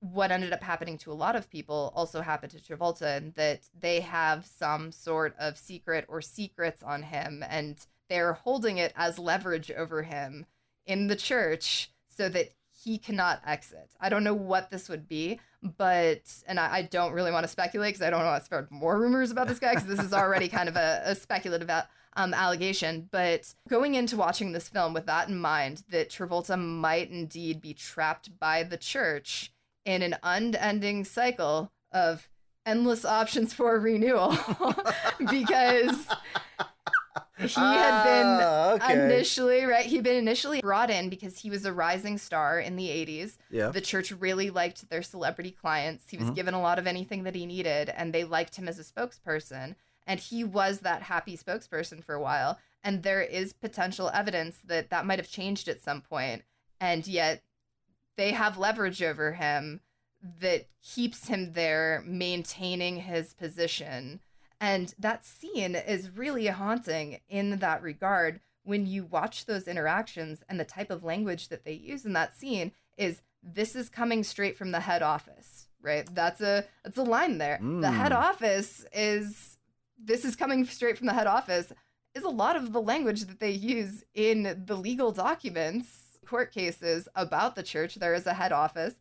A: what ended up happening to a lot of people also happened to Travolta, and that they have some sort of secret or secrets on him, and they're holding it as leverage over him in the church so that he cannot exit. I don't know what this would be, but, and I, I don't really want to speculate because I don't want to spread more rumors about this guy because this is already kind of a, a speculative um, allegation. But going into watching this film with that in mind, that Travolta might indeed be trapped by the church in an unending cycle of endless options for renewal because he had been
B: Ah, okay.
A: initially right he'd been initially brought in because he was a rising star in the 80s
B: Yeah.
A: the church really liked their celebrity clients he was
B: Mhm.
A: given a lot of anything that he needed and they liked him as a spokesperson and he was that happy spokesperson for a while. And there is potential evidence that that might have changed at some point. And yet they have leverage over him that keeps him there maintaining his position. And that scene is really haunting in that regard. When you watch those interactions and the type of language that they use in that scene is this is coming straight from the head office right? That's a that's a line there. The head
B: Mm.
A: office is this is coming straight from the head office is a lot of the language that they use in the legal documents court cases about the church there is a head office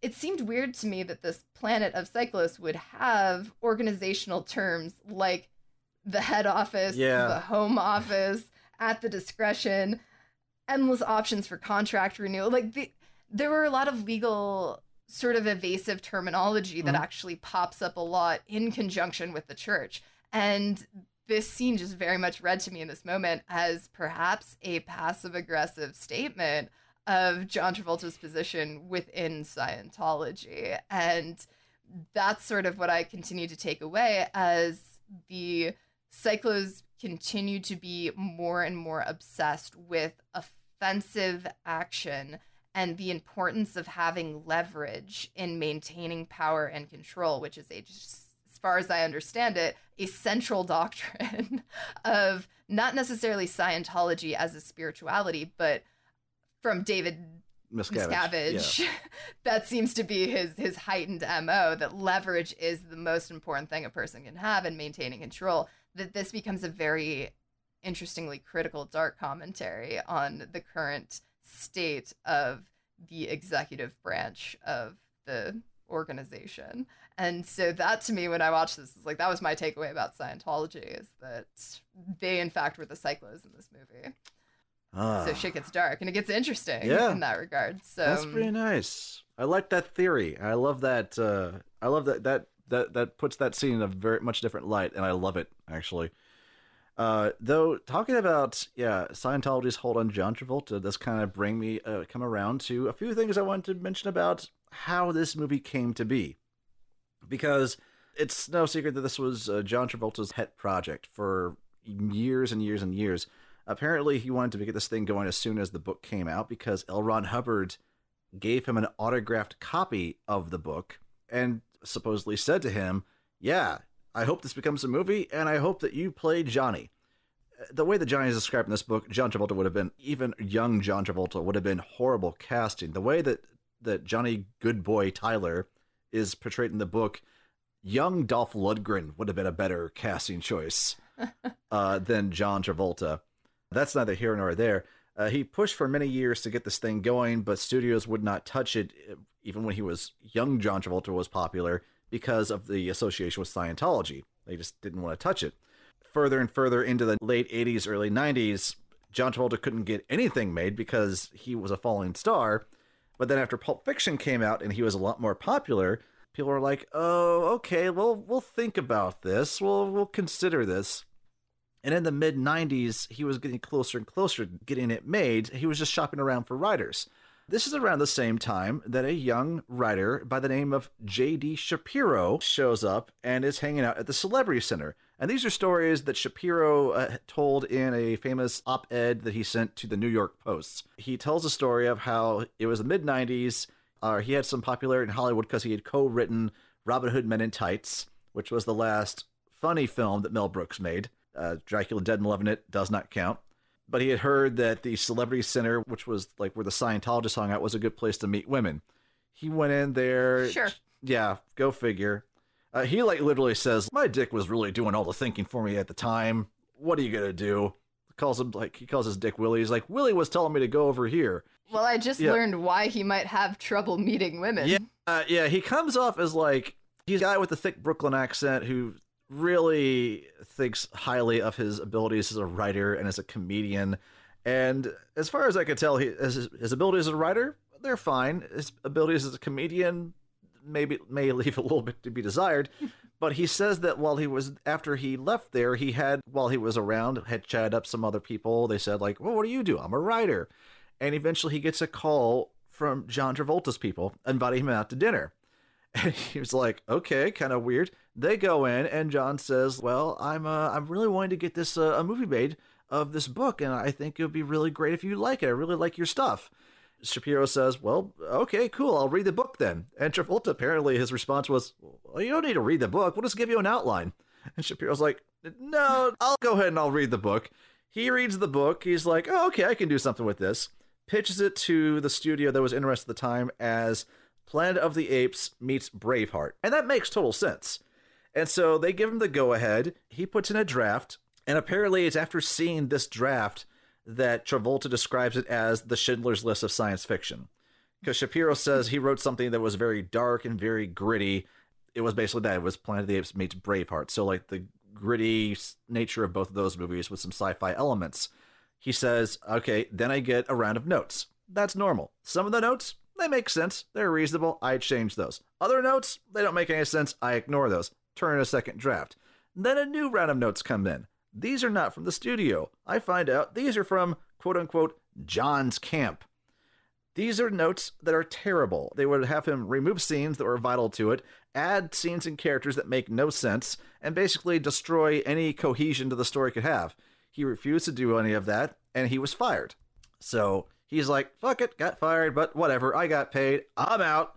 A: it seemed weird to me that this planet of cyclists would have organizational terms like the head office,
B: Yeah.
A: the home office, at the discretion, endless options for contract renewal. Like the, there were a lot of legal sort of evasive terminology that
B: Mhm.
A: actually pops up a lot in conjunction with the church. And this scene just very much read to me in this moment as perhaps a passive aggressive statement of John Travolta's position within Scientology. And that's sort of what I continue to take away as the Psychlos continue to be more and more obsessed with offensive action and the importance of having leverage in maintaining power and control, which is a as far as I understand it, a central doctrine of not necessarily Scientology as a spirituality, but from David
B: Miscavige.
A: Miscavige,
B: Yeah.
A: that seems to be his his heightened mo. That leverage is the most important thing a person can have in maintaining control. That this becomes a very interestingly critical dark commentary on the current state of the executive branch of the organization. And so that to me when I watched this is like that was my takeaway about Scientology is that they in fact were the Psychlos in this movie.
B: Ah,
A: So shit gets dark and it gets interesting
B: Yeah.
A: in that regard. So
B: that's pretty nice. I like that theory. I love that. Uh, I love that that that that puts that scene in a very much different light, and I love it actually. Uh, though talking about yeah Scientology's hold on John Travolta does kind of bring me uh, come around to a few things I wanted to mention about how this movie came to be, because it's no secret that this was uh, John Travolta's pet project for years and years and years. Apparently, he wanted to get this thing going as soon as the book came out because L. Ron Hubbard gave him an autographed copy of the book and supposedly said to him, Yeah, I hope this becomes a movie and I hope that you play Johnny. The way that Johnny is described in this book, John Travolta would have been, even young John Travolta would have been horrible casting. The way that, that Johnny Good Boy Tyler is portrayed in the book, young Dolph Lundgren would have been a better casting choice uh, than John Travolta. That's neither here nor there. Uh, he pushed for many years to get this thing going, but studios would not touch it, even when he was young. John Travolta was popular because of the association with Scientology. They just didn't want to touch it. Further and further into the late 80s, early 90s, John Travolta couldn't get anything made because he was a falling star. But then after Pulp Fiction came out and he was a lot more popular, people were like, "Oh, okay, well, we'll think about this. We'll we'll consider this." And in the mid 90s, he was getting closer and closer to getting it made. He was just shopping around for writers. This is around the same time that a young writer by the name of J.D. Shapiro shows up and is hanging out at the Celebrity Center. And these are stories that Shapiro uh, told in a famous op ed that he sent to the New York Post. He tells a story of how it was the mid 90s. Uh, he had some popularity in Hollywood because he had co written Robin Hood Men in Tights, which was the last funny film that Mel Brooks made. Uh, Dracula Dead and Loving It does not count. But he had heard that the Celebrity Center, which was like where the Scientologists hung out, was a good place to meet women. He went in there.
A: Sure.
B: Yeah, go figure. Uh, he like literally says, "My dick was really doing all the thinking for me at the time. What are you gonna do?" Calls him like he calls his dick Willie. He's like, "Willie was telling me to go over here."
A: Well, I just
B: Yeah.
A: learned why he might have trouble meeting women.
B: Yeah, uh, yeah. He comes off as like he's a guy with a thick Brooklyn accent who really thinks highly of his abilities as a writer and as a comedian. And as far as I could tell, he, his, his abilities as a writer, they're fine. His abilities as a comedian maybe may leave a little bit to be desired. But he says that while he was after he left there, he had while he was around had chatted up some other people. They said like, "Well, what do you do? I'm a writer." And eventually, he gets a call from John Travolta's people inviting him out to dinner. And he was like, "Okay, kind of weird." They go in, and John says, "Well, I'm uh, I'm really wanting to get this uh, a movie made of this book, and I think it would be really great if you like it. I really like your stuff." Shapiro says, Well, okay, cool. I'll read the book then. And Travolta, apparently, his response was, Well, you don't need to read the book. We'll just give you an outline. And Shapiro's like, No, I'll go ahead and I'll read the book. He reads the book. He's like, Oh, okay, I can do something with this. Pitches it to the studio that was interested at the time as Planet of the Apes meets Braveheart. And that makes total sense. And so they give him the go ahead. He puts in a draft. And apparently, it's after seeing this draft that Travolta describes it as the Schindler's List of science fiction. Because Shapiro says he wrote something that was very dark and very gritty. It was basically that. It was Planet of the Apes meets Braveheart. So, like, the gritty nature of both of those movies with some sci fi elements. He says, okay, then I get a round of notes. That's normal. Some of the notes, they make sense. They're reasonable. I change those. Other notes, they don't make any sense. I ignore those. Turn in a second draft. Then a new round of notes come in. These are not from the studio. I find out these are from quote unquote John's camp. These are notes that are terrible. They would have him remove scenes that were vital to it, add scenes and characters that make no sense, and basically destroy any cohesion to the story could have. He refused to do any of that, and he was fired. So he's like, fuck it, got fired, but whatever, I got paid, I'm out.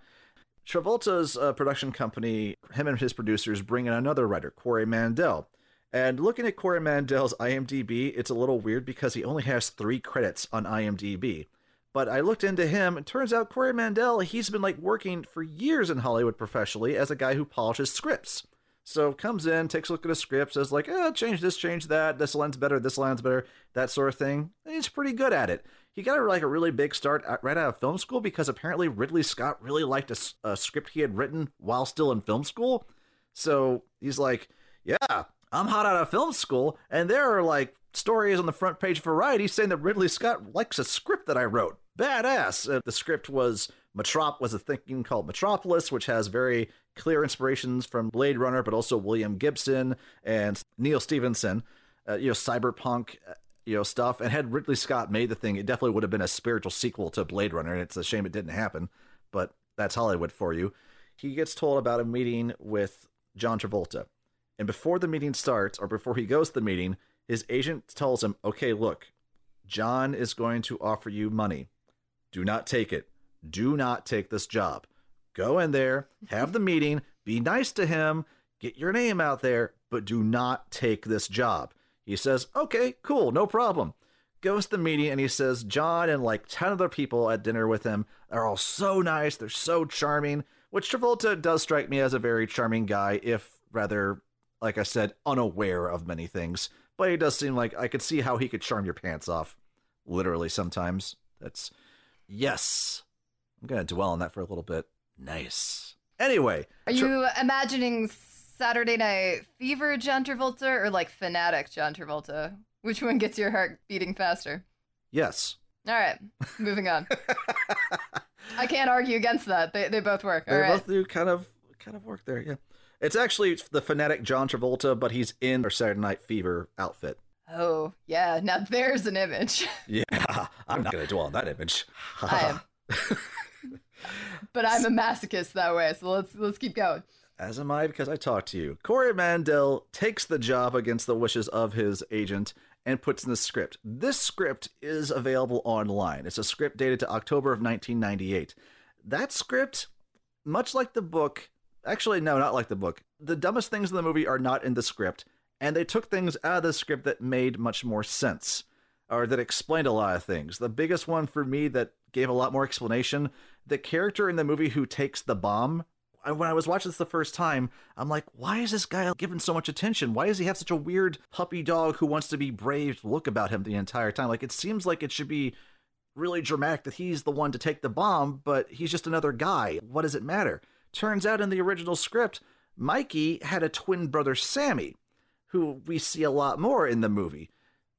B: Travolta's uh, production company, him and his producers, bring in another writer, Corey Mandell. And looking at Corey Mandell's IMDb, it's a little weird because he only has three credits on IMDb. But I looked into him, and turns out Corey Mandell, he's been like working for years in Hollywood professionally as a guy who polishes scripts. So comes in, takes a look at a script, says like, eh, change this, change that, this line's better, this line's better, that sort of thing. And he's pretty good at it. He got a, like a really big start right out of film school because apparently Ridley Scott really liked a script he had written while still in film school. So he's like, yeah, I'm hot out of film school, and there are like stories on the front page of Variety saying that Ridley Scott likes a script that I wrote. Badass. Uh, the script was Metrop was a thinking called Metropolis, which has very clear inspirations from Blade Runner, but also William Gibson and Neal Stephenson. Uh, you know, cyberpunk, uh, you know, stuff. And had Ridley Scott made the thing, it definitely would have been a spiritual sequel to Blade Runner. And it's a shame it didn't happen, but that's Hollywood for you. He gets told about a meeting with John Travolta. And before the meeting starts, or before he goes to the meeting, his agent tells him, okay, look, John is going to offer you money. Do not take it. Do not take this job. Go in there, have the meeting, be nice to him, get your name out there, but do not take this job. He says, okay, cool, no problem. Goes to the meeting and he says, John and like 10 other people at dinner with him are all so nice, they're so charming, which Travolta does strike me as a very charming guy, if rather, like I said, unaware of many things. But he does seem like I could see how he could charm your pants off, literally sometimes. That's yes. I'm gonna dwell on that for a little bit. Nice. Anyway,
A: Are
B: Tra-
A: you imagining Saturday Night Fever John Travolta or like Fanatic John Travolta? Which one gets your heart beating faster?
B: yes.
A: All right, moving on. I can't argue against that. They, they both work. All
B: They
A: right.
B: both do kind of kind of work there. Yeah. It's actually the fanatic John Travolta, but he's in our Saturday Night Fever outfit.
A: Oh, yeah. Now there's an image.
B: Yeah, I'm not gonna dwell on that image.
A: I am. but I'm a masochist that way, so let's let's keep going.
B: As am I because I talked to you. Corey Mandell takes the job against the wishes of his agent and puts in the script. This script is available online. It's a script dated to October of 1998. That script, much like the book, actually, no, not like the book, the dumbest things in the movie are not in the script, and they took things out of the script that made much more sense or that explained a lot of things. The biggest one for me that gave a lot more explanation the character in the movie who takes the bomb. When I was watching this the first time, I'm like, why is this guy given so much attention? Why does he have such a weird puppy dog who wants to be brave look about him the entire time? Like, it seems like it should be really dramatic that he's the one to take the bomb, but he's just another guy. What does it matter? Turns out in the original script, Mikey had a twin brother, Sammy, who we see a lot more in the movie.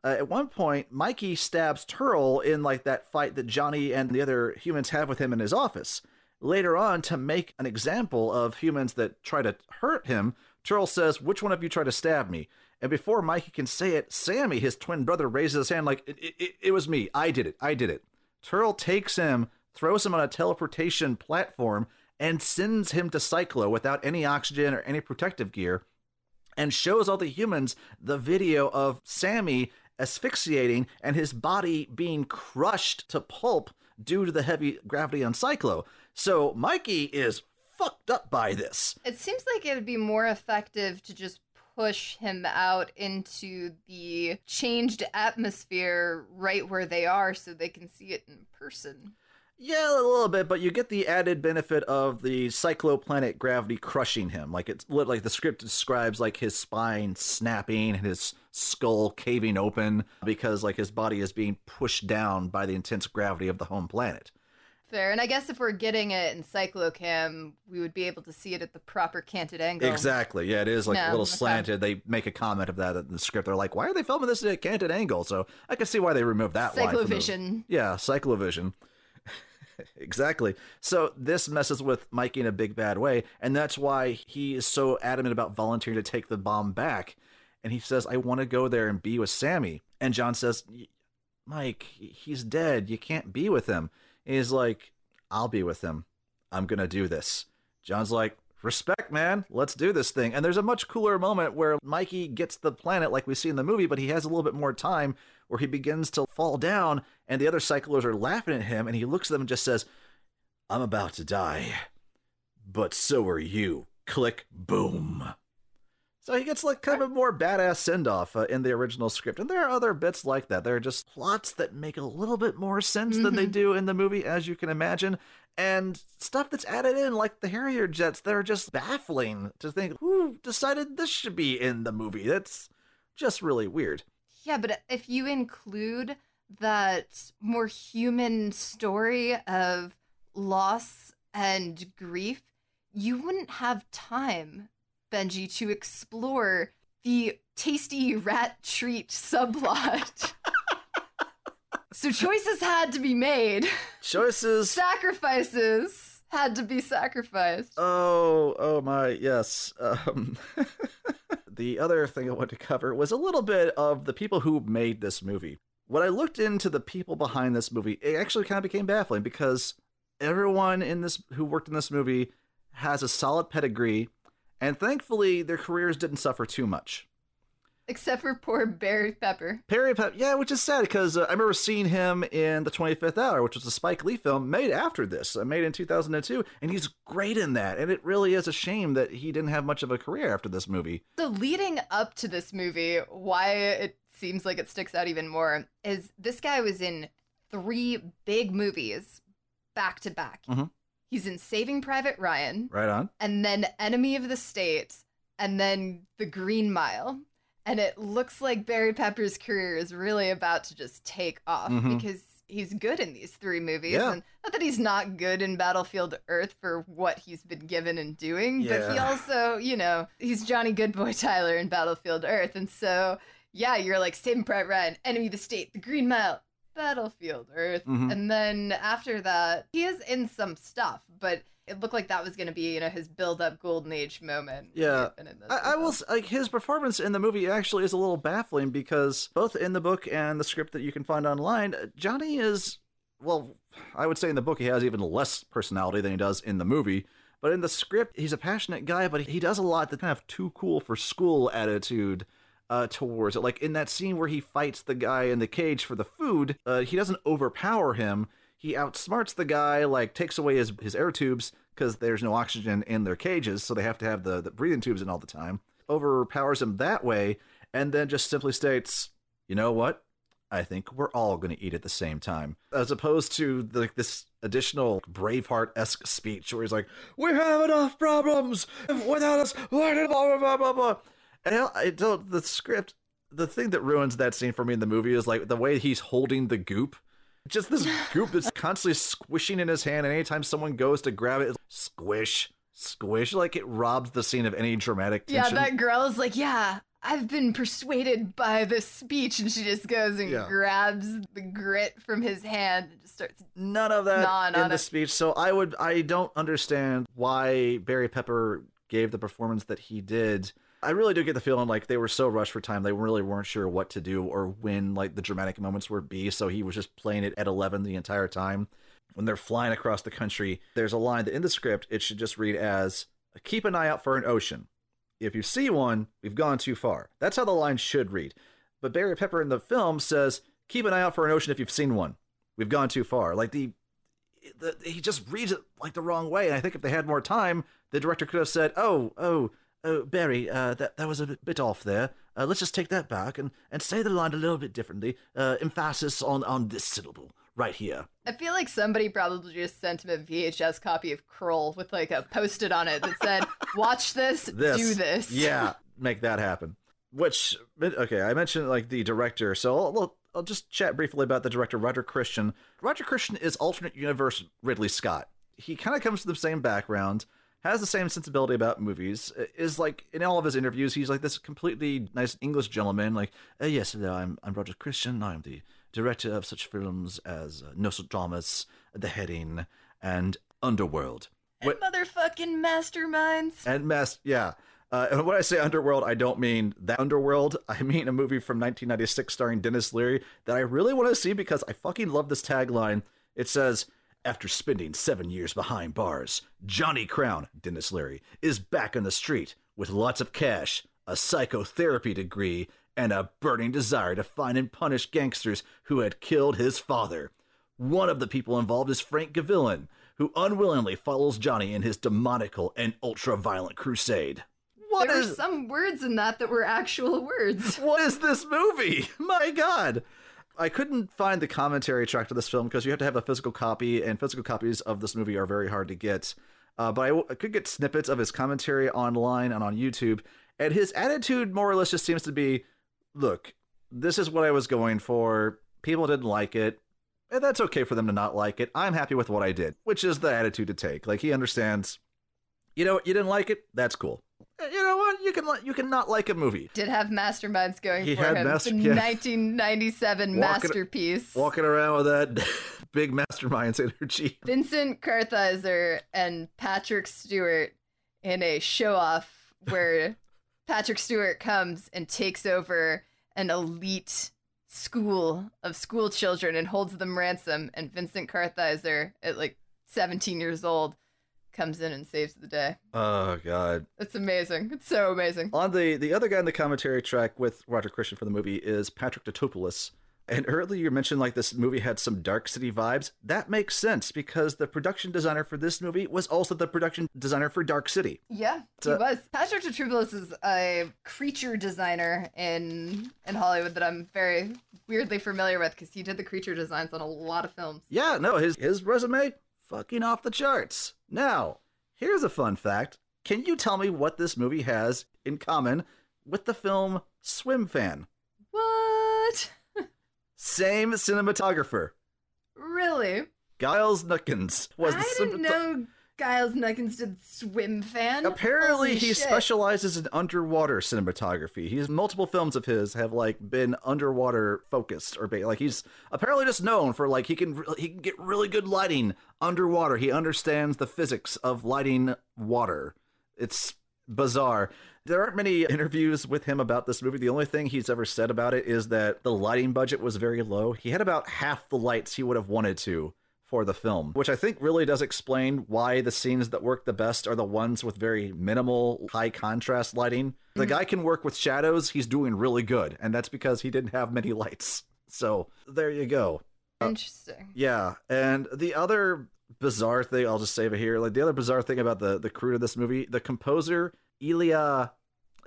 B: Uh, at one point, Mikey stabs Terl in like that fight that Johnny and the other humans have with him in his office. Later on, to make an example of humans that try to hurt him, Terl says, "Which one of you tried to stab me?" And before Mikey can say it, Sammy, his twin brother, raises his hand like, "It, it, it- was me. I did it. I did it." Terl takes him, throws him on a teleportation platform, and sends him to Psychlo without any oxygen or any protective gear and shows all the humans the video of Sammy asphyxiating and his body being crushed to pulp due to the heavy gravity on Psychlo. So Mikey is fucked up by this.
A: It seems like it would be more effective to just push him out into the changed atmosphere right where they are so they can see it in person.
B: Yeah, a little bit, but you get the added benefit of the Psychlo planet gravity crushing him. Like it's like the script describes like his spine snapping and his skull caving open because like his body is being pushed down by the intense gravity of the home planet.
A: Fair. And I guess if we're getting it in cyclocam, we would be able to see it at the proper canted angle.
B: Exactly. Yeah, it is like a little
A: okay.
B: slanted. They make a comment of that in the script. They're like, "Why are they filming this at a canted angle?" So I can see why they removed that line. from the-
A: Psychlovision.
B: Yeah, Psychlovision. exactly. So this messes with Mikey in a big bad way, and that's why he is so adamant about volunteering to take the bomb back. And he says, "I want to go there and be with Sammy." And John says, "Mike, he's dead. You can't be with him." He's like, I'll be with him. I'm going to do this. John's like, respect, man. Let's do this thing. And there's a much cooler moment where Mikey gets the planet like we see in the movie, but he has a little bit more time where he begins to fall down and the other Psychlos are laughing at him and he looks at them and just says, I'm about to die, but so are you. Click, boom. So he gets like kind of a more badass send off uh, in the original script. And there are other bits like that. There are just plots that make a little bit more sense than they do in the movie, as you can imagine. And stuff that's added in, like the Harrier jets, that are just baffling to think who decided this should be in the movie. That's just really weird.
A: Yeah, but if you include that more human story of loss and grief, you wouldn't have time, Benji, to explore the tasty rat treat subplot. so choices had to be made.
B: Choices.
A: Sacrifices had to be sacrificed.
B: Oh, oh my, yes. Um, the other thing I wanted to cover was a little bit of the people who made this movie. When I looked into the people behind this movie, it actually kind of became baffling because everyone in this who worked in this movie has a solid pedigree, and thankfully their careers didn't suffer too much.
A: Except for poor Barry Pepper.
B: Barry Pepper, yeah, which is sad because uh, I remember seeing him in the 25th Hour, which was a Spike Lee film made after this, uh, made in 2002, and he's great in that. And it really is a shame that he didn't have much of a career after this movie.
A: So leading up to this movie, why it seems like it sticks out even more is this guy was in three big movies back to back.
B: Mhm.
A: He's in Saving Private Ryan,
B: Right on.
A: and then Enemy of the State, and then The Green Mile. And it looks like Barry Pepper's career is really about to just take off
B: Mhm.
A: because he's good in these three movies.
B: Yeah.
A: And not that he's not good in Battlefield Earth for what he's been given and doing, but he also, you know, he's Johnny Goodboy Tyler in Battlefield Earth. And so, yeah, you're like Saving Private Ryan, Enemy of the State, The Green Mile, Battlefield Earth.
B: Mhm.
A: And then after that, he is in some stuff, but it looked like that was going to be, you know, his build up golden age moment.
B: Yeah. I, I will like his performance in the movie actually is a little baffling because both in the book and the script that you can find online, Johnny is well, I would say in the book he has even less personality than he does in the movie. But in the script, he's a passionate guy, but he does a lot that kind of too cool for school attitude uh, towards it. Like in that scene where he fights the guy in the cage for the food, uh, he doesn't overpower him. He outsmarts the guy, like takes away his, his air tubes because there's no oxygen in their cages, so they have to have the, the breathing tubes in all the time. Overpowers him that way, and then just simply states, "You know what? I think we're all going to eat at the same time," as opposed to the, this additional Braveheart esque speech where he's like, "We have enough problems without us." Blah blah blah blah blah. And I, don't. The script, the thing that ruins that scene for me in the movie is like the way he's holding the goop. Just this goop that's constantly squishing in his hand, and anytime someone goes to grab it, it's squish, squish. Like it robs the scene of any dramatic tension.
A: Yeah, that girl is like, yeah, I've been persuaded by this speech. And she just goes and
B: Yeah.
A: grabs the grit from his hand and just starts.
B: none of that in
A: on
B: the
A: it.
B: speech. So I would I don't understand why Barry Pepper gave the performance that he did. I really do get the feeling like they were so rushed for time they really weren't sure what to do or when like the dramatic moments would be. So he was just playing it at eleven the entire time. When they're flying across the country, there's a line that in the script it should just read as "Keep an eye out for an ocean. If you see one, we've gone too far." That's how the line should read. But Barry Pepper in the film says, "Keep an eye out for an ocean if you've seen one. We've gone too far." Like the the, he just reads it like the wrong way. And I think if they had more time, the director could have said, "Oh, oh, oh, Barry, uh, that that was a bit off there. Uh, let's just take that back and and say the line a little bit differently. Uh, emphasis on on this syllable right here."
A: I feel like somebody probably just sent him a VHS copy of Krull with like a post it on it that said, watch this,
B: This,
A: do this.
B: yeah, make that happen. Which okay, I mentioned like the director, so I'll, I'll, I'll just chat briefly about the director Roger Christian. Roger Christian is alternate universe Ridley Scott. He kind of comes from the same background, has the same sensibility about movies. Is like in all of his interviews, he's like this completely nice English gentleman. Like, uh, yes, hello, I'm I'm Roger Christian. I'm the director of such films as uh, Nostradamus, The Heading, and Underworld.
A: And motherfucking masterminds.
B: And mess, yeah. Uh, and when I say Underworld, I don't mean that Underworld. I mean a movie from 1996 starring Denis Leary that I really want to see because I fucking love this tagline. It says, After spending seven years behind bars, Johnny Crown, Denis Leary, is back on the street with lots of cash, a psychotherapy degree, and a burning desire to find and punish gangsters who had killed his father. One of the people involved is Frank Gavilan, who unwillingly follows Johnny in his demonical and ultra violent crusade. What
A: there
B: is
A: were some words in that that were actual words.
B: what is this movie? My God. I couldn't find the commentary track to this film because you have to have a physical copy, and physical copies of this movie are very hard to get. Uh, but I, w- I could get snippets of his commentary online and on YouTube, and his attitude more or less just seems to be look, this is what I was going for. People didn't like it. And that's okay for them to not like it. I'm happy with what I did, which is the attitude to take. Like he understands, you know, you didn't like it. That's cool. Eh, You know what? You can you can not like a movie.
A: Did have masterminds going
B: He
A: for
B: had
A: him.
B: master-
A: the
B: yeah.
A: 1997
B: Walking-
A: masterpiece.
B: walking around with that big masterminds energy.
A: Vincent Kartheiser and Patrick Stewart in a show off where Patrick Stewart comes and takes over an elite school of school children and holds them ransom and Vincent Kartheiser at like 17 years old comes in and saves the day.
B: Oh god.
A: It's amazing. It's so amazing.
B: On the the other guy in the commentary track with Roger Christian for the movie is Patrick Tatopoulos. And earlier you mentioned like this movie had some Dark City vibes. That makes sense because the production designer for this movie was also the production designer for Dark City.
A: Yeah, he was. Patrick Tetroubalis is a creature designer in in Hollywood that I'm very weirdly familiar with because he did the creature designs on a lot of films.
B: Yeah, no, his his resume fucking off the charts. Now, here's a fun fact. Can you tell me what this movie has in common with the film Swim Fan?
A: What?
B: Same cinematographer.
A: Really?
B: Giles Nuttgens was the
A: I didn't
B: cinemat-
A: know Giles Nuttgens did Swim Fan.
B: Apparently,
A: Holy
B: he
A: shit.
B: specializes in underwater cinematography. He's multiple films of his have like been underwater focused or like he's apparently just known for like he can he can get really good lighting underwater. He understands the physics of lighting water. It's bizarre. There aren't many interviews with him about this movie. The only thing he's ever said about it is that the lighting budget was very low. He had about half the lights he would have wanted to for the film, which I think really does explain why the scenes that work the best are the ones with very minimal, high contrast lighting. The guy can work with shadows, he's doing really good, and that's because he didn't have many lights. So there you go.
A: Interesting.
B: Yeah, and the other bizarre thing I'll just save it here, like the other bizarre thing about the the crew of this movie, the composer Elia,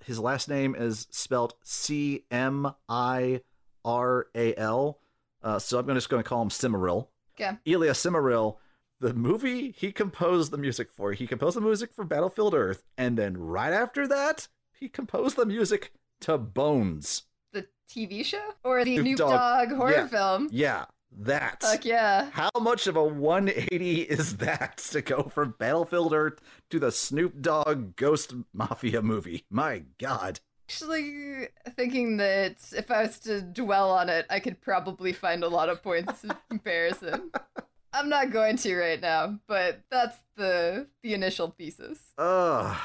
B: his last name is spelled C M I R A L. Uh, so I'm just going to call him Cimaril.
A: Okay.
B: Cimaril. The movie he composed the music for, he composed the music for Battlefield Earth, and then right after that, he composed the music to Bones.
A: The TV show or the
B: Snoop
A: Snoop
B: Dogg.
A: Dogg horror
B: Yeah.
A: film?
B: Yeah, that.
A: Fuck yeah.
B: How much of a 180 is that to go from Battlefield Earth to the Snoop Dogg Ghost Mafia movie? My God.
A: Actually, thinking that if I was to dwell on it, I could probably find a lot of points of comparison. I'm not going to right now, but that's the the initial thesis.
B: Ugh.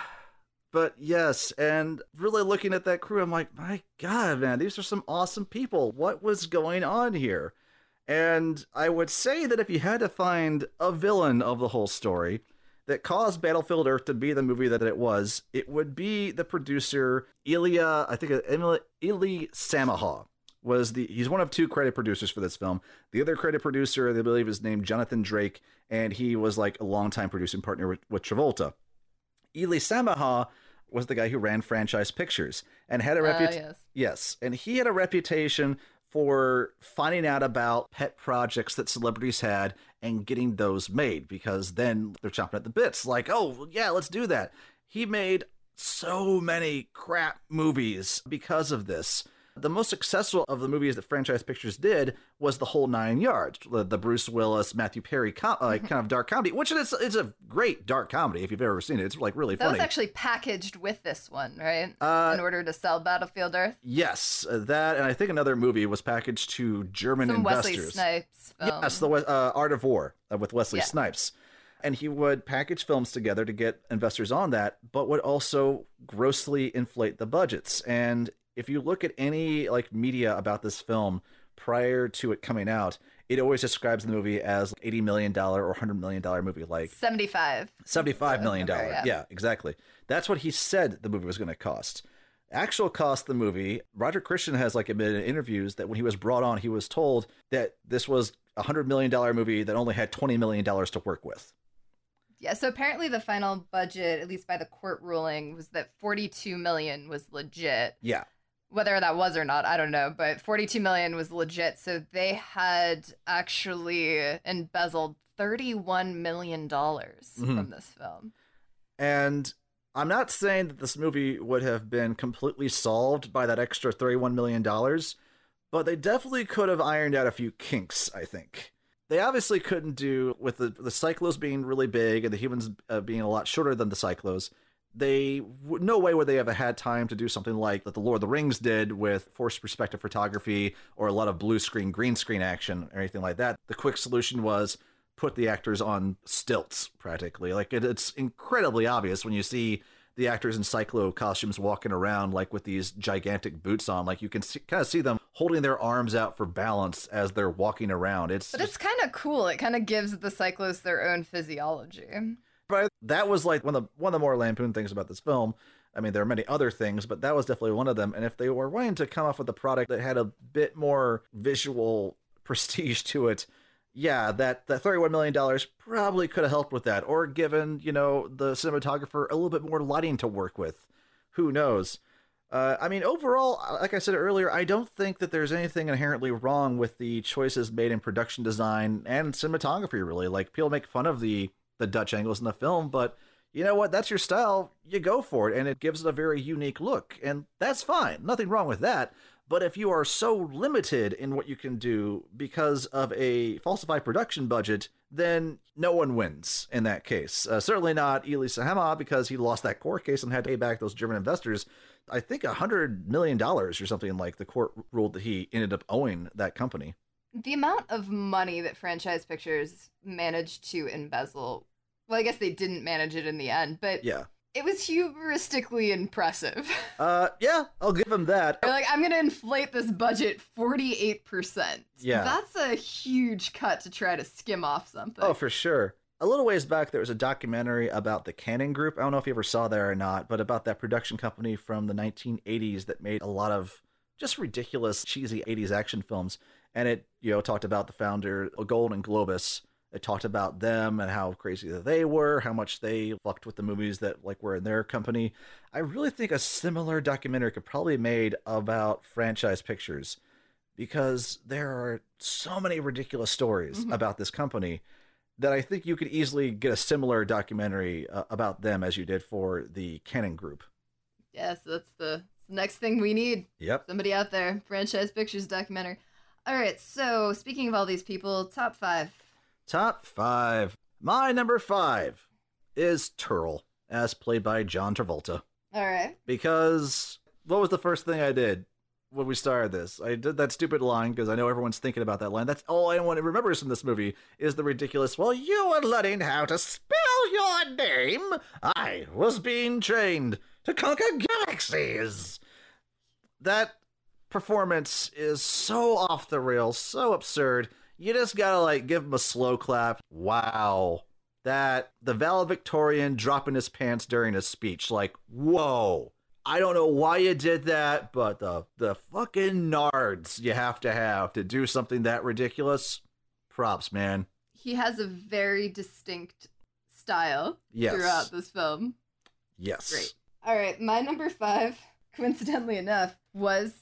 B: But yes, and really looking at that crew, I'm like, my God, man, these are some awesome people. What was going on here? And I would say that if you had to find a villain of the whole story that caused Battlefield Earth to be the movie that it was, it would be the producer Ilya, I think Emily Ili Samaha was the he's one of two credit producers for this film. The other credit producer, I believe, is named Jonathan Drake, and he was like a longtime producing partner with, with Travolta. Elie Samaha was the guy who ran Franchise Pictures and had a
A: Uh,
B: reputation.
A: yes.
B: Yes, and he had a reputation for finding out about pet projects that celebrities had and getting those made because then they're chomping at the bits like, "Oh, yeah, let's do that." He made so many crap movies because of this. The most successful of the movies that Franchise Pictures did was The Whole Nine Yards, the, the Bruce Willis, Matthew Perry com- uh, kind of dark comedy, which is it's a great dark comedy if you've ever seen it. It's like really
A: That
B: funny.
A: was actually packaged with this one, right?
B: Uh,
A: In order to sell Battlefield Earth.
B: Yes, uh, that and I think another movie was packaged to German
A: Some Wesley
B: investors.
A: Snipes film.
B: Yes, the uh, Art of War uh, with Wesley
A: Yeah.
B: Snipes. And he would package films together to get investors on that, but would also grossly inflate the budgets. And if you look at any like media about this film prior to it coming out, it always describes the movie as $80 million or $100 million movie, like
A: 75.
B: $75 million.
A: Number, yeah.
B: yeah, exactly. That's what he said the movie was going to cost. Actual cost of the movie, Roger Christian has like admitted in interviews that when he was brought on, he was told that this was a $100 million movie that only had $20 million to work with.
A: Yeah, so apparently the final budget, at least by the court ruling, was that 42 million was legit.
B: Yeah.
A: Whether that was or not, I don't know, but 42 million was legit. So they had actually embezzled 31 million dollars
B: Mhm.
A: from this film.
B: And I'm not saying that this movie would have been completely solved by that extra $31 million, but they definitely could have ironed out a few kinks, I think. They obviously couldn't do, with the, the Psychlos being really big and the humans uh, being a lot shorter than the Psychlos, they no way would they ever had time to do something like that the Lord of the Rings did with forced perspective photography or a lot of blue screen, green screen action or anything like that. The quick solution was put the actors on stilts practically. Like it, it's incredibly obvious when you see the actors in Psychlo costumes walking around like with these gigantic boots on. Like you can see, kind of see them holding their arms out for balance as they're walking around. It's
A: But it's kind of cool. It kind of gives the cyclists their own physiology.
B: But that was like one of the one of the more lampoon things about this film. I mean, there are many other things, but that was definitely one of them. And if they were wanting to come up with a product that had a bit more visual prestige to it, yeah, that that thirty-one million dollars probably could have helped with that, or given you know the cinematographer a little bit more lighting to work with. Who knows? Uh, I mean, overall, like I said earlier, I don't think that there's anything inherently wrong with the choices made in production design and cinematography. Really, like people make fun of the the Dutch angles in the film, but you know what? That's your style. You go for it, and it gives it a very unique look, and that's fine. Nothing wrong with that. But if you are so limited in what you can do because of a falsified production budget, then no one wins in that case. Uh, certainly not Elie Samaha because he lost that court case and had to pay back those German investors. I think a hundred million dollars or something like the court ruled that he ended up owing that company.
A: The amount of money that Franchise Pictures managed to embezzle, well, I guess they didn't manage it in the end, but
B: Yeah.
A: it was hubristically impressive.
B: Uh, yeah, I'll give him that.
A: They're like, I'm gonna inflate this budget 48%.
B: Yeah.
A: That's a huge cut to try to skim off something.
B: Oh, for sure. A little ways back, there was a documentary about the Cannon Group. I don't know if you ever saw that or not, but about that production company from the 1980s that made a lot of just ridiculous, cheesy 80s action films. And it, you know, talked about the founder, Golan-Globus. It talked about them and how crazy that they were, how much they fucked with the movies that like were in their company. I really think a similar documentary could probably be made about franchise pictures because there are so many ridiculous stories
A: Mhm.
B: about this company that I think you could easily get a similar documentary uh, about them as you did for the Cannon Group.
A: Yes, that's the next thing we need.
B: Yep.
A: Somebody out there, Franchise Pictures documentary. All right, so speaking of all these people, top five.
B: Top five. My number five is Terl, as played by John Travolta.
A: All right.
B: Because what was the first thing I did when we started this? I did that stupid line because I know everyone's thinking about that line. That's all anyone remembers from this movie is the ridiculous, well, you were learning how to spell your name. I was being trained to conquer galaxies. That performance is so off the rails, so absurd. You just gotta like give him a slow clap. Wow. That the valedictorian dropping his pants during his speech, like, whoa. I don't know why you did that, but the the fucking nards you have to have to do something that ridiculous. Props, man.
A: He has a very distinct style
B: Yes.
A: throughout this film.
B: Yes.
A: Great. All right, my number five, coincidentally enough, was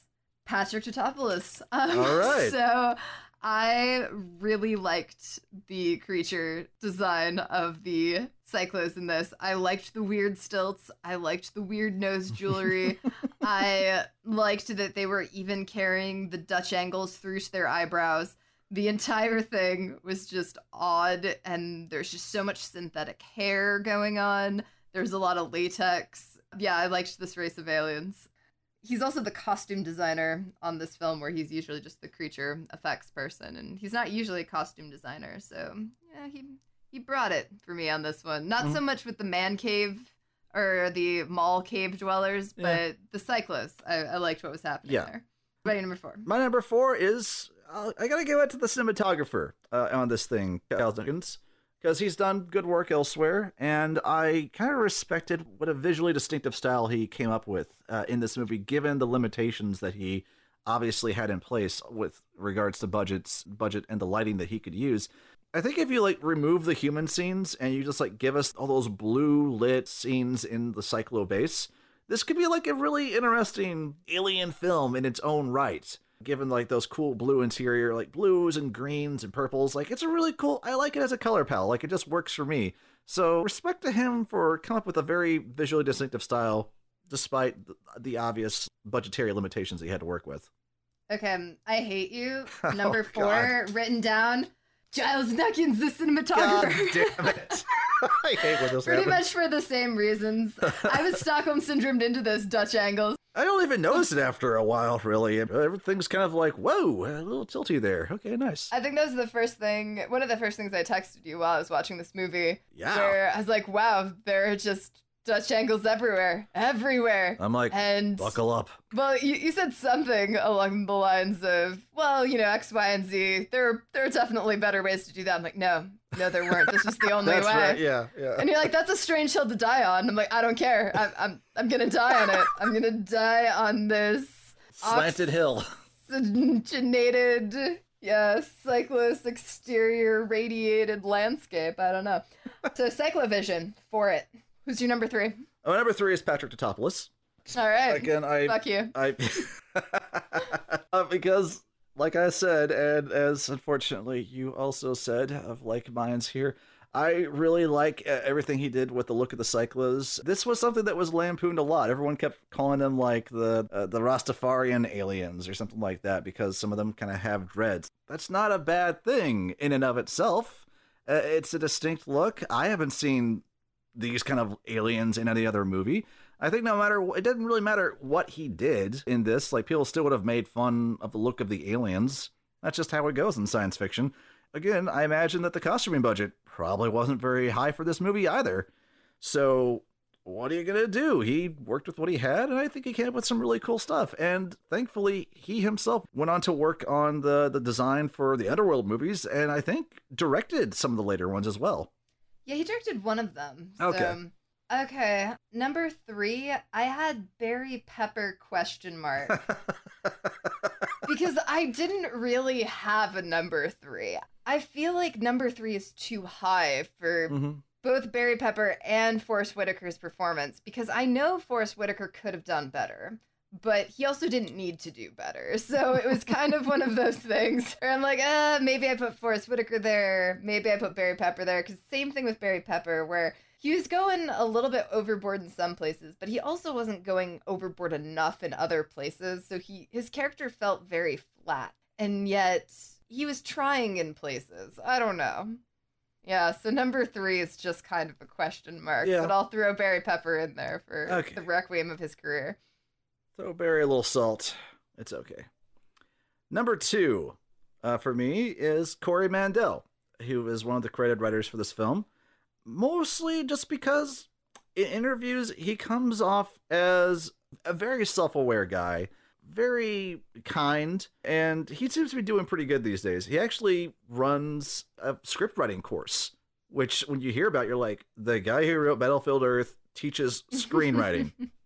A: Patrick Tatopoulos. Um,
B: All right.
A: So I really liked the creature design of the Psychlos in this. I liked the weird stilts. I liked the weird nose jewelry. I liked that they were even carrying the Dutch angles through to their eyebrows. The entire thing was just odd, and there's just so much synthetic hair going on. There's a lot of latex. Yeah, I liked this race of aliens. He's also the costume designer on this film, where he's usually just the creature effects person, and he's not usually a costume designer. So yeah, he he brought it for me on this one. Not so much with the man cave or the mall cave dwellers, but
B: Yeah.
A: the cyclists. I, I liked what was happening
B: Yeah.
A: there. Ready number four.
B: My number four is I'll, I gotta give it to the cinematographer uh, on this thing, Giles Dickens, because he's done good work elsewhere, and I kind of respected what a visually distinctive style he came up with uh, in this movie, given the limitations that he obviously had in place with regards to budgets, budget, and the lighting that he could use. I think if you like remove the human scenes and you just like give us all those blue lit scenes in the Psychlo base, this could be like a really interesting alien film in its own right. Given like those cool blue interior, like blues and greens and purples, like it's a really cool. I like it as a color palette. Like it just works for me. So respect to him for coming up with a very visually distinctive style, despite the, the obvious budgetary limitations he had to work with.
A: Okay, I hate you. Oh Number
B: Oh,
A: four, written down. Giles Nuttgens, the
B: God
A: cinematographer.
B: damn it! I hate when those
A: Pretty much for the same reasons. I was Stockholm syndromed into those Dutch angles.
B: I don't even notice it after a while, really. Everything's kind of like, whoa, a little tilty there. Okay, nice.
A: I think that was the first thing, one of the first things I texted you while I was watching this movie.
B: Yeah.
A: Where I was like, wow, there are just Dutch angles everywhere. Everywhere.
B: I'm like,
A: and
B: buckle up.
A: Well, you, you said something along the lines of, well, you know, X, Y, and Z. There, there are definitely better ways to do that. I'm like, no, no, there weren't. This was the only
B: That's
A: way.
B: right. Yeah, yeah.
A: And you're like, that's a strange hill to die on. I'm like, I don't care. I'm, I'm, I'm gonna die on it. I'm gonna die on this
B: Slanted hill.
A: oxygenated, yeah, cyclist exterior radiated landscape. I don't know. So Psychlovision for it. Who's your number three?
B: Oh, number three is Patrick Tatopoulos.
A: All right.
B: Again, I,
A: Fuck you.
B: I, uh, because, like I said, and as unfortunately you also said, of like minds here, I really like uh, everything he did with the look of the Psychlos. This was something that was lampooned a lot. Everyone kept calling them like the uh, the Rastafarian aliens or something like that because some of them kind of have dreads. That's not a bad thing in and of itself. Uh, it's a distinct look. I haven't seen these kind of aliens in any other movie. I think no matter it didn't really matter what he did in this. Like people still would have made fun of the look of the aliens. That's just how it goes in science fiction. Again, I imagine that the costuming budget probably wasn't very high for this movie either. So what are you gonna do? He worked with what he had, and I think he came up with some really cool stuff. And thankfully, he himself went on to work on the the design for the Underworld movies, and I think directed some of the later ones as well.
A: Yeah, he directed one of them.
B: Okay.
A: So, okay. Number three, I had Barry Pepper question mark. because I didn't really have a number three. I feel like number three is too high for
B: Mhm.
A: both Barry Pepper and Forest Whitaker's performance because I know Forest Whitaker could have done better. But he also didn't need to do better. So it was kind of one of those things where I'm like, uh, maybe I put Forest Whitaker there. Maybe I put Barry Pepper there. Because same thing with Barry Pepper, where he was going a little bit overboard in some places, but he also wasn't going overboard enough in other places. So he his character felt very flat. And yet he was trying in places. I don't know. Yeah, so number three is just kind of a question mark,
B: Yeah.
A: but I'll throw Barry Pepper in there for
B: Okay.
A: the requiem of his career.
B: Throw bury a little salt. It's okay. Number two uh, for me is Corey Mandell, who is one of the credited writers for this film. Mostly just because in interviews he comes off as a very self aware guy, very kind, and he seems to be doing pretty good these days. He actually runs a script writing course, which when you hear about, you're like, the guy who wrote Battlefield Earth teaches screenwriting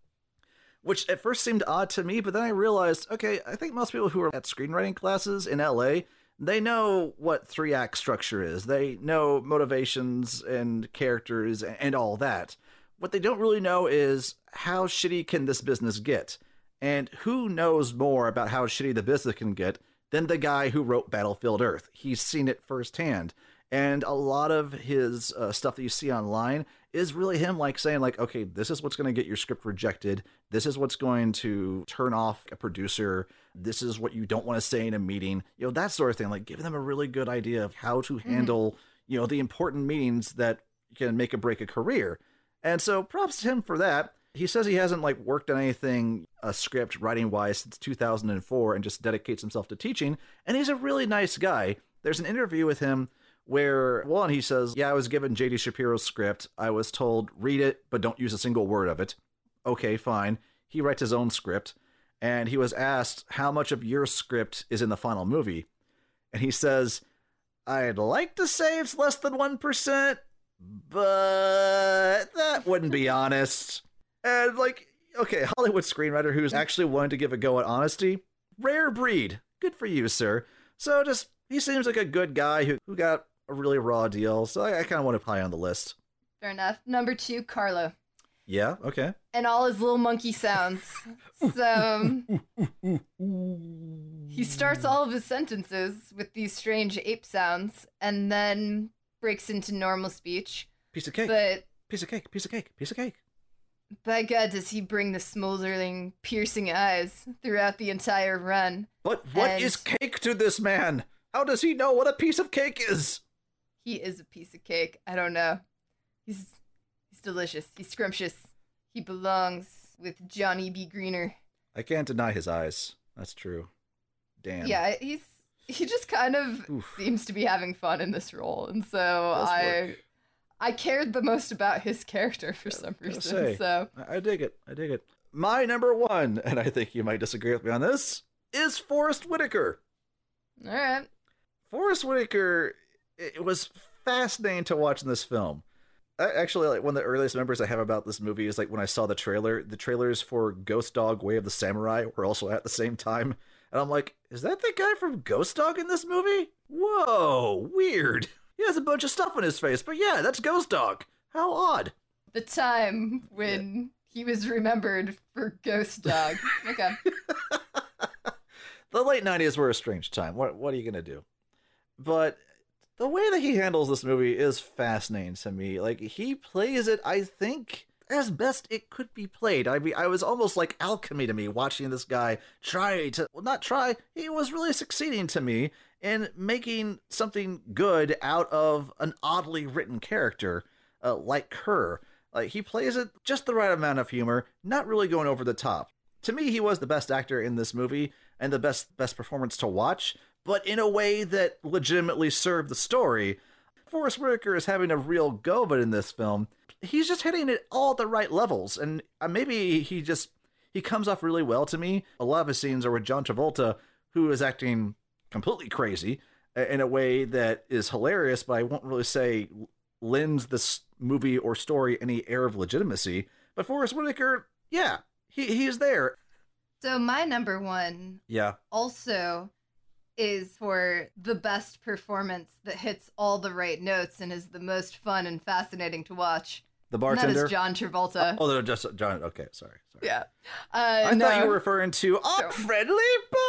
B: which at first seemed odd to me, but then I realized, okay, I think most people who are at screenwriting classes in LA, they know what three act structure is. They know motivations and characters and all that. What they don't really know is how shitty can this business get? And who knows more about how shitty the business can get than the guy who wrote Battlefield Earth? He's seen it firsthand. And a lot of his uh, stuff that you see online is really him like saying like okay this is what's going to get your script rejected. This is what's going to turn off a producer. This is what you don't want to say in a meeting. You know that sort of thing like giving them a really good idea of how to hmm. handle you know the important meetings that can make or break a career. And so props to him for that. He says he hasn't like worked on anything a script writing wise since 2004 and just dedicates himself to teaching. And he's a really nice guy. There's an interview with him where one he says, "Yeah, I was given JD Shapiro's script. I was told read it, but don't use a single word of it." Okay, fine. He writes his own script, and he was asked how much of your script is in the final movie, and he says, I'd like to say it's less than 1%, but that wouldn't be honest. And, like, okay, Hollywood screenwriter who's actually willing to give a go at honesty, rare breed. Good for you, sir. So just, he seems like a good guy who, who got a really raw deal, so I, I kind of want to put him on the list.
A: Fair enough. Number two, Carlo.
B: Yeah, okay.
A: And all his little monkey sounds. So he starts all of his sentences with these strange ape sounds and then breaks into normal speech.
B: Piece of cake.
A: But
B: piece of cake. Piece of cake. Piece of cake.
A: by God, does he bring the smoldering, piercing eyes throughout the entire run.
B: But what
A: And-
B: is cake to this man? How does he know what a piece of cake is?
A: He is a piece of cake. I don't know. He's he's delicious. He's scrumptious. He belongs with Johnny B. Greener.
B: I can't deny his eyes. That's true. Damn.
A: Yeah, he's he just kind of
B: Oof.
A: seems to be having fun in this role, and so I. I cared the most about his character for some reason.
B: say.
A: So
B: I, I dig it. I dig it. My number one, and I think you might disagree with me on this, is Forest Whitaker.
A: all right,
B: Forest Whitaker, it was fascinating to watch in this film. I, actually, like one of the earliest memories I have about this movie is like when I saw the trailer. The trailers for Ghost Dog: Way of the Samurai were also at the same time, and I'm like, is that the guy from Ghost Dog in this movie? Whoa, weird. He has a bunch of stuff on his face, but yeah, that's Ghost Dog. How odd.
A: the time when he was remembered for Ghost Dog. okay,
B: the late 90s were a strange time. What what are you going to do? But the way that he handles this movie is fascinating to me. Like he plays it, I think, as best it could be played. I mean, I was almost like alchemy to me watching this guy try to well, not try. He was really succeeding to me in making something good out of an oddly written character uh, like Ker. Like he plays it just the right amount of humor, not really going over the top. To me, he was the best actor in this movie and the best best performance to watch, but in a way that legitimately served the story. Forest Whitaker is having a real go of it in this film. He's just hitting it all at the right levels, and uh, maybe he just he comes off really well to me. A lot of his scenes are with John Travolta, who is acting completely crazy uh, in a way that is hilarious, but I won't really say lends this movie or story any air of legitimacy. But Forest Whitaker, yeah, he he's there.
A: so my number one
B: Yeah.
A: also is for the best performance that hits all the right notes and is the most fun and fascinating to watch.
B: The
A: And
B: bartender.
A: that is John Travolta.
B: Oh, they're just John. Okay, sorry. sorry.
A: Yeah. Uh,
B: I
A: no.
B: thought you were referring to our
A: No.
B: friendly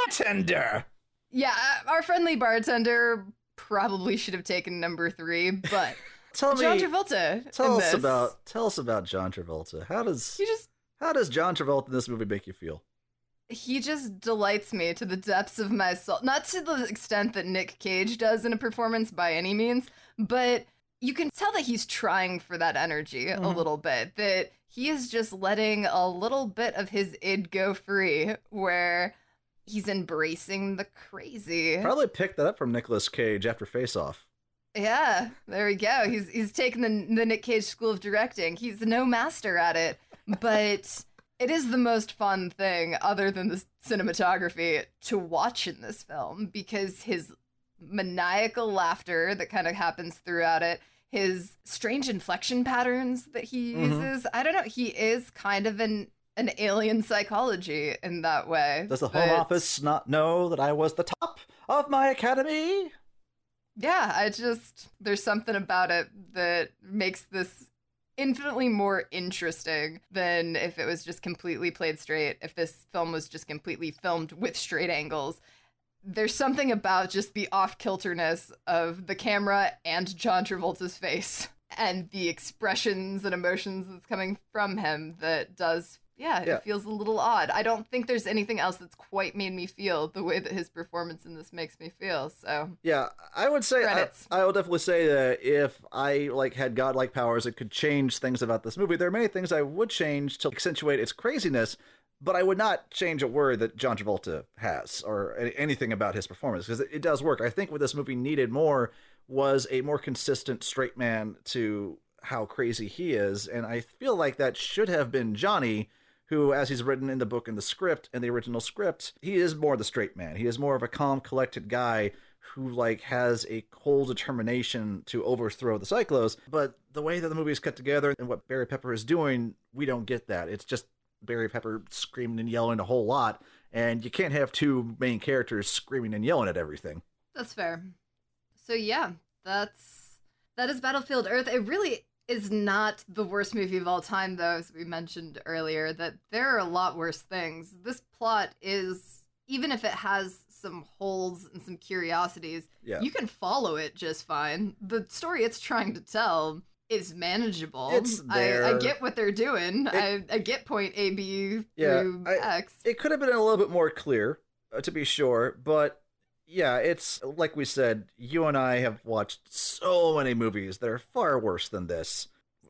B: bartender.
A: Yeah, uh, our friendly bartender probably should have taken number three, but
B: Tell
A: John
B: me,
A: Travolta.
B: tell us
A: this,
B: about tell us about John Travolta. How does
A: He just
B: how does John Travolta in this movie make you feel?
A: He just delights me to the depths of my soul. Not to the extent that Nick Cage does in a performance by any means, but you can tell that he's trying for that energy a
B: Mhm.
A: little bit. That he is just letting a little bit of his id go free, where he's embracing the crazy.
B: Probably picked that up from Nicolas Cage after Face Off.
A: Yeah, there we go. He's he's taken the the Nick Cage School of Directing. He's no master at it, but it is the most fun thing, other than the cinematography, to watch in this film because his maniacal laughter that kind of happens throughout it, his strange inflection patterns that he
B: Mhm.
A: uses. I don't know. He is kind of an an alien psychology in that way.
B: Does the Home
A: but-
B: Office not know that I was the top of my academy?
A: yeah, I just there's something about it that makes this infinitely more interesting than if it was just completely played straight. If this film was just completely filmed with straight angles. There's something about just the off kilterness of the camera and John Travolta's face and the expressions and emotions that's coming from him that does yeah,
B: Yeah.
A: it feels a little odd. I don't think there's anything else that's quite made me feel the way that his performance in this makes me feel. So
B: Yeah, I would say I. I will definitely say that if I like had godlike powers, it could change things about this movie. There are many things I would change to accentuate its craziness, but I would not change a word that John Travolta has or anything about his performance because it, it does work. I think what this movie needed more was a more consistent straight man to how crazy he is, and I feel like that should have been Johnny. Who, as he's written in the book and the script, in the original script, he is more the straight man. He is more of a calm, collected guy who like has a cold determination to overthrow the Psychlos. But the way that the movie is cut together and what Barry Pepper is doing, we don't get that. It's just Barry Pepper screaming and yelling a whole lot, and you can't have two main characters screaming and yelling at everything.
A: That's fair. So yeah, that's that is Battlefield Earth. It really is not the worst movie of all time, though, as we mentioned earlier. That there are a lot worse things. This plot is even if it has some holes and some curiosities,
B: Yeah.
A: you can follow it just fine. The story it's trying to tell is manageable.
B: It's
A: I, I get what they're doing.
B: It-
A: I, I get point A, B
B: Yeah,
A: through
B: I-
A: X.
B: It could have been a little bit more clear, uh, to be sure, but yeah, it's like we said, you and I have watched so many movies that are far worse than this.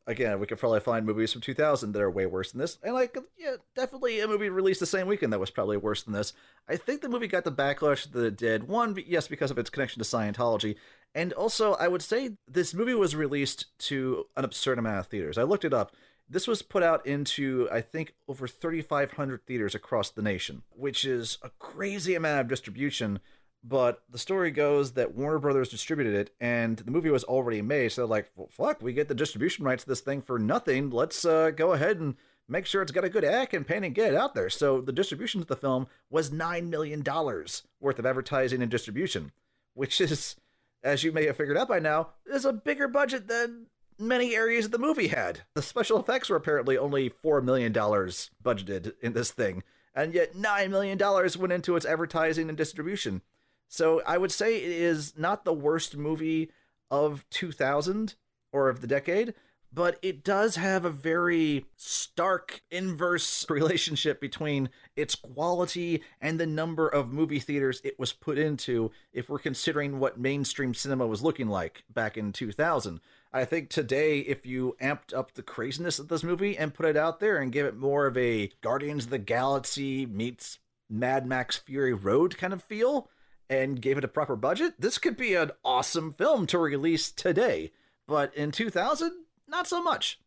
B: Again, we could probably find movies from 2000 that are way worse than this. And like, yeah, definitely a movie released the same weekend that was probably worse than this. I think the movie got the backlash that it did. One, yes, because of its connection to Scientology. And also, I would say this movie was released to an absurd amount of theaters. I looked it up. This was put out into, I think, over 3,500 theaters across the nation, which is a crazy amount of distribution. But the story goes that Warner Brothers distributed it, and the movie was already made. So like, well, fuck, we get the distribution rights to this thing for nothing. Let's uh, go ahead and make sure it's got a good act campaign and get it out there. So the distribution of the film was $9 million worth of advertising and distribution, which is, as you may have figured out by now, is a bigger budget than many areas of the movie had. The special effects were apparently only $4 million budgeted in this thing, and yet $9 million went into its advertising and distribution. So I would say it is not the worst movie of 2000 or of the decade, but it does have a very stark inverse relationship between its quality and the number of movie theaters it was put into if we're considering what mainstream cinema was looking like back in 2000. I think today, if you amped up the craziness of this movie and put it out there and give it more of a Guardians of the Galaxy meets Mad Max Fury Road kind of feel, and gave it a proper budget, this could be an awesome film to release today. But in 2000, not so much.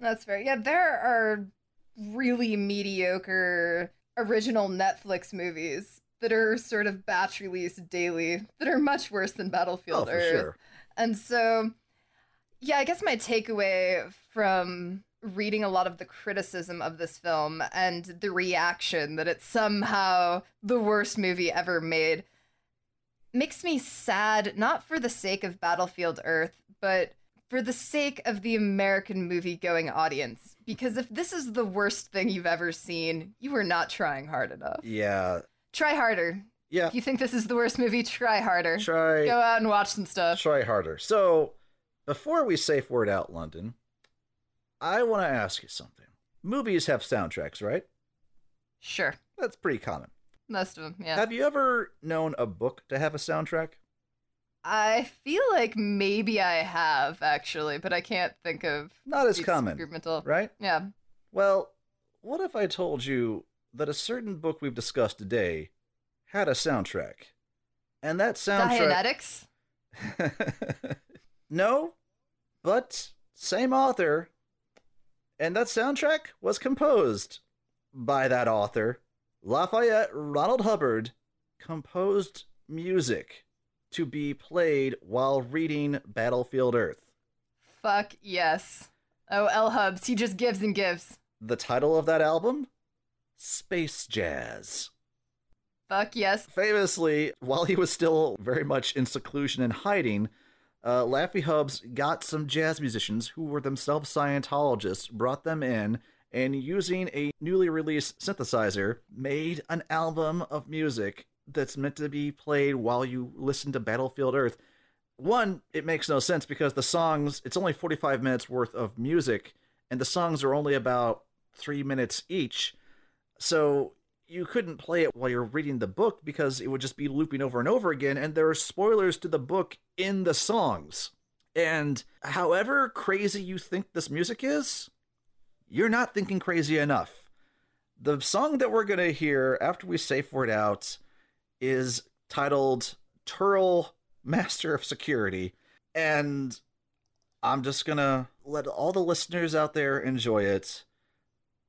A: That's fair. Yeah, there are really mediocre original Netflix movies that are sort of batch released daily that are much worse than Battlefield
B: Oh, for
A: Earth.
B: sure.
A: And so, yeah, I guess my takeaway from reading a lot of the criticism of this film and the reaction that it's somehow the worst movie ever made makes me sad, not for the sake of Battlefield Earth, but for the sake of the American movie going audience. Because if this is the worst thing you've ever seen, you are not trying hard enough.
B: Yeah.
A: Try harder.
B: Yeah.
A: If you think this is the worst movie, try harder.
B: Try
A: Go out and watch some stuff.
B: try harder. So, before we safe word out London, I want to ask you something. Movies have soundtracks, right?
A: Sure.
B: That's pretty common.
A: Most of them, yeah.
B: Have you ever known a book to have a soundtrack?
A: I feel like maybe I have, actually, but I can't think of
B: Not as common,
A: experimental.
B: right?
A: Yeah.
B: Well, what if I told you that a certain book we've discussed today had a soundtrack? And that soundtrack.
A: Dianetics?
B: no, but same author. And that soundtrack was composed by that author. Lafayette Ronald Hubbard composed music to be played while reading Battlefield Earth.
A: Fuck yes. Oh, L Hubs, he just gives and gives.
B: The title of that album? Space Jazz.
A: Fuck yes.
B: Famously, while he was still very much in seclusion and hiding, uh, Laffy Hubs got some jazz musicians who were themselves Scientologists, brought them in, and using a newly released synthesizer, made an album of music that's meant to be played while you listen to Battlefield Earth. One, it makes no sense because the songs, it's only 45 minutes worth of music, and the songs are only about three minutes each. So you couldn't play it while you're reading the book because it would just be looping over and over again, and there are spoilers to the book in the songs. And however crazy you think this music is, you're not thinking crazy enough. The song that we're going to hear after we safe word out is titled Terl Master of Security. And I'm just going to let all the listeners out there enjoy it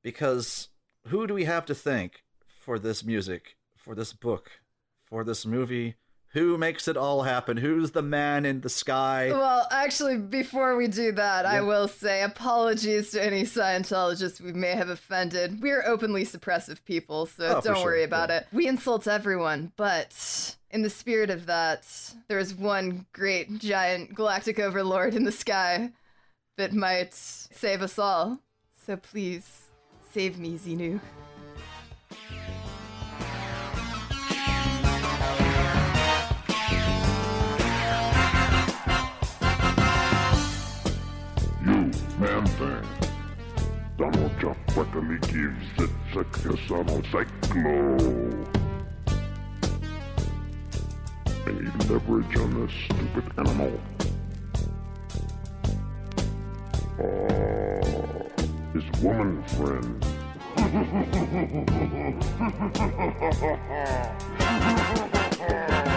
B: because who do we have to thank for this music, for this book, for this movie? Who makes it all happen? Who's the man in the sky?
A: Well, actually, before we do that, I will say apologies to any Scientologists we may have offended. We're openly suppressive people, so
B: Oh,
A: don't worry
B: sure,
A: about
B: yeah.
A: it. We insult everyone, but in the spirit of that, there is one great giant galactic overlord in the sky that might save us all. So please, save me, Xenu.
G: Thing. Donald Trump quickly gives on a Psychlo. Any leverage on this stupid animal? Oh, his woman friend.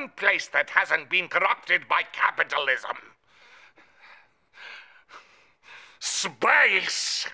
D: one place that hasn't been corrupted by capitalism. Space!